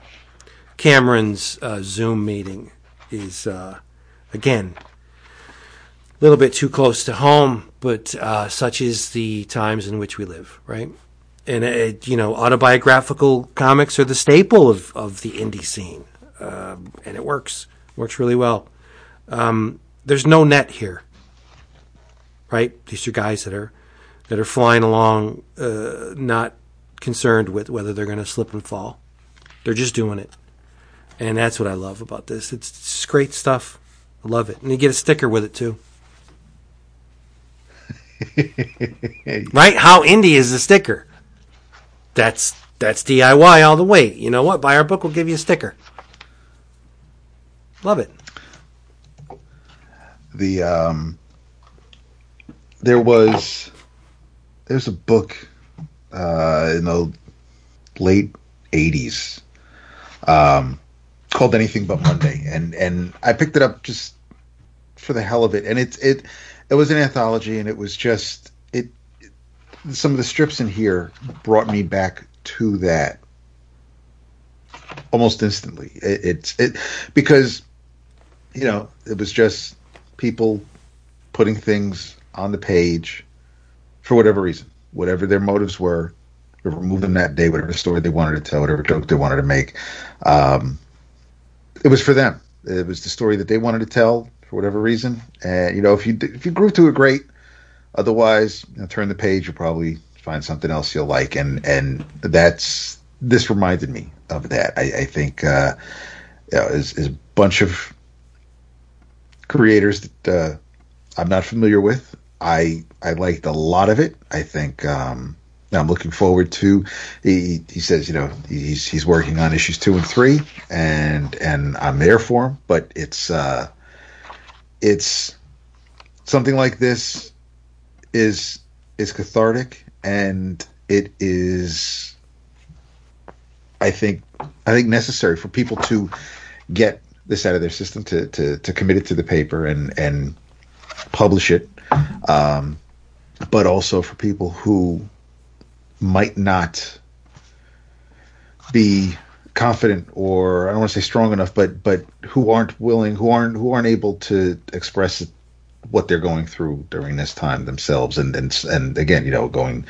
Cameron's uh, Zoom meeting is, uh, again, a little bit too close to home, but uh, such is the times in which we live, right? And it, you know, autobiographical comics are the staple of, of the indie scene, um, and it works works really well. Um, there's no net here, right? These are guys that are that are flying along, uh, not concerned with whether they're going to slip and fall. They're just doing it, and that's what I love about this. It's, it's great stuff. I love it, and you get a sticker with it too. right? How indie is the sticker? That's that's DIY all the way. You know what? Buy our book, we'll give you a sticker. Love it. the um there was there's a book uh in the late 80s um called Anything But Monday, and and I picked it up just for the hell of it, and it's it it was an anthology, and it was just it. Some of the strips in here brought me back to that almost instantly. It, it's it because you know it was just people putting things on the page for whatever reason, whatever their motives were, moved them that day, whatever story they wanted to tell, whatever joke they wanted to make. Um, it was for them. It was the story that they wanted to tell for whatever reason. And you know, if you if you grew to it, great. Otherwise, you know, turn the page. You'll probably find something else you'll like. And and that's this reminded me of that. I, I think uh, you know, is is a bunch of creators that uh, I'm not familiar with. I I liked a lot of it. I think um, I'm looking forward to. He he says you know he's he's working on issues two and three, and and I'm there for him. But it's uh, it's something like this is is cathartic and it is I think I think necessary for people to get this out of their system to to, to commit it to the paper and and publish it um, but also for people who might not be confident or I don't want to say strong enough, but but who aren't willing, who aren't who aren't able to express what they're going through during this time themselves, and and and again, you know, going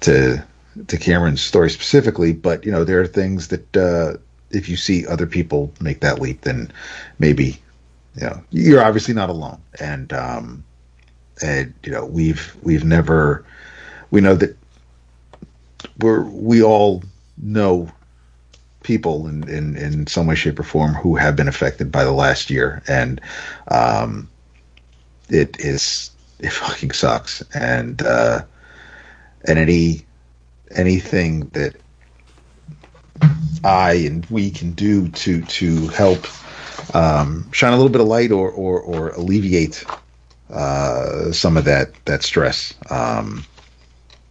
to to Cameron's story specifically, but you know, there are things that uh, if you see other people make that leap, then maybe you know you're obviously not alone, and um, and you know we've we've never we know that we're we all know people in, in, in some way, shape, or form who have been affected by the last year, and um, it is it fucking sucks. And uh, and any anything that I and we can do to to help um, shine a little bit of light or or, or alleviate uh, some of that that stress. Um,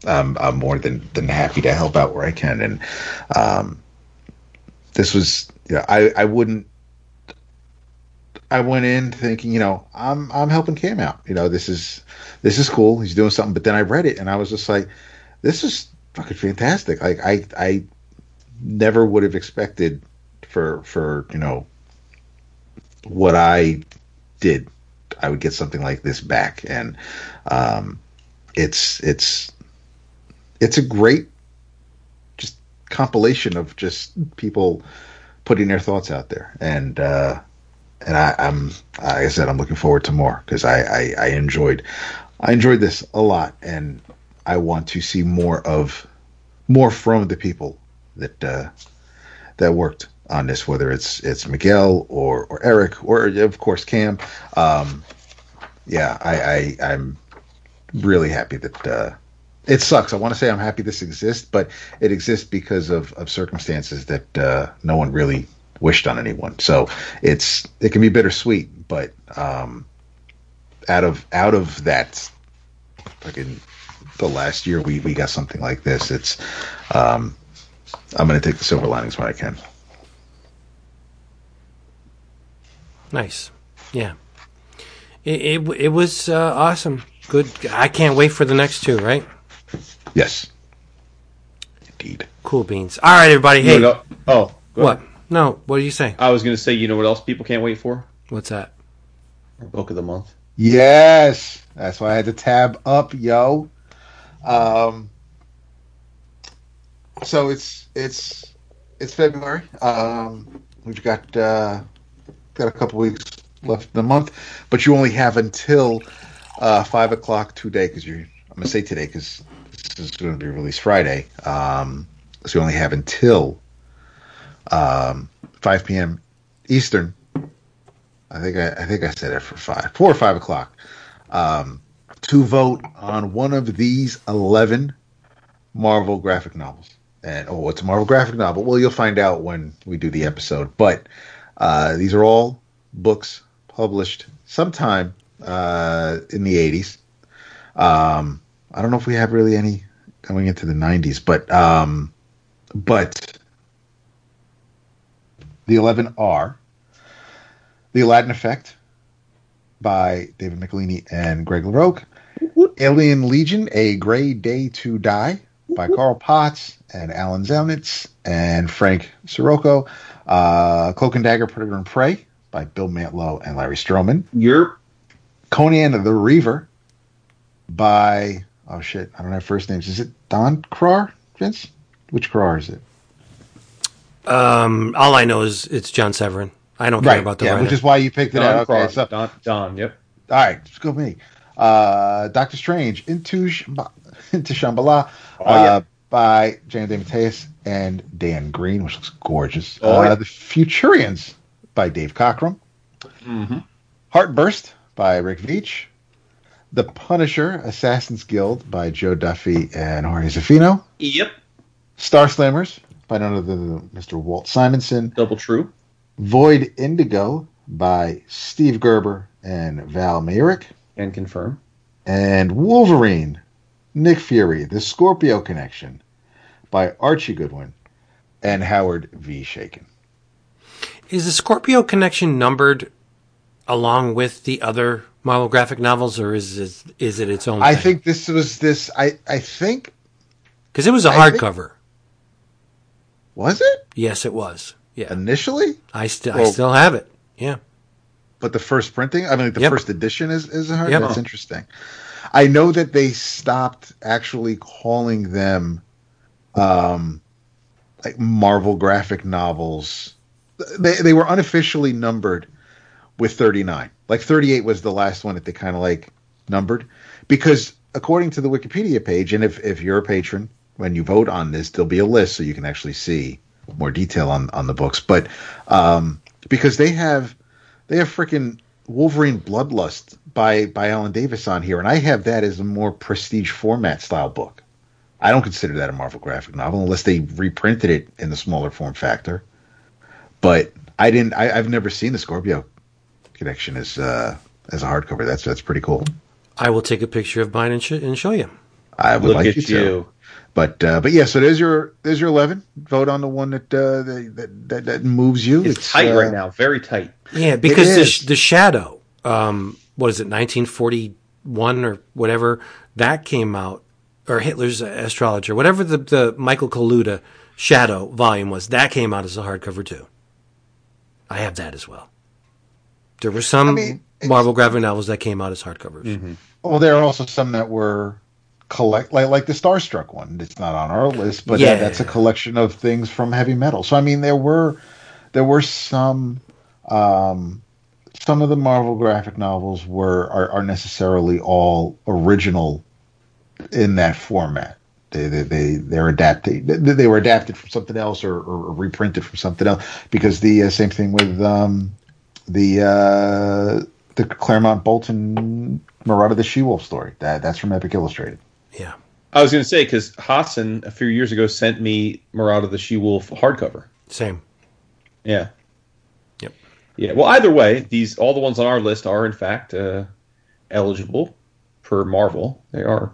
I'm, I'm more than than happy to help out where I can, and um, this was you know, I I wouldn't I went in thinking, you know, I'm I'm helping Cam out. You know, this is this is cool. He's doing something. But then I read it and I was just like, this is fucking fantastic. Like I I never would have expected for for you know what I did. I would get something like this back, and um, it's it's it's a great just compilation of just people putting their thoughts out there, and uh, and I, am like I said, I'm looking forward to more because I, I, I enjoyed I enjoyed this a lot, and I want to see more of more from the people that uh, that worked on this, whether it's it's Miguel or or Eric or of course Cam. Um, yeah, I, I I'm really happy that uh, it sucks. I want to say I'm happy this exists, but it exists because of, of circumstances that uh, no one really wished on anyone. So it's it can be bittersweet, but um, out of out of that, fucking the last year we we got something like this. It's um, I'm going to take the silver linings when I can. Nice, yeah. It it, it was uh, awesome. Good. I can't wait for the next two. Right. Yes. Indeed. Cool beans. All right, everybody. Hey. No, no. Oh. What? Ahead. No. What are you saying? I was going to say, you know what else people can't wait for? What's that? Our book of the month. Yes. That's why I had to tab up, yo. Um. So it's it's it's February. Um, we've got uh, got a couple weeks left in the month, but you only have until uh, five o'clock today because you're. I'm gonna say today because this is going to be released Friday. Um, so we only have until um, 5 p.m. Eastern. I think I, I, think I said it for five, four or five o'clock, um, to vote on one of these eleven Marvel graphic novels. And oh, what's a Marvel graphic novel? Well, you'll find out when we do the episode. But uh, these are all books published sometime uh, in the '80s. Um, I don't know if we have really any going into the 90s, but um, but The Eleven are The Aladdin Effect by David Michelinie and Greg LaRocque. Alien Legion, A Gray Day to Die by Carl Potts and Alan Zelenetz and Frank Cirocco. Uh, Cloak and Dagger, Predator and Prey by Bill Mantlo and Larry Stroman. You're Conan the Reaver by, oh shit, I don't have first names. Is it Don Kraar, Vince? Which Kraar is it? Um, all I know is it's John Severin. I don't care about the right. yeah, writer. which is why you picked it Don out. Okay, Crawford. so Don, Don, yep. All right, let's go with me. Uh, Doctor Strange into Shamba, into Shambhala Oh, uh, yeah. by Janet DeMatteis and Dan Green, which looks gorgeous. Oh, uh, yeah. The Futurians by Dave Cockrum. Mm-hmm. Heartburst by Rick Veitch. The Punisher Assassin's Guild by Jo Duffy and Jorge Zaffino. Yep. Star Slammers by none other than Mr. Walt Simonson. Double true. Void Indigo by Steve Gerber and Val Mayerik. And confirm. and Wolverine, Nick Fury, The Scorpio Connection by Archie Goodwin and Howard V. Chaykin. Is the Scorpio connection numbered along with the other Marvel graphic novels, or is is, is it its own? I thing? think this was this. I I think because it was a I think- hardcover. was it Yes, it was. Yeah, initially, I still I still have it. Yeah, but the first printing. I mean, the Yep. first edition is is a hard. Yep. That's interesting. I know that they stopped actually calling them, um, like Marvel graphic novels. They they were unofficially numbered with 39. Like 38 was the last one that they kind of like numbered because according to the Wikipedia page, and if, if you're a patron, when you vote on this, there'll be a list so you can actually see more detail on, on the books. But um, because they have they have freaking Wolverine Bloodlust by by Alan Davis on here, and I have that as a more prestige format style book. I don't consider that a Marvel graphic novel unless they reprinted it in the smaller form factor. But I didn't. I, I've never seen the Scorpio connection as uh, as a hardcover. That's that's pretty cool. I will take a picture of mine and, sh- and show you. I would Look like at you to. you. But uh, but yeah, so there's your there's your eleven. Vote on the one that uh, that, that that moves you. It's, tight uh, right now. Very tight. Yeah, because the, sh- the Shadow, um, what is it, 1941 or whatever, that came out, or Hitler's Astrologer, whatever the, the Michael Kaluta Shadow volume was, that came out as a hardcover too. I have that as well. There were some I mean, Marvel graphic novels that came out as hardcovers. Well, there are also some that were collect like like the Starstruck one. It's not on our list, but Yeah. that, that's a collection of things from heavy metal. So I mean, there were there were some um, some of the Marvel graphic novels were are, are necessarily all original in that format. They they, they they're adapted. They, they were adapted from something else or, or reprinted from something else. Because the uh, same thing with um, the uh, the Claremont Bolton Marada the She Wolf story. That that's from Epic Illustrated. Yeah. I was going to say because Hassan a few years ago sent me Marada the She Wolf hardcover. Same. Yeah. Yep. Yeah. Well, either way, these all the ones on our list are in fact uh, eligible per Marvel. They are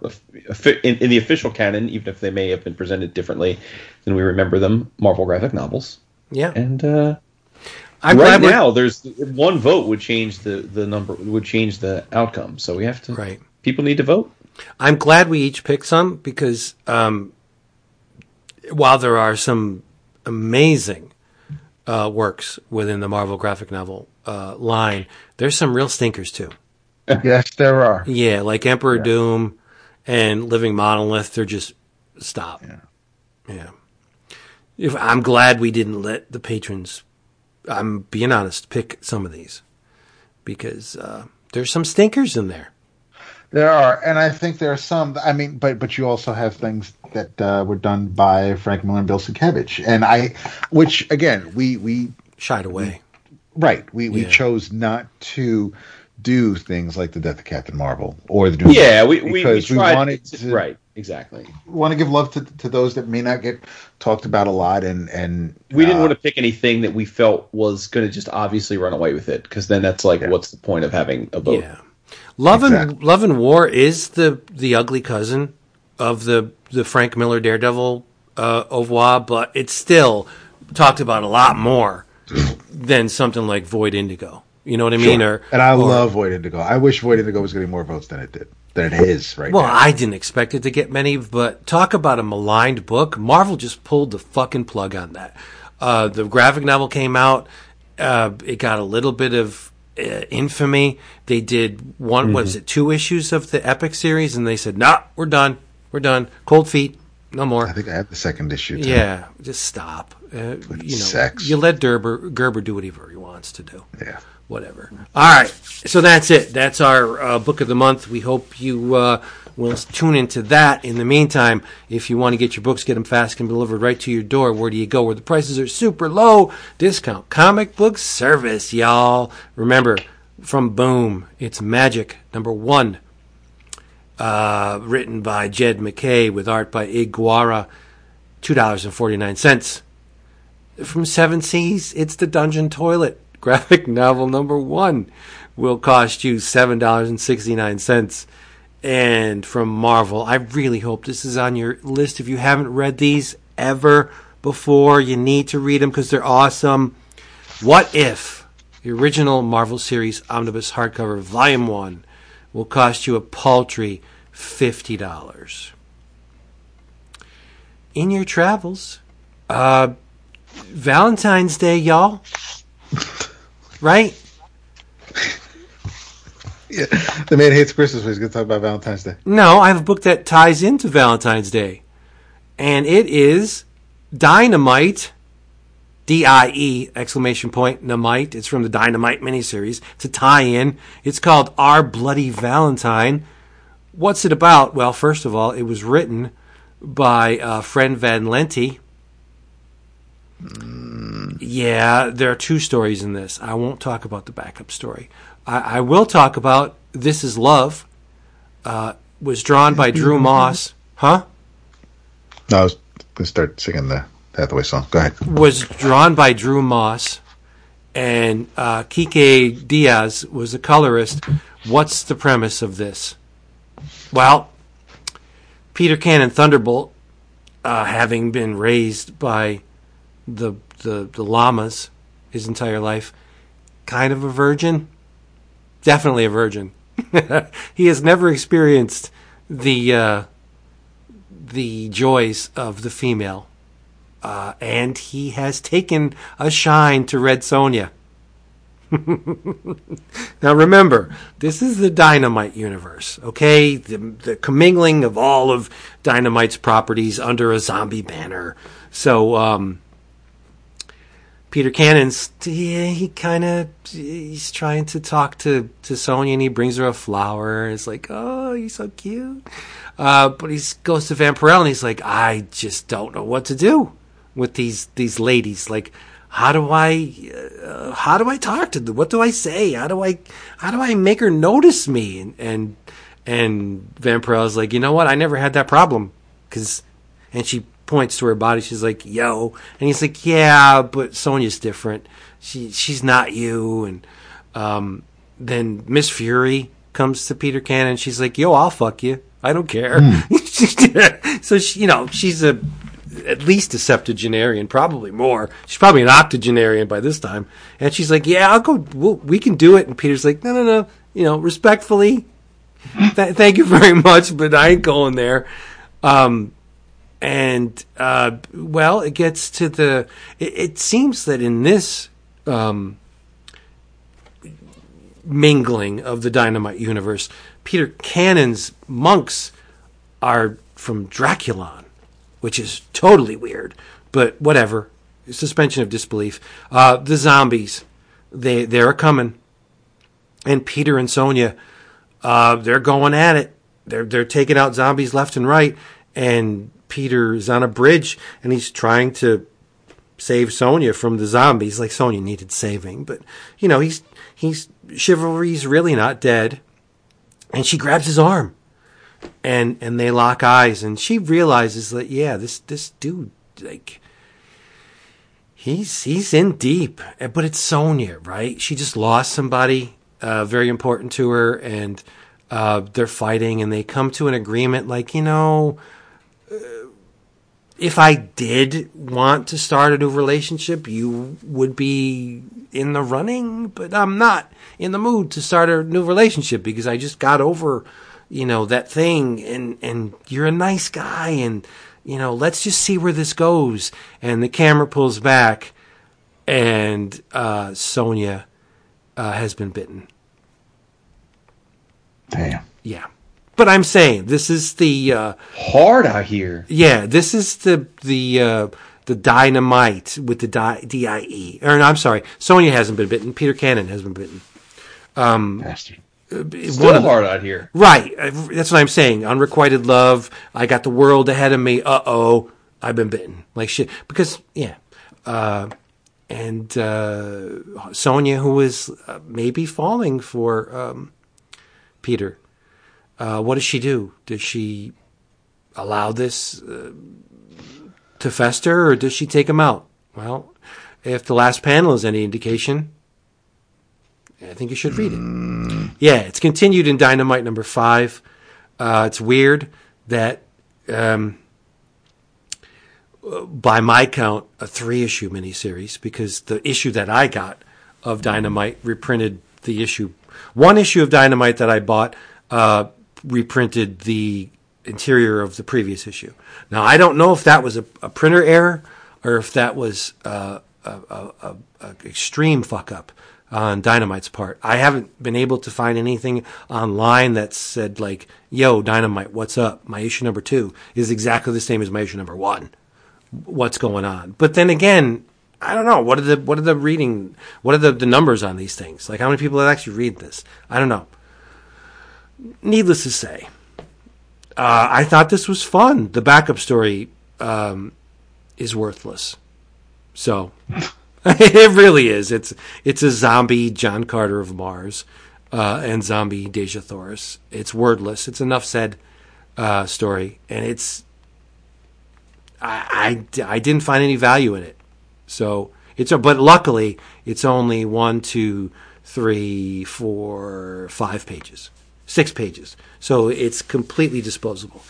in, in the official canon, even if they may have been presented differently than we remember them. Marvel graphic novels. Yeah. And uh, I'm right glad now, there's one vote would change the the number would change the outcome. So we have to. Right. People need to vote. I'm glad we each picked some because um, while there are some amazing uh, works within the Marvel graphic novel uh, line, there's some real stinkers too. yes, there are. Yeah, like Emperor Doom and Living Monolith. They're just stop. Yeah. Yeah. If I'm glad we didn't let the patrons. I'm being honest. Pick some of these because uh, there's some stinkers in there. There are, and I think there are some. I mean, but but you also have things that uh, were done by Frank Miller and Bill Sienkiewicz, and I, which again, we we Shied away. right, we we Yeah. chose not to do things like the Death of Captain Marvel or the Doom Yeah, we we, we because we, tried. wanted to- to right. Exactly. want to give love to to those that may not get talked about a lot, and and We didn't uh, want to pick anything that we felt was going to just obviously run away with it, because then that's like, Yeah. what's the point of having a vote? Yeah. Love and Love and War is the the ugly cousin of the the Frank Miller Daredevil uh, au revoir, but it's still talked about a lot more than something like Void Indigo. You know what I mean? Or and I or- love Void Indigo. I wish Void Indigo was getting more votes than it did than it is right Well, now. Well, I didn't expect it to get many, but talk about a maligned book. Marvel just pulled the fucking plug on that. Uh, the graphic novel came out. Uh, it got a little bit of uh, infamy. They did one, was it, two issues of the Epic series, and they said, nah, we're done. We're done. Cold feet. No more. I think I have the second issue. Too. Yeah, just stop. Uh, you know, sex. you let Gerber, Gerber do whatever he wants to do Yeah. Whatever. All right, so that's it. That's our uh, book of the month. We hope you uh, will tune into that. In the meantime, if you want to get your books, get them fast and delivered right to your door. Where do you go? Where the prices are super low. Discount comic book service, y'all. Remember, from Boom, it's Magic number one. Uh, written by Jed MacKay with art by Ig Guara, two dollars and forty nine cents from Seven Seas, it's the Dungeon Toilet. Graphic novel number one will cost you seven dollars and from Marvel, I really hope this is on your list. If you haven't read these ever before, you need to read them because they're awesome. What if the original Marvel series omnibus hardcover, volume one, will cost you a paltry fifty dollars? In your travels, uh, Valentine's Day, y'all. Right? Yeah. The man hates Christmas. but He's going to talk about Valentine's Day. No, I have a book that ties into Valentine's Day. And it is Dynamite, D I E, exclamation point, Namite. It's from the Dynamite miniseries. It's a tie in. It's called Our Bloody Valentine. What's it about? Well, first of all, it was written by uh, Fred Van Lente. Yeah, there are two stories in this. I won't talk about the backup story. I, I will talk about This Is Love. Uh, was drawn by Drew Moss. Huh? No, I was going to start singing the Hathaway song. Go ahead. was drawn by Drew Moss, and uh, Kike Diaz was the colorist. What's the premise of this? Well, Peter Cannon Thunderbolt, uh, having been raised by the, the the llamas his entire life, kind of a virgin, definitely a virgin. he has never experienced the uh, the joys of the female uh, and he has taken a shine to Red Sonja. now remember, this is the Dynamite universe, okay? The, the commingling of all of Dynamite's properties under a zombie banner. So, um, Peter Cannon's, yeah, he kind of, he's trying to talk to, to Sonja and he brings her a flower. It's like, oh, you're so cute. Uh, but he goes to Vampirella and he's like, I just don't know what to do with these these ladies. Like, how do I uh, how do I talk to them? What do I say? How do I how do I make her notice me? And and, and Vampirella's like, you know what? I never had that problem because, and she points to her body. She's like, yo, and he's like, yeah, but Sonja's different. She she's not you. And um, then Miss Fury comes to Peter Cannon. She's like, yo, I'll fuck you. I don't care. so she, you know, she's a at least a septuagenarian, probably more. She's probably an octogenarian by this time. And she's like, "Yeah, I'll go. We'll, we can do it." And Peter's like, "No, no, no. You know, respectfully, th- thank you very much, but I ain't going there." Um, and uh, well, it gets to the. It, it seems that in this um, mingling of the Dynamite universe, Peter Cannon's monks are from Drakulon, which is totally weird, but whatever. Suspension of disbelief. Uh, the zombies, they they're coming, and Peter and Sonja, uh, they're going at it. They're they're taking out zombies left and right, and Peter's on a bridge and he's trying to save Sonja from the zombies. Like Sonja needed saving, but you know he's he's chivalry's really not dead. And she grabs his arm, and and they lock eyes, and she realizes that yeah, this this dude like he's he's in deep, but it's Sonja, right? She just lost somebody uh, very important to her, and uh, they're fighting, and they come to an agreement, like you know if I did want to start a new relationship, you would be in the running, but I'm not in the mood to start a new relationship because I just got over, you know, that thing and, and you're a nice guy and, you know, let's just see where this goes. And the camera pulls back and, uh, Sonja, uh, has been bitten. Damn. Yeah. But I'm saying this is the, uh, Hard out here. Yeah, this is the the uh, the dynamite with the di- D I E. Or no, I'm sorry, Sonja hasn't been bitten. Peter Cannon has been bitten. Bastard. Still One of hard out here. right. uh, That's what I'm saying. Unrequited love. I got the world ahead of me. Uh oh, I've been bitten. Like shit. Because yeah, uh, and uh, Sonja, who was uh, maybe falling for um, Peter. Uh, what does she do? Does she allow this uh, to fester, or does she take him out? Well, if the last panel is any indication, I think you should read it. Yeah, it's continued in Dynamite number five. Uh, it's weird that, um, by my count, a three issue miniseries because the issue that I got of Dynamite reprinted the issue. One issue of Dynamite that I bought uh, reprinted the interior of the previous issue. Now I don't know if that was a, a printer error or if that was uh, a, a, extreme fuck up on Dynamite's part. I haven't been able to find anything online that said like, "Yo, Dynamite, what's up? My issue number two is exactly the same as my issue number one. What's going on?" But then again. I don't know. What are the what are the reading? What are the, the numbers on these things? Like how many people actually read this? I don't know needless to say, uh, I thought this was fun. The backup story um, is worthless. So it really is. It's it's a zombie John Carter of Mars uh, and zombie Dejah Thoris. It's wordless. It's enough said uh, story, and it's I, I I didn't find any value in it. So it's a, but luckily it's only one, two, three, four, five pages six pages. So it's completely disposable.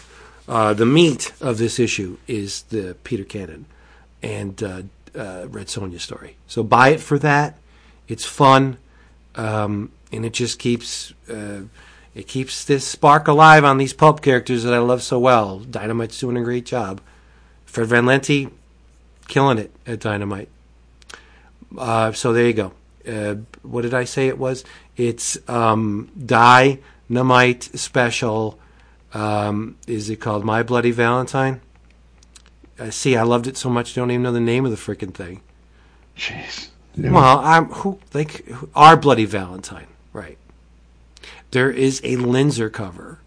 Uh, the meat of this issue is the Peter Cannon and uh, uh, Red Sonja story. So buy it for that. It's fun, um, and it just keeps uh, it keeps this spark alive on these pulp characters that I love so well. Dynamite's doing a great job. Fred Van Lente killing it at Dynamite. Uh, so there you go. Uh, what did I say it was? It's um, Die Namite special. Um, is it called My Bloody Valentine? Uh, see, I loved it so much, I don't even know the name of the freaking thing. Jeez. Well, I'm who like who- our Bloody Valentine, right? There is a Linsner cover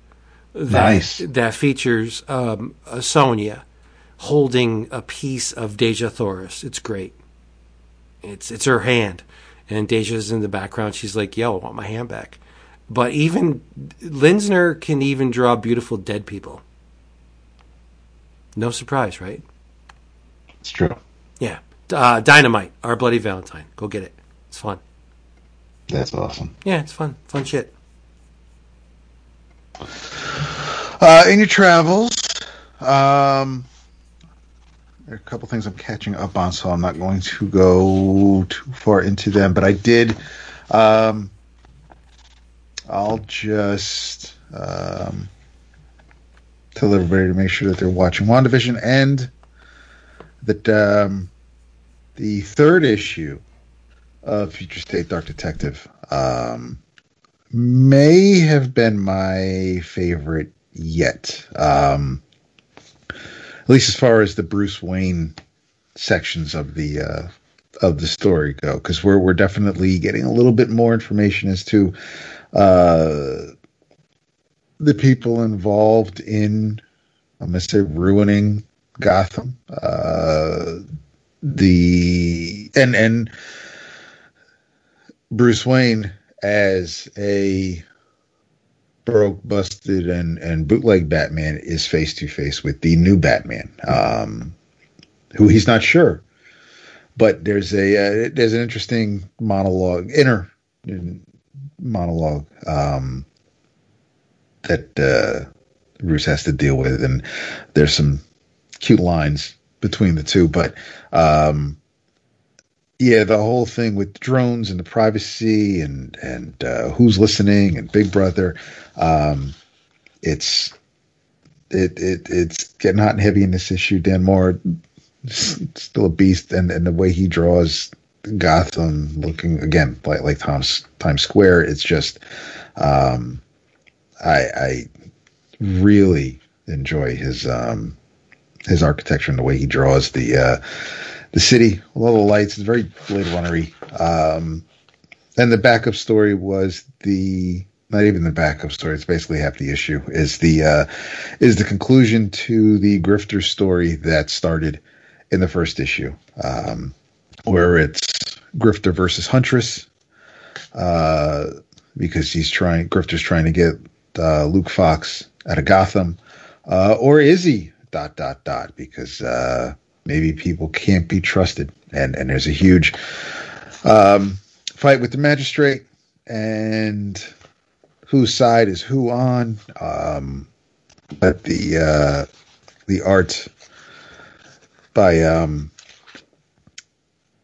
that Nice. that features um, a Sonja holding a piece of Dejah Thoris. It's great. It's it's her hand, and Dejah's in the background. She's like, "Yo, I want my hand back." But even Linsner can even draw beautiful dead people. No surprise, right? It's true. Yeah. Uh, Dynamite, Our Bloody Valentine. Go get it. It's fun. That's awesome. Yeah, it's fun. Fun shit. Uh, in your travels, um, there are a couple things I'm catching up on, so I'm not going to go too far into them. But I did. Um, I'll just um, tell everybody to make sure that they're watching WandaVision and that um, the third issue of Future State Dark Detective um, may have been my favorite yet. Um, at least as far as the Bruce Wayne sections of the uh, of the story go, because we're we're definitely getting a little bit more information as to uh, the people involved in I'm gonna say ruining Gotham. Uh, the and and Bruce Wayne as a broke, busted, and and bootleg Batman is face to face with the new Batman, um, who he's not sure. But there's a uh, there's an interesting monologue, inner monologue um, that uh, Bruce has to deal with, and there's some cute lines between the two, but um, yeah, the whole thing with drones and the privacy and and uh, who's listening and Big Brother, um, it's it it it's getting hot and heavy in this issue. Dan Mora still a beast, and and the way he draws Gotham looking again like like Tom's Times Square, it's just um, I I really enjoy his um his architecture and the way he draws the uh the city with all the lights. It's very Blade Runnery. Um, and the backup story was the not even the backup story. It's basically half the issue. Is the uh, is the conclusion to the grifter story that started in the first issue, um, where it's grifter versus huntress, uh, because he's trying grifter's trying to get uh, Luke Fox out of Gotham, uh, or is he? Dot dot dot. Because uh, maybe people can't be trusted, and and there's a huge um, fight with the magistrate, and whose side is who on. Um, but the uh, the art by um,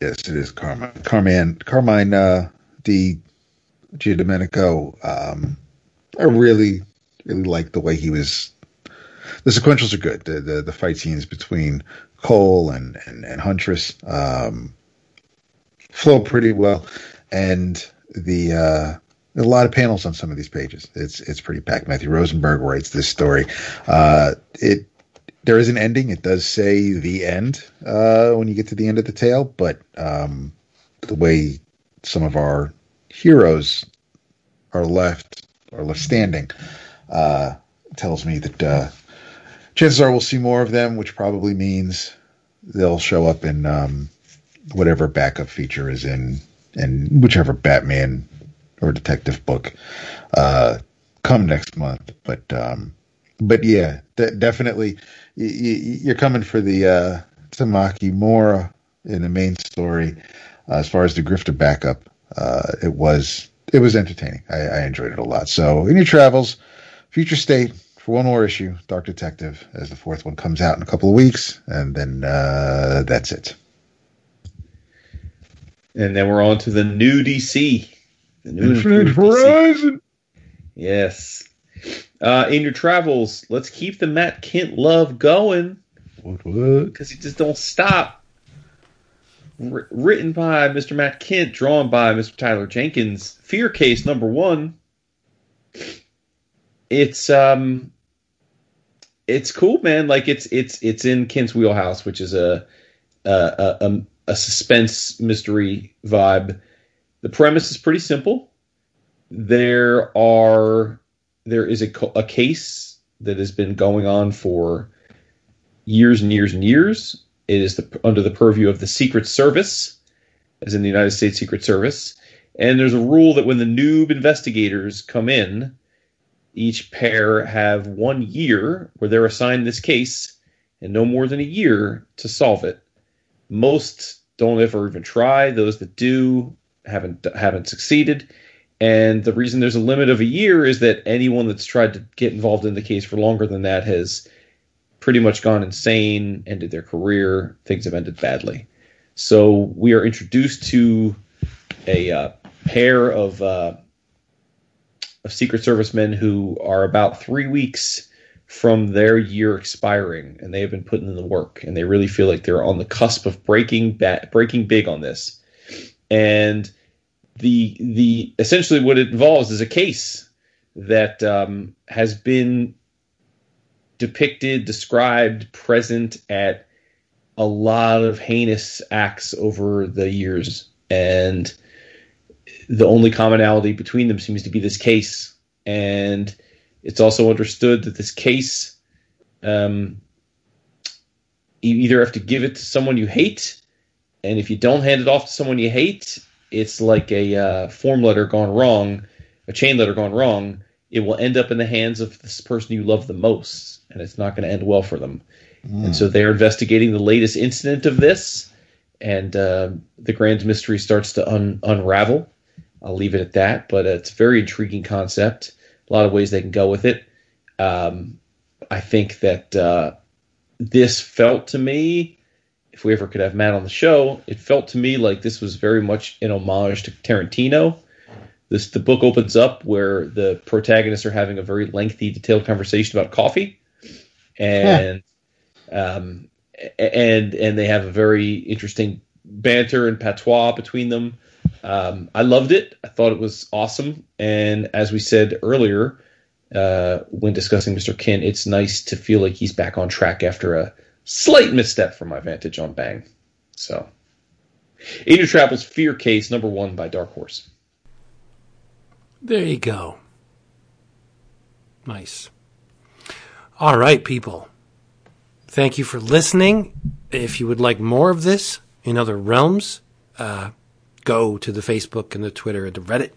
yes, it is Carmine Carmine Carmine uh, Di Giandomenico. Um, I really really like the way he was. The sequentials are good. The the, the fight scenes between Cole and and, and Huntress um, flow pretty well, and the uh, a lot of panels on some of these pages. It's it's pretty packed. Matthew Rosenberg writes this story. Uh, it there is an ending. It does say the end uh, when you get to the end of the tale, but um, the way some of our heroes are left are left standing uh, tells me that uh, chances are we'll see more of them, which probably means they'll show up in um, whatever backup feature is in and whichever Batman or detective book uh, come next month. But um, but yeah, de- definitely y- y- you're coming for the uh, Tamaki Mora in the main story. Uh, as far as the Grifter backup, uh, it was it was entertaining. I, I enjoyed it a lot. So in your travels, Future State for one more issue, Dark Detective, as the fourth one comes out in a couple of weeks, and then uh, that's it. And then we're on to the new DC. The new Infinite improved DC. Horizon. Yes. Uh, in your travels, let's keep the Matt Kindt love going What? What? because he just don't stop. Wr- written by Mr. Matt Kindt, drawn by Mr. Tyler Jenkins. Fear Case number one. It's um, it's cool, man. Like it's it's it's in Kindt's wheelhouse, which is a a a, a, a suspense mystery vibe. The premise is pretty simple. There are there is a, a case that has been going on for years and years and years. It is the, under the purview of the Secret Service, as in the United States Secret Service. And there's a rule that when the noob investigators come in, each pair have one year where they're assigned this case and no more than a year to solve it. Most don't ever even try. Those that do haven't haven't succeeded. And the reason there's a limit of a year is that anyone that's tried to get involved in the case for longer than that has pretty much gone insane, ended their career, things have ended badly. So we are introduced to a uh, pair of uh, of Secret Servicemen who are about three weeks from their year expiring, and they have been putting in the work, and they really feel like they're on the cusp of breaking ba- breaking big on this. And the the essentially what it involves is a case that um, has been depicted, described, present at a lot of heinous acts over the years, and the only commonality between them seems to be this case. And it's also understood that this case, um, you either have to give it to someone you hate, and if you don't hand it off to someone you hate, it's like a uh, form letter gone wrong, a chain letter gone wrong. It will end up in the hands of this person you love the most, and it's not going to end well for them. And so they're investigating the latest incident of this, and uh, the grand mystery starts to un- unravel. I'll leave it at that, but it's a very intriguing concept. A lot of ways they can go with it. Um, I think that uh, this felt to me if we ever could have Matt on the show, it felt to me like this was very much an homage to Tarantino. This the book opens up where the protagonists are having a very lengthy, detailed conversation about coffee, and um, and and they have a very interesting banter and patois between them. Um, I loved it. I thought it was awesome. And as we said earlier, uh, when discussing Mr. Kindt, it's nice to feel like he's back on track after a slight misstep from my vantage on Bang. So, Adrian Travels Fear Case, number one by Dark Horse. There you go. Nice. All right, people. Thank you for listening. If you would like more of this in other realms, uh, go to the Facebook and the Twitter and the Reddit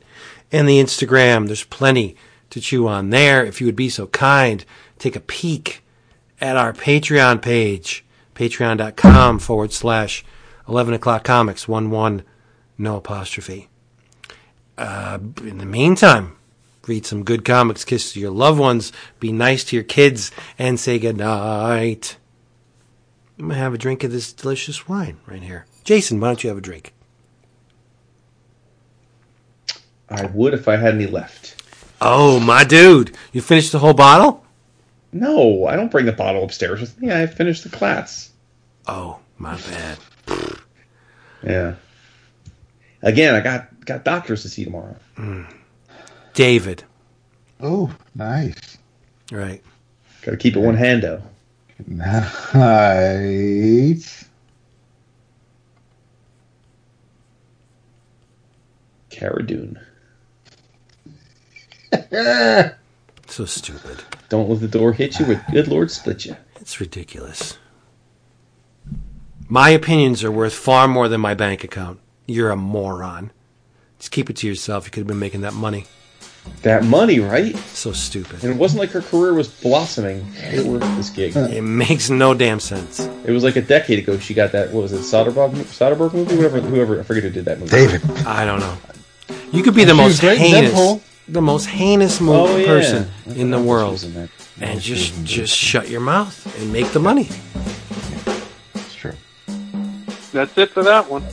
and the Instagram. There's plenty to chew on there. If you would be so kind, take a peek at our Patreon page, patreon.com forward slash 11 o'clock comics, 1 1, no apostrophe. Uh, in the meantime, read some good comics, kiss your loved ones, be nice to your kids, and say goodnight. I'm going to have a drink of this delicious wine right here. Jason, why don't you have a drink? I would if I had any left. Oh, my dude. You finished the whole bottle? No, I don't bring the bottle upstairs with me. I finished the class. Oh, my bad. Yeah. Again, I got got doctors to see tomorrow. Mm. David. Oh, nice. Right. Got to keep it one hando. Nice. Cara Dune. So stupid. Don't let the door hit you, or good Lord split you. It's ridiculous. My opinions are worth far more than my bank account. You're a moron. Just keep it to yourself. You could have been making that money. That money, right? So stupid. And it wasn't like her career was blossoming. It worked this gig. It makes no damn sense. It was like a decade ago she got that. What was it? Soderbergh, Soderbergh movie? Whatever. Whoever I forget who did that movie. David. I don't know. You could be the most heinous, Deadpool. The most heinous mo- Oh, yeah. person I in the world, was in that. and just just shut your mouth and make the money. It's true. That's it for that one.